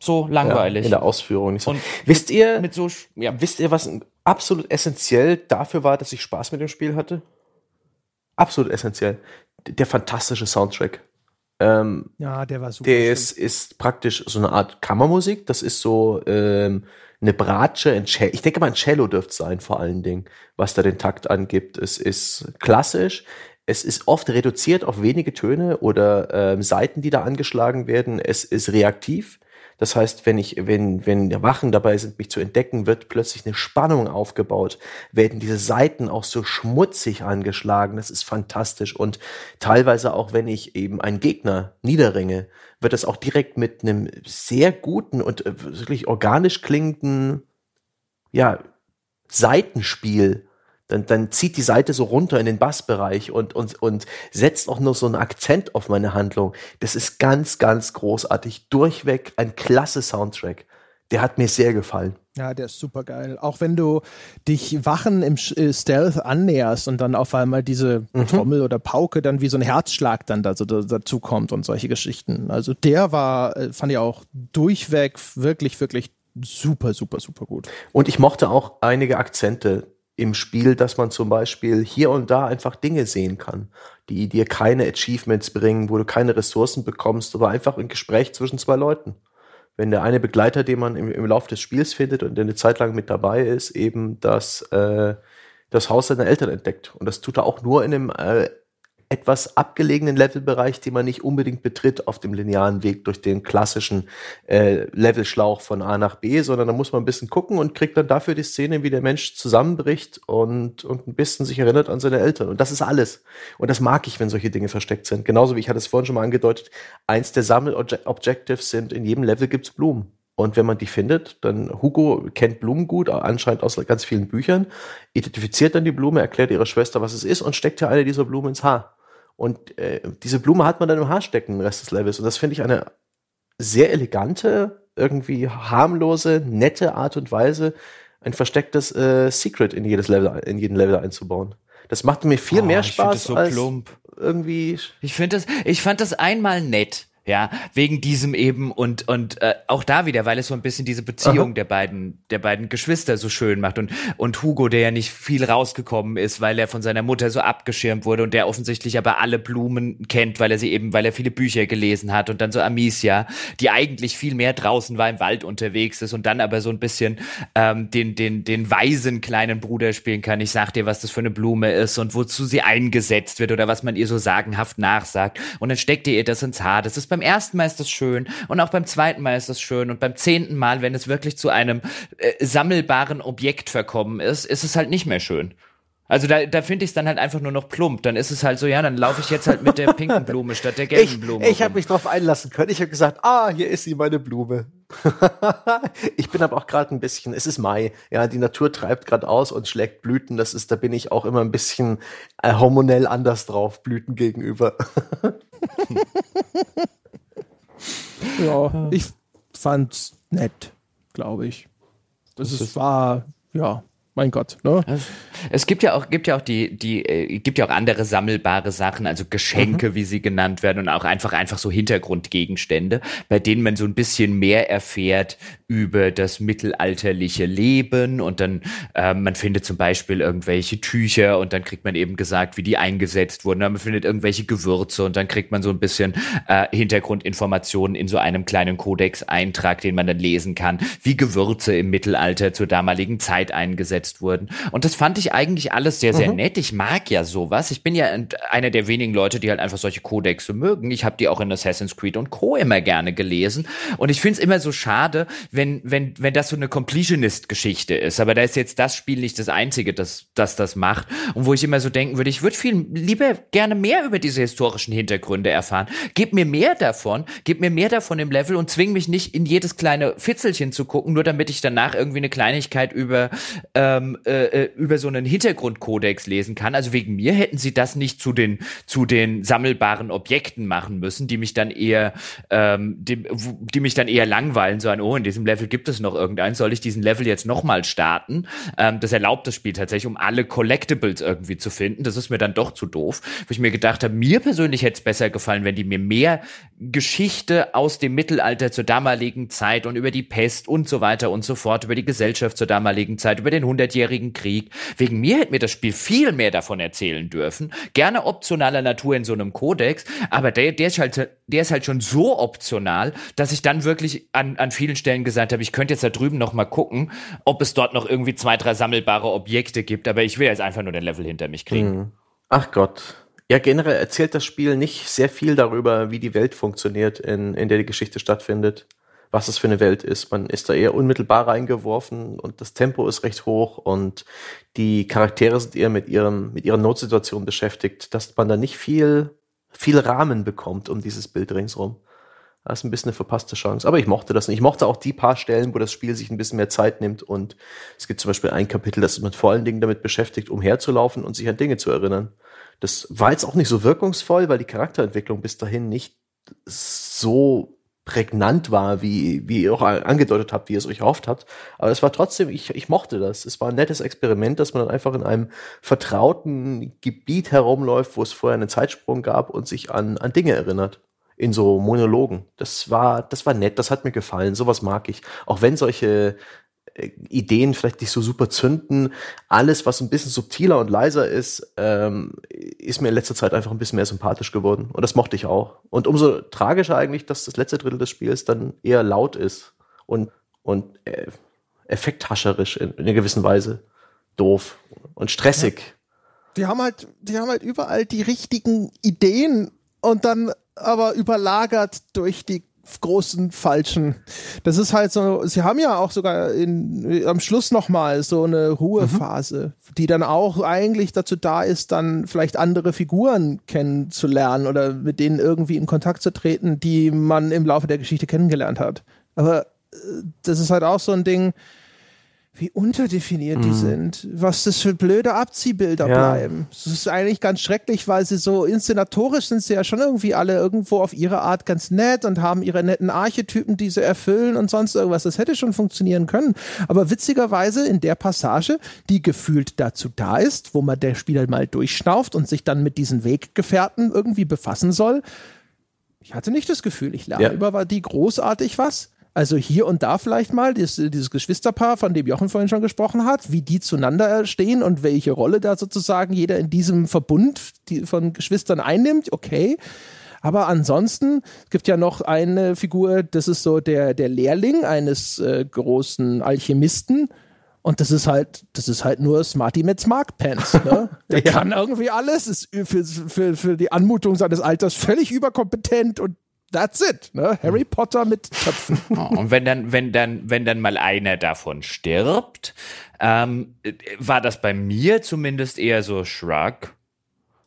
so langweilig. Ja, in der Ausführung. Nicht so. Und wisst ihr, mit so, ja. wisst ihr, was absolut essentiell dafür war, dass ich Spaß mit dem Spiel hatte? Absolut essentiell. Der fantastische Soundtrack. Ähm, ja, der war super. Der ist, ist praktisch so eine Art Kammermusik. Das ist so ähm, eine Bratsche. Ein Cello. Ich denke mal, ein Cello dürfte sein, vor allen Dingen, was da den Takt angibt. Es ist klassisch. Es ist oft reduziert auf wenige Töne oder ähm, Seiten, die da angeschlagen werden. Es ist reaktiv. Das heißt, wenn ich, wenn, wenn Wachen dabei sind, mich zu entdecken, wird plötzlich eine Spannung aufgebaut, werden diese Seiten auch so schmutzig angeschlagen. Das ist fantastisch. Und teilweise auch, wenn ich eben einen Gegner niederringe, wird das auch direkt mit einem sehr guten und äh, wirklich organisch klingenden, ja, Seitenspiel dann, dann zieht die Seite so runter in den Bassbereich und, und, und setzt auch nur so einen Akzent auf meine Handlung. Das ist ganz, ganz großartig. Durchweg ein klasse Soundtrack. Der hat mir sehr gefallen. Ja, der ist super geil. Auch wenn du dich Wachen im äh, Stealth annäherst und dann auf einmal diese mhm. Trommel oder Pauke dann wie so ein Herzschlag dann da, so, dazu kommt und solche Geschichten. Also der war, äh, fand ich auch durchweg wirklich, wirklich super, super, super gut. Und ich mochte auch einige Akzente im Spiel, dass man zum Beispiel hier und da einfach Dinge sehen kann, die dir keine Achievements bringen, wo du keine Ressourcen bekommst, aber einfach ein Gespräch zwischen zwei Leuten. Wenn der eine Begleiter, den man im, im Laufe des Spiels findet und der eine Zeit lang mit dabei ist, eben das, äh, das Haus seiner Eltern entdeckt. Und das tut er auch nur in einem äh, etwas abgelegenen Levelbereich, den man nicht unbedingt betritt auf dem linearen Weg durch den klassischen äh, Levelschlauch von A nach B, sondern da muss man ein bisschen gucken und kriegt dann dafür die Szene, wie der Mensch zusammenbricht und, und ein bisschen sich erinnert an seine Eltern. Und das ist alles. Und das mag ich, wenn solche Dinge versteckt sind. Genauso wie ich hatte es vorhin schon mal angedeutet, eins der Sammel-Objectives sind, in jedem Level gibt's Blumen. Und wenn man die findet, dann Hugo kennt Blumen gut, anscheinend aus ganz vielen Büchern, identifiziert dann die Blume, erklärt ihrer Schwester, was es ist und steckt ja eine dieser Blumen ins Haar. Und äh, diese Blume hat man dann im Haar stecken, den Rest des Levels. Und das finde ich eine sehr elegante, irgendwie harmlose, nette Art und Weise, ein verstecktes äh, Secret in jedes Level, in jeden Level einzubauen. Das macht mir viel oh, mehr Spaß so als plump. irgendwie. Ich finde das, ich fand das einmal nett. Ja, wegen diesem eben und und äh, auch da wieder, weil es so ein bisschen diese Beziehung Aha. der beiden der beiden Geschwister so schön macht und und Hugo, der ja nicht viel rausgekommen ist, weil er von seiner Mutter so abgeschirmt wurde und der offensichtlich aber alle Blumen kennt, weil er sie eben, weil er viele Bücher gelesen hat und dann so Amicia, die eigentlich viel mehr draußen war im Wald unterwegs ist und dann aber so ein bisschen ähm, den den den weisen kleinen Bruder spielen kann. Ich sag dir, was das für eine Blume ist und wozu sie eingesetzt wird oder was man ihr so sagenhaft nachsagt und dann steckt ihr das ins Haar. Das ist beim ersten Mal ist das schön und auch beim zweiten Mal ist das schön und beim zehnten Mal, wenn es wirklich zu einem äh, sammelbaren Objekt verkommen ist, ist es halt nicht mehr schön. Also da, da finde ich es dann halt einfach nur noch plump. Dann ist es halt so, ja, dann laufe ich jetzt halt mit der pinken Blume statt der gelben ich, Blume. Ich habe mich drauf einlassen können. Ich habe gesagt, ah, hier ist sie, meine Blume. ich bin aber auch gerade ein bisschen, es ist Mai, ja, die Natur treibt gerade aus und schlägt Blüten. Das ist, da bin ich auch immer ein bisschen äh, hormonell anders drauf, Blüten gegenüber. ja, ich fand's nett, glaube ich. Das, das ist, war, ja, mein Gott. Ne? Es gibt ja auch, gibt ja auch die, die, äh, gibt ja auch andere sammelbare Sachen, also Geschenke, mhm. wie sie genannt werden, und auch einfach, einfach so Hintergrundgegenstände, bei denen man so ein bisschen mehr erfährt über das mittelalterliche Leben und dann, äh, man findet zum Beispiel irgendwelche Tücher und dann kriegt man eben gesagt, wie die eingesetzt wurden. Man findet irgendwelche Gewürze und dann kriegt man so ein bisschen äh, Hintergrundinformationen in so einem kleinen Kodex-Eintrag, den man dann lesen kann, wie Gewürze im Mittelalter zur damaligen Zeit eingesetzt umgesetzt wurden. Und das fand ich eigentlich alles sehr, sehr mhm. nett. Ich mag ja sowas. Ich bin ja einer der wenigen Leute, die halt einfach solche Kodexe mögen. Ich habe die auch in Assassin's Creed und Co. immer gerne gelesen. Und ich finde es immer so schade, wenn, wenn, wenn das so eine Completionist-Geschichte ist. Aber da ist jetzt das Spiel nicht das einzige, das, das das macht. Und wo ich immer so denken würde, ich würde viel lieber gerne mehr über diese historischen Hintergründe erfahren. Gib mir mehr davon, gib mir mehr davon im Level und zwing mich nicht in jedes kleine Fitzelchen zu gucken, nur damit ich danach irgendwie eine Kleinigkeit über äh, ähm, äh, äh, über so einen Hintergrundkodex lesen kann. Also wegen mir hätten sie das nicht zu den zu den sammelbaren Objekten machen müssen, die mich dann eher ähm, die, die mich dann eher langweilen, so ein oh in diesem Level gibt es noch irgendeinen, soll ich diesen Level jetzt nochmal starten? Ähm, das erlaubt das Spiel tatsächlich, um alle Collectibles irgendwie zu finden. Das ist mir dann doch zu doof, wo ich mir gedacht habe, mir persönlich hätte es besser gefallen, wenn die mir mehr Geschichte aus dem Mittelalter zur damaligen Zeit und über die Pest und so weiter und so fort, über die Gesellschaft zur damaligen Zeit, über den Hundertjährigen Krieg. Wegen mir hätte mir das Spiel viel mehr davon erzählen dürfen. Gerne optionaler Natur in so einem Kodex, aber der, der ist halt, der ist halt schon so optional, dass ich dann wirklich an, an vielen Stellen gesagt habe, ich könnte jetzt da drüben noch mal gucken, ob es dort noch irgendwie zwei, drei sammelbare Objekte gibt, aber ich will jetzt einfach nur den Level hinter mich kriegen. Hm. Ach Gott. Ja, generell erzählt das Spiel nicht sehr viel darüber, wie die Welt funktioniert, in, in der die Geschichte stattfindet. Was es für eine Welt ist. Man ist da eher unmittelbar reingeworfen und das Tempo ist recht hoch und die Charaktere sind eher mit ihrem, mit ihrer Notsituation beschäftigt, dass man da nicht viel, viel Rahmen bekommt um dieses Bild ringsrum. Das ist ein bisschen eine verpasste Chance. Aber ich mochte das nicht. Ich mochte auch die paar Stellen, wo das Spiel sich ein bisschen mehr Zeit nimmt. Und es gibt zum Beispiel ein Kapitel, das ist vor allen Dingen damit beschäftigt, umherzulaufen und sich an Dinge zu erinnern. Das war jetzt auch nicht so wirkungsvoll, weil die Charakterentwicklung bis dahin nicht so prägnant war, wie, wie ihr auch angedeutet habt, wie ihr es euch erhofft habt. Aber es war trotzdem, ich, ich mochte das. Es war ein nettes Experiment, dass man dann einfach in einem vertrauten Gebiet herumläuft, wo es vorher einen Zeitsprung gab und sich an, an Dinge erinnert. In so Monologen. Das war, das war nett, das hat mir gefallen. Sowas mag ich. Auch wenn solche Ideen vielleicht nicht so super zünden. Alles, was ein bisschen subtiler und leiser ist, ähm, ist mir in letzter Zeit einfach ein bisschen mehr sympathisch geworden. Und das mochte ich auch. Und umso tragischer eigentlich, dass das letzte Drittel des Spiels dann eher laut ist und, und äh, effekthascherisch in, in einer gewissen Weise. Doof und stressig. Ja. Die haben halt, die haben halt überall die richtigen Ideen und dann aber überlagert durch die großen falschen. Das ist halt so, sie haben ja auch sogar in, am Schluss nochmal so eine Ruhephase, mhm. die dann auch eigentlich dazu da ist, dann vielleicht andere Figuren kennenzulernen oder mit denen irgendwie in Kontakt zu treten, die man im Laufe der Geschichte kennengelernt hat. Aber äh, das ist halt auch so ein Ding, wie unterdefiniert mhm. die sind, was das für blöde Abziehbilder ja. bleiben. Das ist eigentlich ganz schrecklich, weil sie so inszenatorisch sind sie ja schon irgendwie alle irgendwo auf ihre Art ganz nett und haben ihre netten Archetypen, die sie erfüllen und sonst irgendwas. Das hätte schon funktionieren können. Aber witzigerweise in der Passage, die gefühlt dazu da ist, wo man der Spieler mal durchschnauft und sich dann mit diesen Weggefährten irgendwie befassen soll, Ich hatte nicht das Gefühl, ich lerne ja. über war die großartig was. Also hier und da vielleicht mal dieses, dieses Geschwisterpaar, von dem Jochen vorhin schon gesprochen hat, wie die zueinander stehen und welche Rolle da sozusagen jeder in diesem Verbund von Geschwistern einnimmt, okay. Aber ansonsten gibt ja noch eine Figur, das ist so der, der Lehrling eines äh, großen Alchemisten. Und das ist halt, das ist halt nur Smarty mit Smart Pants. Ne? Der ja. kann irgendwie alles, ist für, für, für die Anmutung seines Alters völlig überkompetent und That's it, ne? Harry Potter mit Töpfen. und wenn dann, wenn dann, wenn dann mal einer davon stirbt, ähm, war das bei mir zumindest eher so Shrug.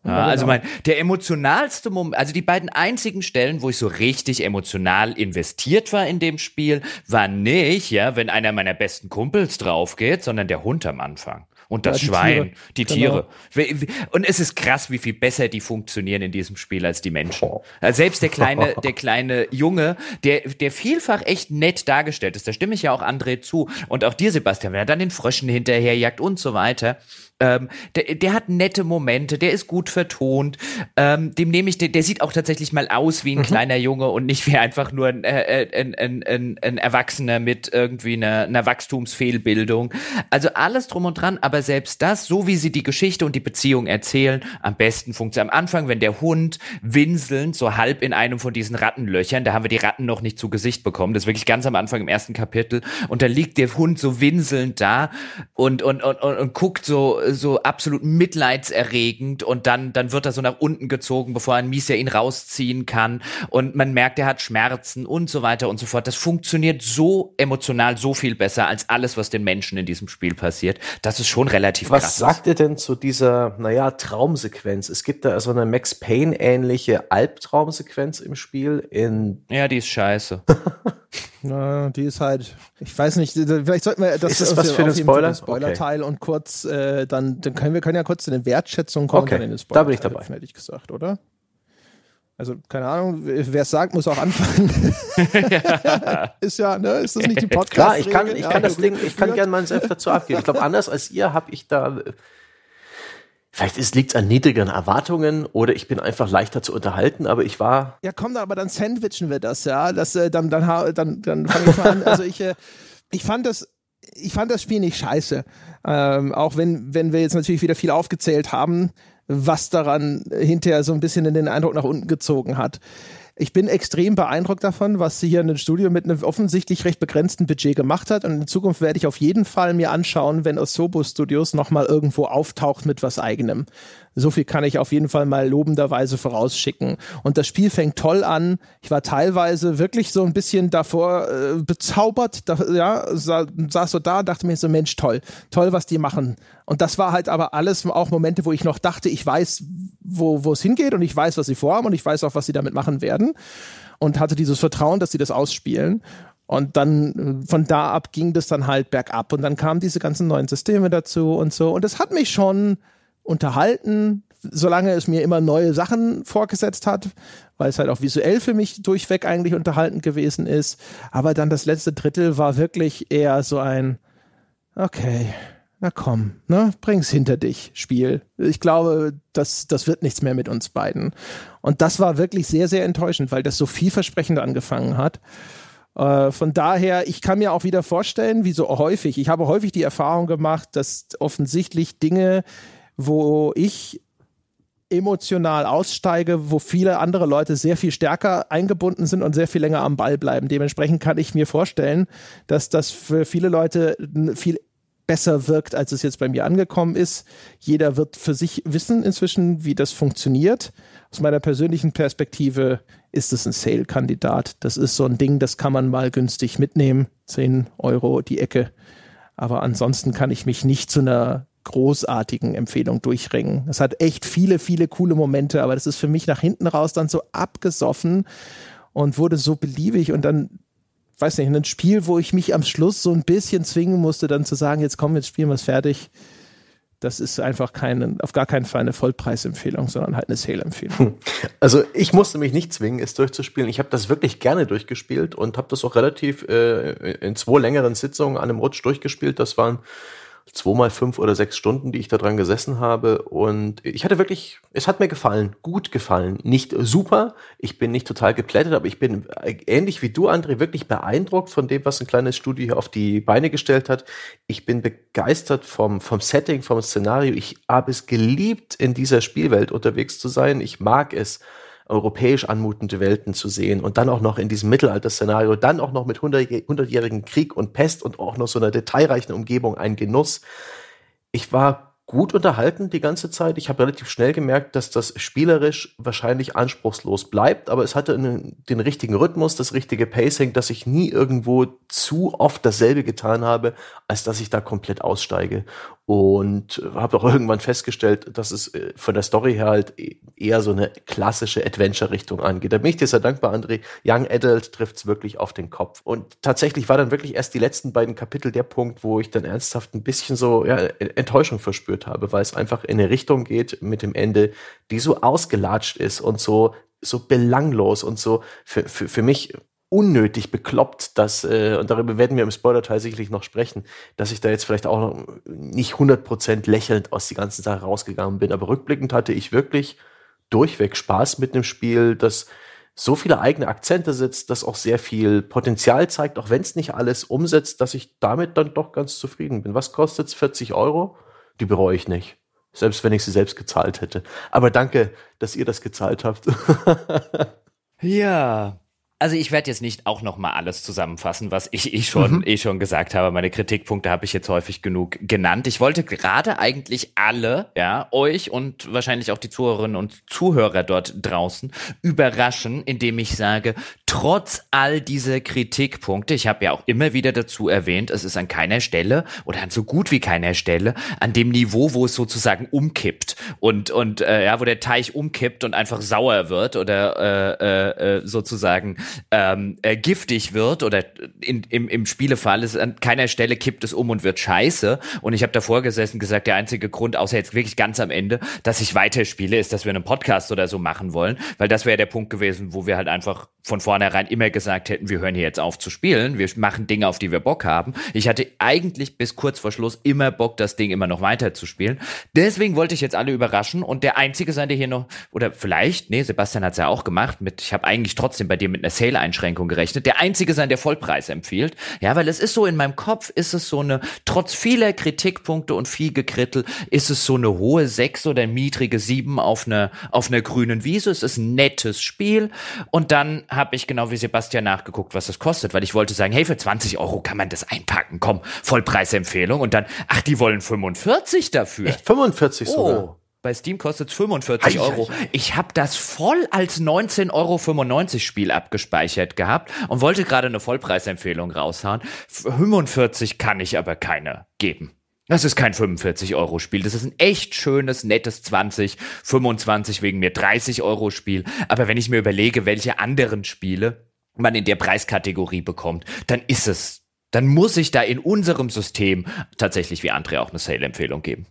Ja, also genau. mein, der emotionalste Moment, also die beiden einzigen Stellen, wo ich so richtig emotional investiert war in dem Spiel, war nicht, ja, wenn einer meiner besten Kumpels draufgeht, sondern der Hund am Anfang. Und das ja, die Schwein, Tiere. die Tiere. Genau. Und es ist krass, wie viel besser die funktionieren in diesem Spiel als die Menschen. Also selbst der kleine, der kleine Junge, der, der vielfach echt nett dargestellt ist, da stimme ich ja auch André zu. Und auch dir, Sebastian, wenn er dann den Fröschen hinterherjagt und so weiter. Ähm, der, der hat nette Momente, der ist gut vertont. Ähm, dem nehme ich, der, der sieht auch tatsächlich mal aus wie ein mhm. kleiner Junge und nicht wie einfach nur ein, äh, äh ein, ein, ein, ein Erwachsener mit irgendwie einer, einer Wachstumsfehlbildung. Also alles drum und dran, aber selbst das, so wie sie die Geschichte und die Beziehung erzählen, am besten funktioniert. Am Anfang, wenn der Hund winselnd so halb in einem von diesen Rattenlöchern, da haben wir die Ratten noch nicht zu Gesicht bekommen, das ist wirklich ganz am Anfang im ersten Kapitel, und da liegt der Hund so winselnd da und, und, und, und, und guckt so, so absolut mitleidserregend und dann, dann wird er so nach unten gezogen, bevor ein Mies ja ihn rausziehen kann und man merkt, er hat Schmerzen und so weiter und so fort. Das funktioniert so emotional so viel besser als alles, was den Menschen in diesem Spiel passiert. Das ist schon relativ was krass. Was sagt ihr denn zu dieser, naja, Traumsequenz? Es gibt da so eine Max Payne ähnliche Albtraumsequenz im Spiel in. Ja, die ist scheiße. Na, die ist halt, ich weiß nicht, vielleicht sollten wir das ist das was für einen Spoiler? Spoiler-Teil okay. und kurz, äh, dann, dann können wir können ja kurz zu den Wertschätzungen kommen okay. den. Da bin ich dabei. Hätte ich gesagt, oder? Also, keine Ahnung, wer es sagt, muss auch anfangen. ja. ist ja, ne? Ist das nicht die podcast Klar, ich kann, ich kann ja, das Ding, ich kann gerne meinen Senf dazu abgeben. Ich glaube, anders als ihr habe ich da Vielleicht liegt es an niedrigeren Erwartungen oder ich bin einfach leichter zu unterhalten, aber ich war. Ja, komm, aber dann sandwichen wir das, ja. Das, äh, dann, dann, dann, dann fange ich mal an. Also ich, äh, ich fand das, ich fand das Spiel nicht scheiße. Ähm, auch wenn, wenn wir jetzt natürlich wieder viel aufgezählt haben, was daran hinterher so ein bisschen in den Eindruck nach unten gezogen hat. Ich bin extrem beeindruckt davon, was sie hier in einem Studio mit einem offensichtlich recht begrenzten Budget gemacht hat. Und in Zukunft werde ich auf jeden Fall mir anschauen, wenn Osobo Studios nochmal irgendwo auftaucht mit was eigenem. So viel kann ich auf jeden Fall mal lobenderweise vorausschicken. Und das Spiel fängt toll an. Ich war teilweise wirklich so ein bisschen davor äh, bezaubert, da, ja, sa saß so da, dachte mir so, Mensch, toll, toll, was die machen. Und das war halt aber alles auch Momente, wo ich noch dachte, ich weiß, wo es hingeht und ich weiß, was sie vorhaben und ich weiß auch, was sie damit machen werden. Und hatte dieses Vertrauen, dass sie das ausspielen. Und dann äh, von da ab ging das dann halt bergab und dann kamen diese ganzen neuen Systeme dazu und so. Und das hat mich schon unterhalten, solange es mir immer neue Sachen vorgesetzt hat, weil es halt auch visuell für mich durchweg eigentlich unterhaltend gewesen ist. Aber dann das letzte Drittel war wirklich eher so ein, okay, na komm, ne, bring's hinter dich, Spiel. Ich glaube, das, das wird nichts mehr mit uns beiden. Und das war wirklich sehr, sehr enttäuschend, weil das so vielversprechend angefangen hat. Äh, von daher, ich kann mir auch wieder vorstellen, wie so häufig, ich habe häufig die Erfahrung gemacht, dass offensichtlich Dinge, wo ich emotional aussteige, wo viele andere Leute sehr viel stärker eingebunden sind und sehr viel länger am Ball bleiben. Dementsprechend kann ich mir vorstellen, dass das für viele Leute viel besser wirkt, als es jetzt bei mir angekommen ist. Jeder wird für sich wissen inzwischen, wie das funktioniert. Aus meiner persönlichen Perspektive ist es ein Sale-Kandidat. Das ist so ein Ding, das kann man mal günstig mitnehmen. 10 Euro die Ecke. Aber ansonsten kann ich mich nicht zu einer großartigen Empfehlung durchringen. Es hat echt viele, viele coole Momente, aber das ist für mich nach hinten raus dann so abgesoffen und wurde so beliebig und dann, weiß nicht, ein Spiel, wo ich mich am Schluss so ein bisschen zwingen musste, dann zu sagen, jetzt komm, jetzt spielen wir es fertig. Das ist einfach keine, auf gar keinen Fall eine Vollpreisempfehlung, sondern halt eine Sale-Empfehlung. Hm. Also ich musste mich nicht zwingen, es durchzuspielen. Ich habe das wirklich gerne durchgespielt und habe das auch relativ äh, in zwei längeren Sitzungen an einem Rutsch durchgespielt. Das waren zweimal fünf oder sechs Stunden, die ich da dran gesessen habe. Und ich hatte wirklich, es hat mir gefallen, gut gefallen. Nicht super, ich bin nicht total geplättet, aber ich bin ähnlich wie du, André, wirklich beeindruckt von dem, was ein kleines Studio hier auf die Beine gestellt hat. Ich bin begeistert vom, vom Setting, vom Szenario. Ich habe es geliebt, in dieser Spielwelt unterwegs zu sein. Ich mag es europäisch anmutende Welten zu sehen und dann auch noch in diesem Mittelalter-Szenario, dann auch noch mit hundertjährigen Krieg und Pest und auch noch so einer detailreichen Umgebung ein Genuss. Ich war gut unterhalten die ganze Zeit. Ich habe relativ schnell gemerkt, dass das spielerisch wahrscheinlich anspruchslos bleibt, aber es hatte den richtigen Rhythmus, das richtige Pacing, dass ich nie irgendwo zu oft dasselbe getan habe, als dass ich da komplett aussteige. Und habe auch irgendwann festgestellt, dass es äh, von der Story her halt e-, eher so eine klassische Adventure-Richtung angeht. Da bin ich dir sehr dankbar, André. Young Adult trifft es wirklich auf den Kopf. Und tatsächlich war dann wirklich erst die letzten beiden Kapitel der Punkt, wo ich dann ernsthaft ein bisschen so ja, Enttäuschung verspürt habe, weil es einfach in eine Richtung geht mit dem Ende, die so ausgelatscht ist und so so belanglos und so für, für, für mich unnötig bekloppt, dass, äh, und darüber werden wir im Spoiler-Teil sicherlich noch sprechen, dass ich da jetzt vielleicht auch noch nicht 100% lächelnd aus die ganzen Sache rausgegangen bin. Aber rückblickend hatte ich wirklich durchweg Spaß mit dem Spiel, das so viele eigene Akzente setzt, das auch sehr viel Potenzial zeigt, auch wenn es nicht alles umsetzt, dass ich damit dann doch ganz zufrieden bin. Was kostet es? 40 Euro? Die bereue ich nicht. Selbst wenn ich sie selbst gezahlt hätte. Aber danke, dass ihr das gezahlt habt. ja, also ich werde jetzt nicht auch noch mal alles zusammenfassen, was ich eh schon, mhm. eh schon gesagt habe. Meine Kritikpunkte habe ich jetzt häufig genug genannt. Ich wollte gerade eigentlich alle, ja, euch und wahrscheinlich auch die Zuhörerinnen und Zuhörer dort draußen überraschen, indem ich sage, trotz all dieser Kritikpunkte, ich habe ja auch immer wieder dazu erwähnt, es ist an keiner Stelle oder an so gut wie keiner Stelle an dem Niveau, wo es sozusagen umkippt und und äh, ja, wo der Teich umkippt und einfach sauer wird oder äh, äh, sozusagen ähm, äh, giftig wird oder in, im, im Spielefall ist an keiner Stelle kippt es um und wird scheiße. Und ich habe davor gesessen gesagt, der einzige Grund, außer jetzt wirklich ganz am Ende, dass ich weiterspiele, ist, dass wir einen Podcast oder so machen wollen, weil das wäre der Punkt gewesen, wo wir halt einfach von vornherein immer gesagt hätten, wir hören hier jetzt auf zu spielen, wir machen Dinge, auf die wir Bock haben. Ich hatte eigentlich bis kurz vor Schluss immer Bock, das Ding immer noch weiter zu spielen. Deswegen wollte ich jetzt alle überraschen und der Einzige sein, der hier noch, oder vielleicht, nee, Sebastian hat es ja auch gemacht, mit, ich habe eigentlich trotzdem bei dir mit einer Sale-Einschränkung gerechnet, der Einzige sein, der Vollpreis empfiehlt. Ja, weil es ist so, in meinem Kopf ist es so eine, trotz vieler Kritikpunkte und viel Gekrittel, ist es so eine hohe Sechs oder niedrige Sieben auf einer, auf einer grünen Wiese. Es ist ein nettes Spiel und dann habe ich genau wie Sebastian nachgeguckt, was das kostet, weil ich wollte sagen, hey, für 20 Euro kann man das einpacken, komm, Vollpreisempfehlung. Und dann, ach, die wollen 45 dafür. Echt 45 oh. sogar? Bei Steam kostet es 45 Euro. Ich habe das voll als 19,95 Euro Spiel abgespeichert gehabt und wollte gerade eine Vollpreisempfehlung raushauen. 45 kann ich aber keine geben. Das ist kein 45-Euro-Spiel. Das ist ein echt schönes, nettes 20, 25 wegen mir 30-Euro-Spiel. Aber wenn ich mir überlege, welche anderen Spiele man in der Preiskategorie bekommt, dann ist es, dann muss ich da in unserem System tatsächlich wie André auch eine Sale-Empfehlung geben.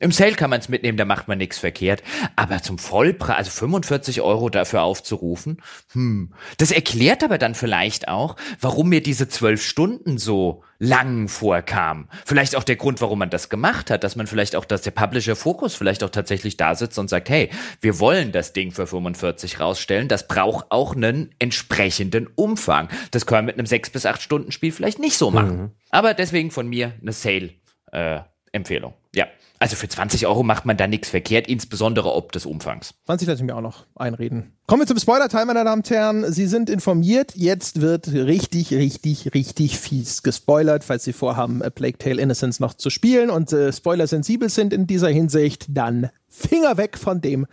Im Sale kann man es mitnehmen, da macht man nichts verkehrt. Aber zum Vollpreis, also 45 Euro dafür aufzurufen, hm, das erklärt aber dann vielleicht auch, warum mir diese zwölf Stunden so lang vorkam. Vielleicht auch der Grund, warum man das gemacht hat, dass man vielleicht auch, dass der Publisher Fokus vielleicht auch tatsächlich da sitzt und sagt, hey, wir wollen das Ding für 45 rausstellen, das braucht auch einen entsprechenden Umfang. Das können wir mit einem 6 bis 8 Stunden Spiel vielleicht nicht so machen. Mhm. Aber deswegen von mir eine Sale äh, Empfehlung. Ja. Also für 20 Euro macht man da nichts verkehrt, insbesondere ob des Umfangs. 20 lasse ich mir auch noch einreden. Kommen wir zum Spoiler-Teil, meine Damen und Herren. Sie sind informiert. Jetzt wird richtig, richtig, richtig fies gespoilert. Falls Sie vorhaben, A Plague Tale Innocence noch zu spielen und äh, Spoiler sensibel sind in dieser Hinsicht, dann Finger weg von dem,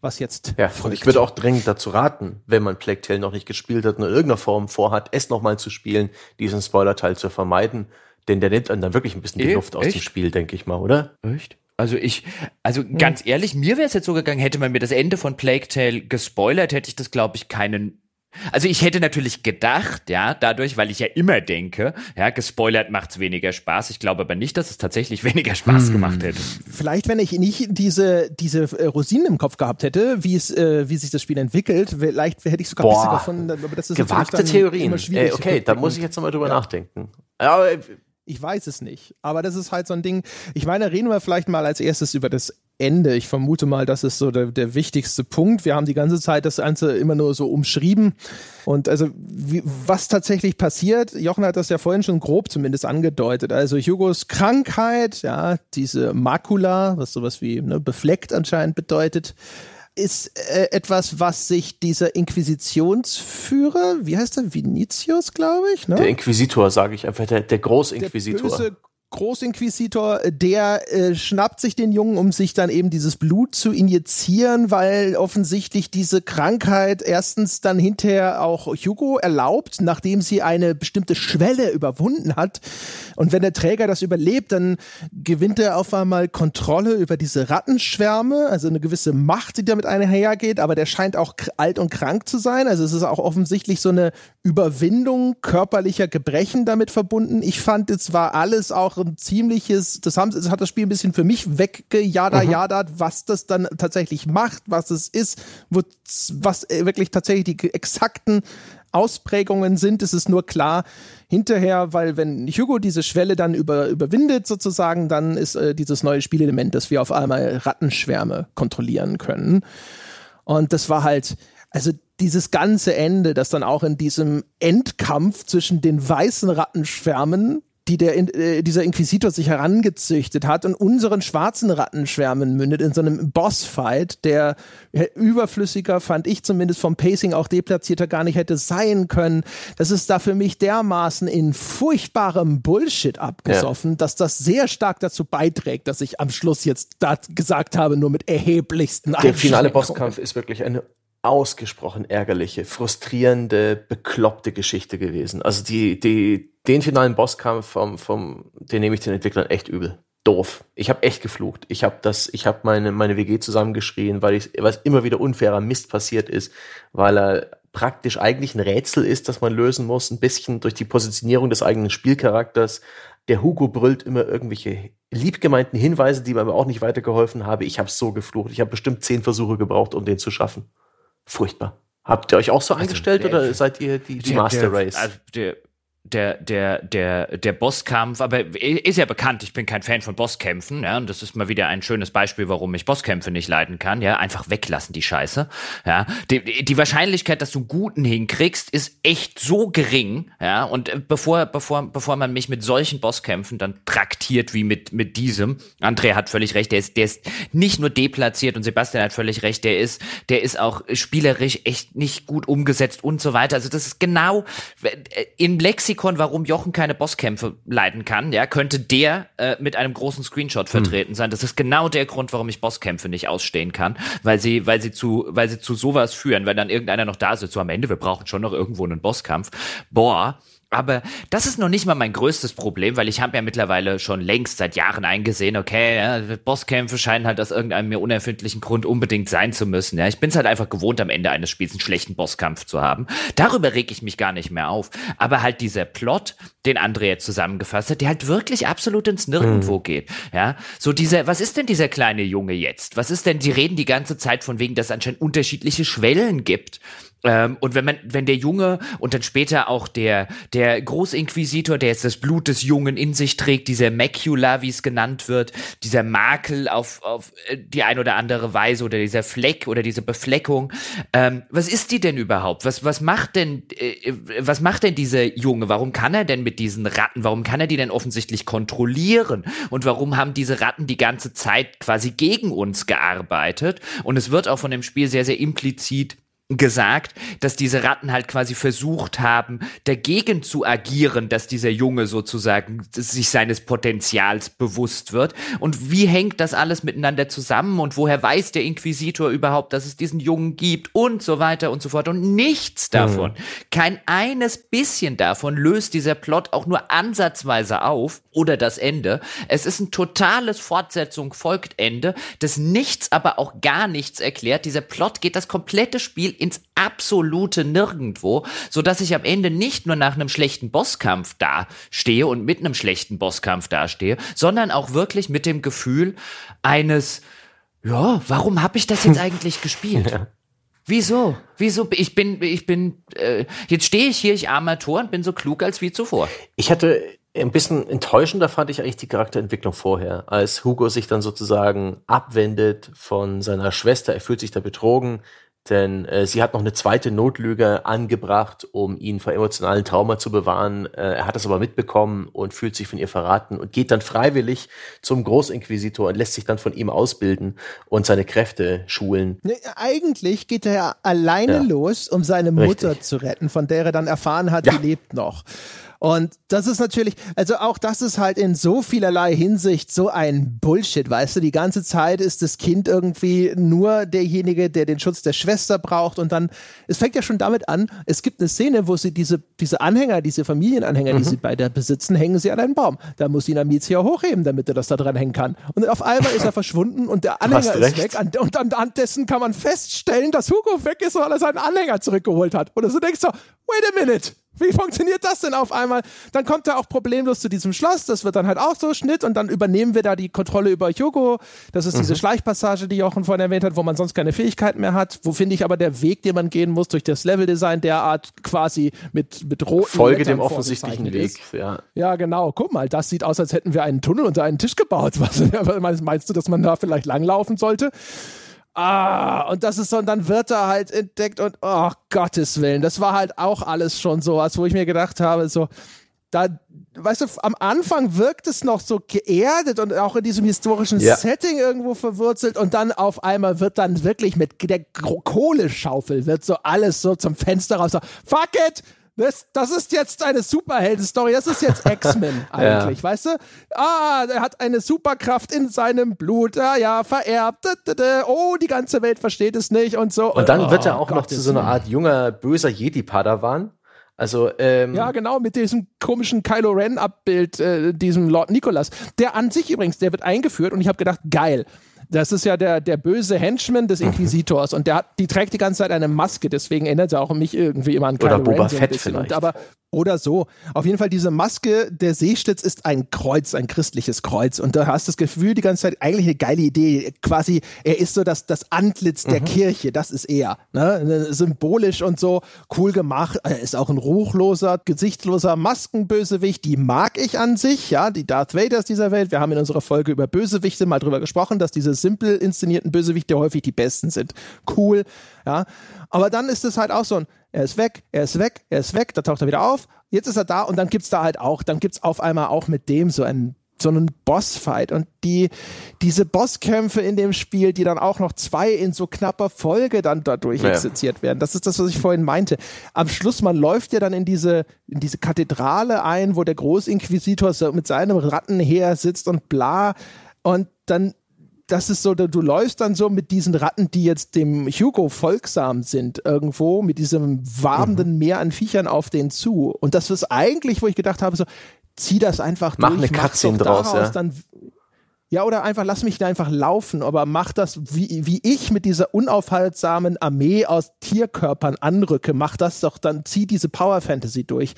was jetzt. Ja, folgt. und ich würde auch dringend dazu raten, wenn man Plague Tale noch nicht gespielt hat und in irgendeiner Form vorhat, es nochmal zu spielen, diesen Spoiler-Teil zu vermeiden denn der nimmt dann wirklich ein bisschen die e Luft aus echt? dem Spiel, denke ich mal, oder? Echt? Also ich, also hm. ganz ehrlich, mir wäre es jetzt so gegangen, hätte man mir das Ende von Plague Tale gespoilert, hätte ich das, glaube ich, keinen also ich hätte natürlich gedacht, ja, dadurch, weil ich ja immer denke, ja, gespoilert macht's weniger Spaß. Ich glaube aber nicht, dass es tatsächlich weniger Spaß hm. gemacht hätte. Vielleicht, wenn ich nicht diese, diese äh, Rosinen im Kopf gehabt hätte, wie es, äh, wie sich das Spiel entwickelt, vielleicht hätte ich sogar Boah, ein bisschen davon, aber das ist gewagte Theorien. Äh, okay, da muss ich jetzt nochmal drüber ja. nachdenken. Aber Ich weiß es nicht. Aber das ist halt so ein Ding. Ich meine, reden wir vielleicht mal als erstes über das Ende. Ich vermute mal, das ist so der, der wichtigste Punkt. Wir haben die ganze Zeit das Ganze immer nur so umschrieben. Und also, wie, was tatsächlich passiert, Jochen hat das ja vorhin schon grob zumindest angedeutet. Also Hugos Krankheit, ja, diese Makula, was sowas wie ne, befleckt anscheinend bedeutet, ist äh, etwas, was sich dieser Inquisitionsführer, wie heißt der, Vinicius, glaube ich, ne? Der Inquisitor, sage ich einfach, der, der Großinquisitor. Der böse Großinquisitor, der äh, schnappt sich den Jungen, um sich dann eben dieses Blut zu injizieren, weil offensichtlich diese Krankheit erstens dann hinterher auch Hugo erlaubt, nachdem sie eine bestimmte Schwelle überwunden hat. Und wenn der Träger das überlebt, dann gewinnt er auf einmal Kontrolle über diese Rattenschwärme, also eine gewisse Macht, die damit einhergeht, aber der scheint auch alt und krank zu sein. Also es ist auch offensichtlich so eine Überwindung körperlicher Gebrechen damit verbunden. Ich fand, es war alles auch ein ziemliches, das, haben, das hat das Spiel ein bisschen für mich weggejadert, mhm. was das dann tatsächlich macht, was es ist, wo, was äh, wirklich tatsächlich die exakten Ausprägungen sind. Es ist nur klar hinterher, weil wenn Hugo diese Schwelle dann über, überwindet sozusagen, dann ist äh, dieses neue Spielelement, dass wir auf einmal Rattenschwärme kontrollieren können. Und das war halt, also dieses ganze Ende, das dann auch in diesem Endkampf zwischen den weißen Rattenschwärmen die der, äh, dieser Inquisitor sich herangezüchtet hat und unseren schwarzen Rattenschwärmen mündet in so einem Bossfight, der überflüssiger, fand ich zumindest vom Pacing auch deplatzierter gar nicht hätte sein können. Das ist da für mich dermaßen in furchtbarem Bullshit abgesoffen, ja. dass das sehr stark dazu beiträgt, dass ich am Schluss jetzt da gesagt habe, nur mit erheblichsten Der finale Bosskampf ist wirklich eine ausgesprochen ärgerliche, frustrierende, bekloppte Geschichte gewesen. Also die, die, den finalen Bosskampf vom, vom, den nehme ich den Entwicklern echt übel. Doof. Ich habe echt geflucht. Ich habe das, ich habe meine meine WG zusammengeschrien, weil ich, was immer wieder unfairer Mist passiert ist, weil er praktisch eigentlich ein Rätsel ist, das man lösen muss, ein bisschen durch die Positionierung des eigenen Spielcharakters. Der Hugo brüllt immer irgendwelche liebgemeinten Hinweise, die mir aber auch nicht weitergeholfen haben. Ich habe so geflucht. Ich habe bestimmt zehn Versuche gebraucht, um den zu schaffen. Furchtbar. Habt ihr euch auch so also, angestellt oder seid ihr die, die Master Race? Also der, der, der, der, der Bosskampf, aber ist ja bekannt, ich bin kein Fan von Bosskämpfen, ja, und das ist mal wieder ein schönes Beispiel, warum ich Bosskämpfe nicht leiden kann, ja, einfach weglassen, die Scheiße, ja. Die, die Wahrscheinlichkeit, dass du einen guten hinkriegst, ist echt so gering, ja, und äh, bevor, bevor, bevor man mich mit solchen Bosskämpfen dann traktiert wie mit, mit diesem, André hat völlig recht, der ist, der ist nicht nur deplatziert und Sebastian hat völlig recht, der ist, der ist auch spielerisch echt nicht gut umgesetzt und so weiter, also das ist genau, äh, in Lexikon Lexikon, warum Jochen keine Bosskämpfe leiden kann, ja, könnte der äh, mit einem großen Screenshot hm. vertreten hm. sein. Das ist genau der Grund, warum ich Bosskämpfe nicht ausstehen kann, weil sie, weil sie zu, weil sie zu sowas führen, weil dann irgendeiner noch da sitzt, so am Ende, wir brauchen schon noch irgendwo einen Bosskampf. Boah, aber das ist noch nicht mal mein größtes Problem, weil ich habe ja mittlerweile schon längst seit Jahren eingesehen, okay, ja, Bosskämpfe scheinen halt aus irgendeinem mir unerfindlichen Grund unbedingt sein zu müssen. Ja, ich bin es halt einfach gewohnt, am Ende eines Spiels einen schlechten Bosskampf zu haben. Darüber reg ich mich gar nicht mehr auf. Aber halt dieser Plot, den André jetzt zusammengefasst hat, der halt wirklich absolut ins Nirgendwo mhm. geht. Ja, so dieser, was ist denn dieser kleine Junge jetzt? Was ist denn, die reden die ganze Zeit von wegen, dass es anscheinend unterschiedliche Schwellen gibt. Ähm, und wenn man, wenn der Junge und dann später auch der, der Großinquisitor, der jetzt das Blut des Jungen in sich trägt, dieser Macula, wie es genannt wird, dieser Makel auf, auf äh, die ein oder andere Weise oder dieser Fleck oder diese Befleckung, ähm, was ist die denn überhaupt? Was, was macht denn, äh, was macht denn dieser Junge? Warum kann er denn mit diesen Ratten, warum kann er die denn offensichtlich kontrollieren? Und warum haben diese Ratten die ganze Zeit quasi gegen uns gearbeitet? Und es wird auch von dem Spiel sehr, sehr implizit gesagt, dass diese Ratten halt quasi versucht haben, dagegen zu agieren, dass dieser Junge sozusagen sich seines Potenzials bewusst wird. Und wie hängt das alles miteinander zusammen und woher weiß der Inquisitor überhaupt, dass es diesen Jungen gibt und so weiter und so fort. Und nichts davon, mhm. kein eines bisschen davon löst dieser Plot auch nur ansatzweise auf oder das Ende. Es ist ein totales Fortsetzung folgt Ende, das nichts, aber auch gar nichts erklärt. Dieser Plot geht das komplette Spiel ins absolute Nirgendwo, so dass ich am Ende nicht nur nach einem schlechten Bosskampf dastehe und mit einem schlechten Bosskampf dastehe, sondern auch wirklich mit dem Gefühl eines, ja, warum habe ich das jetzt eigentlich gespielt? Ja. Wieso? Wieso? Ich bin, ich bin, äh, jetzt stehe ich hier, ich armer Tor und bin so klug als wie zuvor. Ich hatte Ein bisschen enttäuschender fand ich eigentlich die Charakterentwicklung vorher, als Hugo sich dann sozusagen abwendet von seiner Schwester. Er fühlt sich da betrogen, denn äh, sie hat noch eine zweite Notlüge angebracht, um ihn vor emotionalen Trauma zu bewahren. Äh, er hat das aber mitbekommen und fühlt sich von ihr verraten und geht dann freiwillig zum Großinquisitor und lässt sich dann von ihm ausbilden und seine Kräfte schulen. Nee, eigentlich geht er ja alleine ja. los, um seine Mutter Richtig. zu retten, von der er dann erfahren hat, ja. die lebt noch. Und das ist natürlich, also auch das ist halt in so vielerlei Hinsicht so ein Bullshit, weißt du, die ganze Zeit ist das Kind irgendwie nur derjenige, der den Schutz der Schwester braucht und dann, es fängt ja schon damit an, es gibt eine Szene, wo sie diese, diese Anhänger, diese Familienanhänger, mhm. die sie bei der besitzen, hängen sie an einen Baum. Da muss ihn Amicia hochheben, damit er das da dran hängen kann. Und auf einmal ist er verschwunden und der Anhänger ist weg und anhand dessen kann man feststellen, dass Hugo weg ist, weil er seinen Anhänger zurückgeholt hat. Und du denkst so, wait a minute, wie funktioniert das denn auf einmal? Dann kommt er auch problemlos zu diesem Schloss. Das wird dann halt auch so Schnitt und dann übernehmen wir da die Kontrolle über Hugo. Das ist mhm. diese Schleichpassage, die Jochen vorhin erwähnt hat, wo man sonst keine Fähigkeiten mehr hat. Wo finde ich aber der Weg, den man gehen muss durch das Leveldesign derart quasi mit, mit roten Folge Lettern dem offensichtlichen Weg, ja. Ja, genau. Guck mal, das sieht aus, als hätten wir einen Tunnel unter einen Tisch gebaut. Was, meinst du, dass man da vielleicht langlaufen sollte? Ah, und das ist so, und dann wird er halt entdeckt und, oh, Gottes Willen, das war halt auch alles schon so, als wo ich mir gedacht habe, so, da, weißt du, am Anfang wirkt es noch so geerdet und auch in diesem historischen ja. Setting irgendwo verwurzelt und dann auf einmal wird dann wirklich mit der Kohleschaufel wird so alles so zum Fenster raus, so, fuck it, das, das ist jetzt eine Superhelden-Story. Das ist jetzt X-Men eigentlich, ja. weißt du? Ah, er hat eine Superkraft in seinem Blut. Ja, ja, vererbt. Oh, die ganze Welt versteht es nicht und so. Und dann oh, wird er auch Gott noch zu so einer Art junger, böser Jedi-Padawan. Also, ähm, ja, genau, mit diesem komischen Kylo Ren-Abbild, äh, diesem Lord Nicholas. Der an sich übrigens, der wird eingeführt und ich habe gedacht, geil das ist ja der, der böse Henchman des Inquisitors und der hat, die trägt die ganze Zeit eine Maske, deswegen erinnert er auch mich irgendwie immer an Kylo Oder Boba Fett vielleicht. Und, aber oder so. Auf jeden Fall, diese Maske, der Seestitz ist ein Kreuz, ein christliches Kreuz. Und da hast du das Gefühl, die ganze Zeit, eigentlich eine geile Idee. Quasi, er ist so das, das Antlitz der mhm. Kirche, das ist er. Ne? Symbolisch und so, cool gemacht. Er ist auch ein ruchloser, gesichtsloser Maskenbösewicht. Die mag ich an sich, ja, die Darth Vaders dieser Welt. Wir haben in unserer Folge über Bösewichte mal drüber gesprochen, dass diese simpel inszenierten Bösewichte häufig die besten sind. Cool, ja. Aber dann ist es halt auch so ein, er ist weg, er ist weg, er ist weg, da taucht er wieder auf, jetzt ist er da und dann gibt es da halt auch, dann gibt es auf einmal auch mit dem so einen so einen Bossfight und die diese Bosskämpfe in dem Spiel, die dann auch noch zwei in so knapper Folge dann dadurch ja. exerziert werden. Das ist das, was ich vorhin meinte. Am Schluss, man läuft ja dann in diese in diese Kathedrale ein, wo der Großinquisitor so mit seinem Rattenheer sitzt und bla und dann das ist so, du läufst dann so mit diesen Ratten, die jetzt dem Hugo folgsam sind, irgendwo mit diesem wabenden mhm. Meer an Viechern auf den zu. Und das ist eigentlich, wo ich gedacht habe, so, zieh das einfach mach durch. Eine mach eine draus, ja. Dann, ja, oder einfach lass mich da einfach laufen, aber mach das, wie, wie ich mit dieser unaufhaltsamen Armee aus Tierkörpern anrücke, mach das doch, dann zieh diese Power Fantasy durch.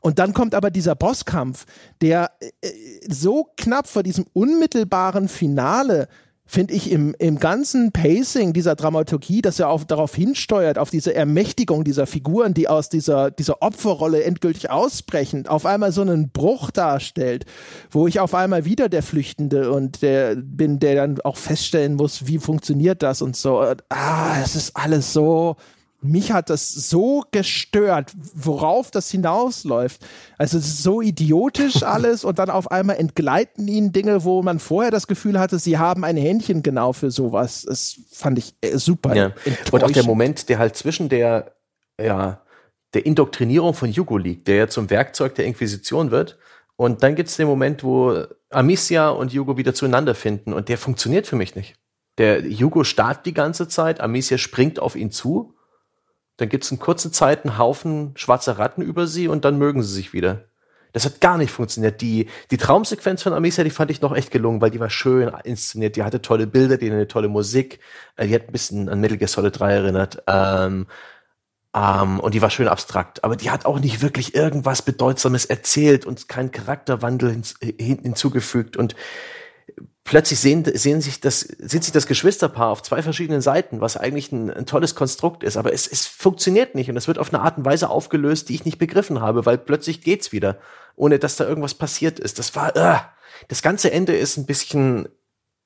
Und dann kommt aber dieser Bosskampf, der äh, so knapp vor diesem unmittelbaren Finale finde ich im, im ganzen Pacing dieser Dramaturgie, dass er auch darauf hinsteuert, auf diese Ermächtigung dieser Figuren, die aus dieser, dieser Opferrolle endgültig ausbrechen, auf einmal so einen Bruch darstellt, wo ich auf einmal wieder der Flüchtende und der bin, der dann auch feststellen muss, wie funktioniert das und so. Ah, es ist alles so, mich hat das so gestört, worauf das hinausläuft. Also es ist so idiotisch alles und dann auf einmal entgleiten ihnen Dinge, wo man vorher das Gefühl hatte, sie haben ein Händchen genau für sowas. Das fand ich äh, super. Ja. Und auch der Moment, der halt zwischen der, ja, der Indoktrinierung von Hugo liegt, der ja zum Werkzeug der Inquisition wird. Und dann gibt es den Moment, wo Amicia und Hugo wieder zueinander finden und der funktioniert für mich nicht. Der Hugo starrt die ganze Zeit, Amicia springt auf ihn zu dann gibt es in kurzer Zeit einen Haufen schwarzer Ratten über sie und dann mögen sie sich wieder. Das hat gar nicht funktioniert. Die, die Traumsequenz von Amicia, die fand ich noch echt gelungen, weil die war schön inszeniert. Die hatte tolle Bilder, die hatte eine tolle Musik. Äh, die hat ein bisschen an Metal Gear Solid 3 erinnert. Ähm, ähm, und die war schön abstrakt. Aber die hat auch nicht wirklich irgendwas Bedeutsames erzählt und keinen Charakterwandel hin, hin, hinzugefügt. Und plötzlich sehen, sehen sich das, sieht sich das Geschwisterpaar auf zwei verschiedenen Seiten, was eigentlich ein, ein, tolles Konstrukt ist, aber es, es funktioniert nicht und es wird auf eine Art und Weise aufgelöst, die ich nicht begriffen habe, weil plötzlich geht's wieder, ohne dass da irgendwas passiert ist. Das war, uh, das ganze Ende ist ein bisschen,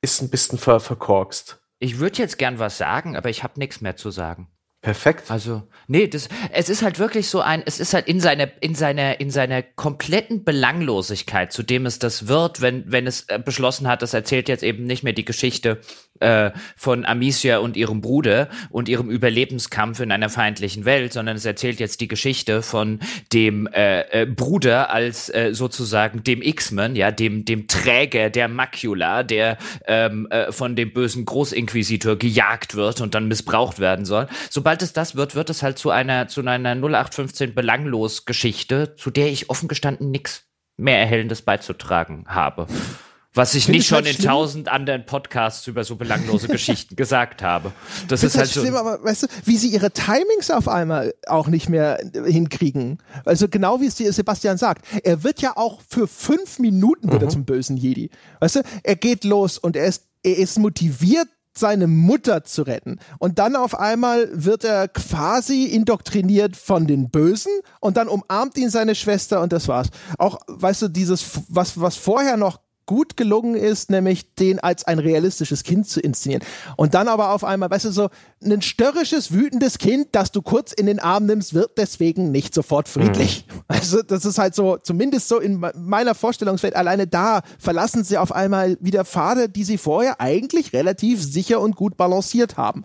ist ein bisschen ver, verkorkst. Ich würde jetzt gern was sagen, aber ich habe nichts mehr zu sagen. Perfekt. Also, nee, das, es ist halt wirklich so ein, es ist halt in seiner, in seiner, in seiner kompletten Belanglosigkeit, zu dem es das wird, wenn, wenn es äh, beschlossen hat, das erzählt jetzt eben nicht mehr die Geschichte äh, von Amicia und ihrem Bruder und ihrem Überlebenskampf in einer feindlichen Welt, sondern es erzählt jetzt die Geschichte von dem äh, äh, Bruder als äh, sozusagen dem X-Men, ja, dem, dem Träger der Macula, der ähm, äh, von dem bösen Großinquisitor gejagt wird und dann missbraucht werden soll. Sobald sobald es das wird, wird es halt zu einer, zu einer 0815 belanglos Geschichte, zu der ich offen gestanden nichts mehr Erhellendes beizutragen habe. Was ich Find nicht schon halt in schlimm? tausend anderen Podcasts über so belanglose Geschichten gesagt habe. Das ist halt, halt schlimm, so aber weißt du, wie sie ihre Timings auf einmal auch nicht mehr hinkriegen. Also genau wie es Sebastian sagt. Er wird ja auch für fünf Minuten wieder mhm. zum bösen Jedi. Weißt du, er geht los und er ist, er ist motiviert seine Mutter zu retten. Und dann auf einmal wird er quasi indoktriniert von den Bösen und dann umarmt ihn seine Schwester und das war's. Auch, weißt du, dieses, was, was vorher noch gut gelungen ist, nämlich den als ein realistisches Kind zu inszenieren. Und dann aber auf einmal, weißt du, so ein störrisches, wütendes Kind, das du kurz in den Arm nimmst, wird deswegen nicht sofort friedlich. Mhm. Also das ist halt so, zumindest so in meiner Vorstellungswelt, alleine da verlassen sie auf einmal wieder Pfade, die sie vorher eigentlich relativ sicher und gut balanciert haben.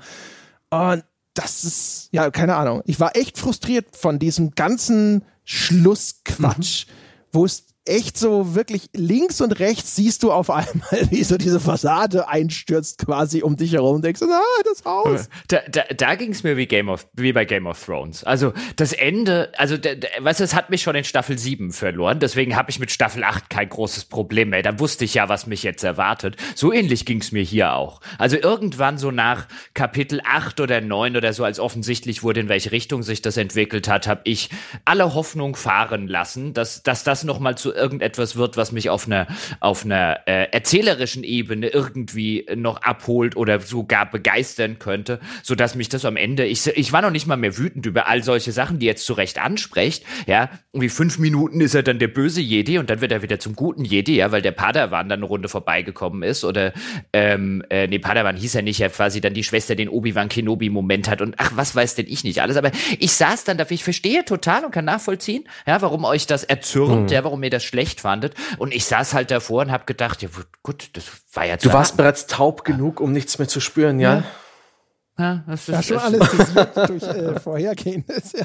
Und das ist, ja, keine Ahnung. Ich war echt frustriert von diesem ganzen Schlussquatsch, mhm. wo es echt so wirklich links und rechts siehst du auf einmal, wie so diese Fassade einstürzt quasi um dich herum und denkst, ah, das Haus. Da, da, da ging es mir wie Game of, wie bei Game of Thrones. Also das Ende, also weißt du, es hat mich schon in Staffel 7 verloren, deswegen habe ich mit Staffel 8 kein großes Problem mehr. Da wusste ich ja, was mich jetzt erwartet. So ähnlich ging es mir hier auch. Also irgendwann so nach Kapitel 8 oder 9 oder so, als offensichtlich wurde, in welche Richtung sich das entwickelt hat, habe ich alle Hoffnung fahren lassen, dass, dass das nochmal zu irgendetwas wird, was mich auf einer auf einer äh, erzählerischen Ebene irgendwie noch abholt oder sogar begeistern könnte, so dass mich das am Ende ich ich war noch nicht mal mehr wütend über all solche Sachen, die jetzt zu Recht ansprecht, ja, irgendwie fünf Minuten ist er dann der böse Jedi und dann wird er wieder zum guten Jedi, ja, weil der Padawan dann eine Runde vorbeigekommen ist oder ähm, äh, nee, Padawan hieß er nicht, ja quasi dann die Schwester den Obi-Wan Kenobi Moment hat und ach, was weiß denn ich nicht alles, aber ich saß dann dafür, ich verstehe total und kann nachvollziehen, ja, warum euch das erzürnt, mhm. ja, warum mir das schlecht fandet. Und ich saß halt davor und habe gedacht, ja gut, das war ja Du warst bereits taub genug, um nichts mehr zu spüren, ja? ja. Ja, das ist ja, schon alles durch äh, Vorhergehendes.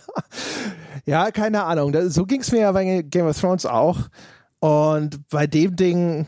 Ja. ja, keine Ahnung. Das, so ging es mir ja bei Game of Thrones auch. Und bei dem Ding,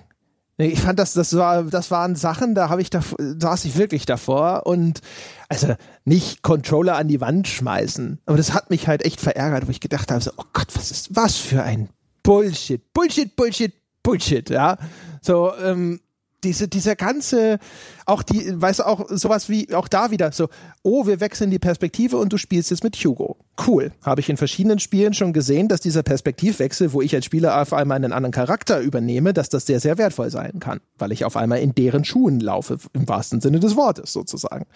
nee, ich fand das, das war, das waren Sachen, da habe ich da saß ich wirklich davor und also nicht Controller an die Wand schmeißen, aber das hat mich halt echt verärgert, wo ich gedacht habe, so, oh Gott, was ist was für ein Bullshit, Bullshit, Bullshit, Bullshit, ja. So, ähm, diese, dieser ganze, auch die, weißt du, auch sowas wie, auch da wieder so, oh, wir wechseln die Perspektive und du spielst jetzt mit Hugo. Cool. Habe ich in verschiedenen Spielen schon gesehen, dass dieser Perspektivwechsel, wo ich als Spieler auf einmal einen anderen Charakter übernehme, dass das sehr, sehr wertvoll sein kann, weil ich auf einmal in deren Schuhen laufe, im wahrsten Sinne des Wortes sozusagen.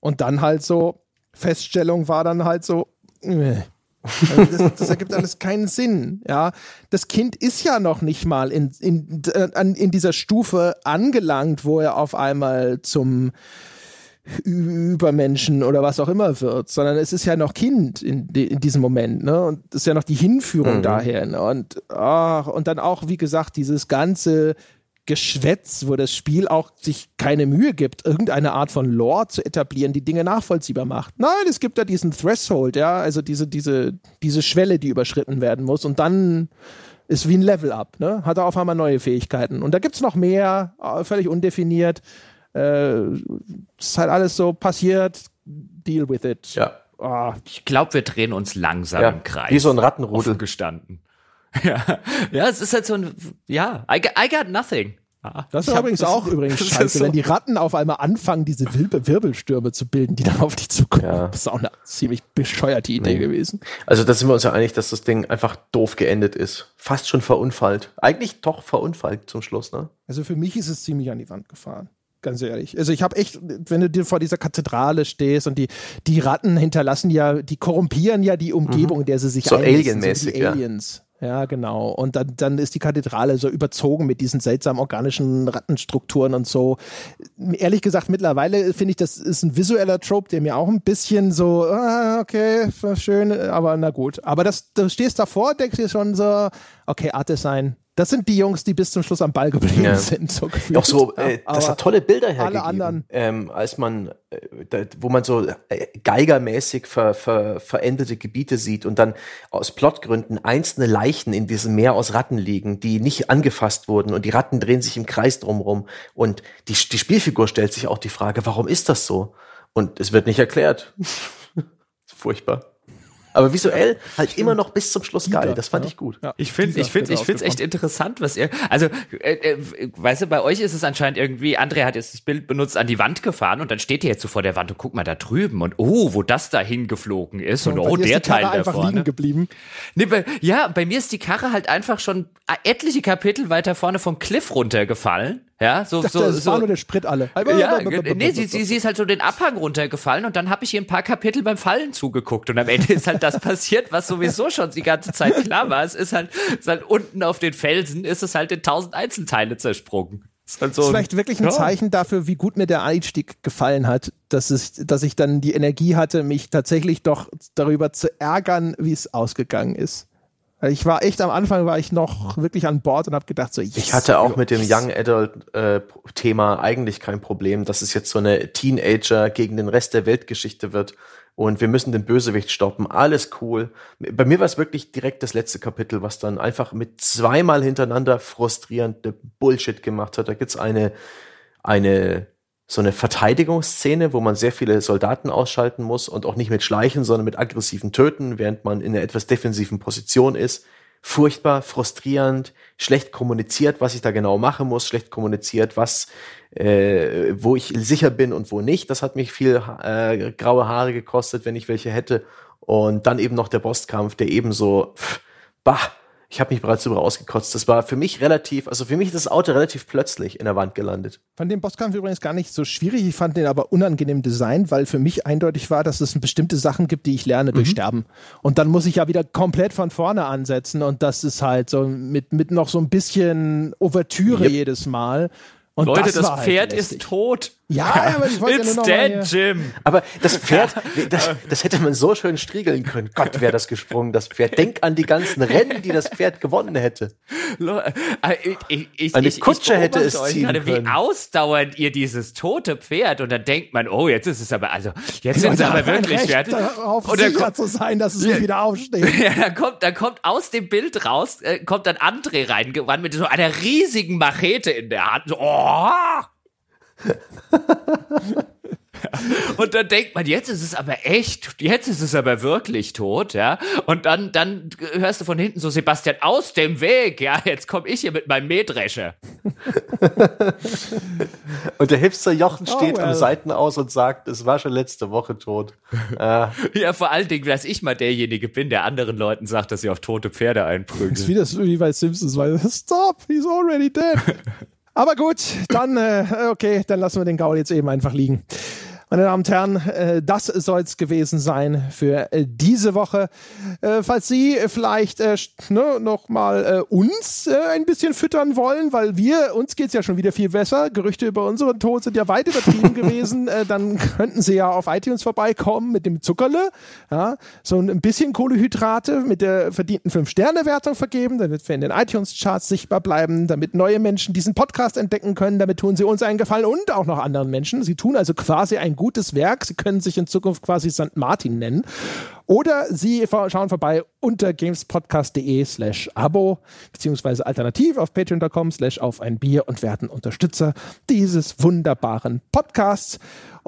Und dann halt so, Feststellung war dann halt so, äh, also das, das, ergibt alles keinen Sinn. Ja, das Kind ist ja noch nicht mal in, in, in dieser Stufe angelangt, wo er auf einmal zum Übermenschen oder was auch immer wird, sondern es ist ja noch Kind in, in diesem Moment, ne? Und das ist ja noch die Hinführung mhm. dahin. Und, ach, und dann auch, wie gesagt, dieses ganze Geschwätz, wo das Spiel auch sich keine Mühe gibt, irgendeine Art von Lore zu etablieren, die Dinge nachvollziehbar macht. Nein, es gibt da diesen Threshold, ja, also diese, diese, diese Schwelle, die überschritten werden muss und dann ist wie ein Level-Up, ne? Hat er auf einmal neue Fähigkeiten. Und da gibt es noch mehr, äh, völlig undefiniert. Äh, ist halt alles so passiert, deal with it. Ja. Oh. Ich glaube, wir drehen uns langsam ja, im Kreis. Wie so ein Rattenrudel gestanden. Ja, ja, es ist halt so ein, ja, I, I got nothing. Das ist übrigens auch übrigens scheiße, so. wenn die Ratten auf einmal anfangen, diese Wirbelstürme zu bilden, die dann auf dich zukommen. Ja. Das ist auch eine ziemlich bescheuerte Idee nee. gewesen. Also da sind wir uns ja einig, dass das Ding einfach doof geendet ist. Fast schon verunfallt. Eigentlich doch verunfallt zum Schluss, ne? Also für mich ist es ziemlich an die Wand gefahren. Ganz ehrlich. Also ich habe echt, wenn du dir vor dieser Kathedrale stehst und die, die Ratten hinterlassen ja, die korrumpieren ja die Umgebung, mhm. in der sie sich so Alien-mäßig, so Aliens. Ja. Ja, genau. Und dann, dann ist die Kathedrale so überzogen mit diesen seltsamen organischen Rattenstrukturen und so. Ehrlich gesagt, mittlerweile finde ich, das ist ein visueller Trope, der mir auch ein bisschen so, ah, okay, schön, aber na gut. Aber das, du stehst davor, denkst dir schon so, okay, Art Design, das sind die Jungs, die bis zum Schluss am Ball geblieben ja. sind. So Auch so, äh, das hat tolle Bilder hergegeben. Alle anderen. Ähm, als man, äh, da, wo man so äh, geigermäßig ver, ver, verendete Gebiete sieht und dann aus Plotgründen einzelne Leichen in diesem Meer aus Ratten liegen, die nicht angefasst wurden und die Ratten drehen sich im Kreis drumherum. Und die, die Spielfigur stellt sich auch die Frage, warum ist das so? Und es wird nicht erklärt. Furchtbar. Aber visuell halt immer noch bis zum Schluss geil. Das fand ja. ich gut. Ja. Ich finde, ich finde, ich finde es echt interessant, was ihr, also, äh, äh, weißt du, bei euch ist es anscheinend irgendwie, André hat jetzt das Bild benutzt, an die Wand gefahren und dann steht ihr jetzt so vor der Wand und guck mal da drüben und oh, wo das da hingeflogen ist und, und oh, der Teil da einfach vorne. liegen geblieben. Nee, bei, ja, bei mir ist die Karre halt einfach schon etliche Kapitel weiter vorne vom Cliff runtergefallen ja, so, dachte, so, das so. war nur der Sprit alle. Ja, nee, sie, sie, sie ist halt so den Abhang runtergefallen und dann habe ich ihr ein paar Kapitel beim Fallen zugeguckt und am Ende ist halt das passiert, was sowieso schon die ganze Zeit klar war. Es ist halt, ist halt unten auf den Felsen ist es halt in tausend Einzelteile zersprungen. Ist halt so das ist vielleicht wirklich ein ja. Zeichen dafür, wie gut mir der Einstieg gefallen hat, dass, es, dass ich dann die Energie hatte, mich tatsächlich doch darüber zu ärgern, wie es ausgegangen ist. Ich war echt am Anfang war ich noch wirklich an Bord und habe gedacht so. Yes, ich hatte auch mit dem Young Adult äh, Thema eigentlich kein Problem, dass es jetzt so eine Teenager gegen den Rest der Weltgeschichte wird und wir müssen den Bösewicht stoppen. Alles cool. Bei mir war es wirklich direkt das letzte Kapitel, was dann einfach mit zweimal hintereinander frustrierende Bullshit gemacht hat. Da gibt's eine eine so eine Verteidigungsszene, wo man sehr viele Soldaten ausschalten muss und auch nicht mit Schleichen, sondern mit aggressiven Töten, während man in einer etwas defensiven Position ist. Furchtbar, frustrierend, schlecht kommuniziert, was ich da genau machen muss, schlecht kommuniziert, was, äh, wo ich sicher bin und wo nicht. Das hat mich viel äh, graue Haare gekostet, wenn ich welche hätte. Und dann eben noch der Bosskampf, der ebenso, pff, bah, ich habe mich bereits darüber ausgekotzt. Das war für mich relativ, also für mich ist das Auto relativ plötzlich in der Wand gelandet. Fand den Bosskampf übrigens gar nicht so schwierig. Ich fand den aber unangenehm designt, weil für mich eindeutig war, dass es bestimmte Sachen gibt, die ich lerne durch mhm. Sterben. Und dann muss ich ja wieder komplett von vorne ansetzen und das ist halt so mit, mit noch so ein bisschen Ouvertüre yep. jedes Mal. Und Leute, das, das halt Pferd halt ist tot. Ja, aber ich wollte It's ja dead, Jim. Aber das Pferd, das, das hätte man so schön striegeln können. Gott, wäre das gesprungen, das Pferd. Denk an die ganzen Rennen, die das Pferd gewonnen hätte. Äh, ich, ich, Eine Kutsche hätte es ziehen gerade, können. Wie ausdauernd ihr dieses tote Pferd und dann denkt man, oh, jetzt ist es aber, also jetzt sind sie aber wirklich fertig. Darauf und sicher kommt, zu sein, dass es ja, nicht wieder aufsteht. Ja, dann kommt, dann kommt aus dem Bild raus, äh, kommt dann André reingerannt mit so einer riesigen Machete in der Hand. So, oh! Und dann denkt man, jetzt ist es aber echt, jetzt ist es aber wirklich tot, ja. Und dann, dann hörst du von hinten so, Sebastian, aus dem Weg, ja, jetzt komme ich hier mit meinem Mähdrescher. und der Hipster Jochen oh, steht oh, well. am Seiten aus und sagt, es war schon letzte Woche tot. Äh. Ja, vor allen Dingen, dass ich mal derjenige bin, der anderen Leuten sagt, dass sie auf tote Pferde einprügeln. Das ist wie das wie bei Simpsons, weil, stop, he's already dead. Aber gut, dann, äh, okay, dann lassen wir den Gaul jetzt eben einfach liegen. Meine Damen und Herren, äh, das soll es gewesen sein für äh, diese Woche. Äh, falls Sie vielleicht ne, noch mal uns ein bisschen füttern wollen, weil wir, uns geht es ja schon wieder viel besser. Gerüchte über unseren Tod sind ja weit übertrieben gewesen. dann könnten Sie ja auf iTunes vorbeikommen mit dem Zuckerle. Ja, so ein bisschen Kohlehydrate mit der verdienten 5-Sterne-Wertung vergeben, damit wir in den iTunes-Charts sichtbar bleiben, damit neue Menschen diesen Podcast entdecken können. Damit tun Sie uns einen Gefallen und auch noch anderen Menschen. Sie tun also quasi ein gutes Werk. Sie können sich in Zukunft quasi St. Martin nennen. Oder Sie schauen vorbei unter gamespodcast.de slash Abo, beziehungsweise alternativ auf patreon.com slash auf ein Bier und werden Unterstützer dieses wunderbaren Podcasts.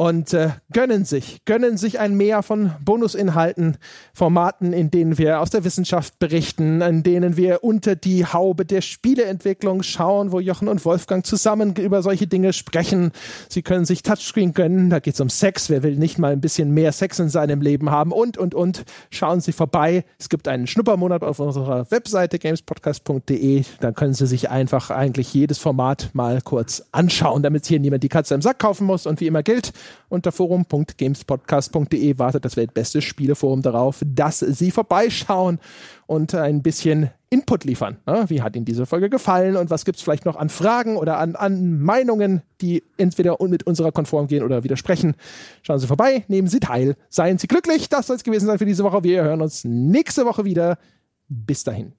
Und äh, gönnen sich, gönnen sich ein Mehr von Bonusinhalten, Formaten, in denen wir aus der Wissenschaft berichten, in denen wir unter die Haube der Spieleentwicklung schauen, wo Jochen und Wolfgang zusammen über solche Dinge sprechen. Sie können sich Touchscreen gönnen, da geht es um Sex, wer will nicht mal ein bisschen mehr Sex in seinem Leben haben und, und, und. Schauen Sie vorbei. Es gibt einen Schnuppermonat auf unserer Webseite gamespodcast.de. Da können Sie sich einfach eigentlich jedes Format mal kurz anschauen, damit hier niemand die Katze im Sack kaufen muss. Und wie immer gilt, unter forum.gamespodcast.de wartet das weltbeste Spieleforum darauf, dass Sie vorbeischauen und ein bisschen Input liefern. Wie hat Ihnen diese Folge gefallen und was gibt es vielleicht noch an Fragen oder an, an Meinungen, die entweder mit unserer konform gehen oder widersprechen? Schauen Sie vorbei, nehmen Sie teil, seien Sie glücklich. Das soll es gewesen sein für diese Woche. Wir hören uns nächste Woche wieder. Bis dahin.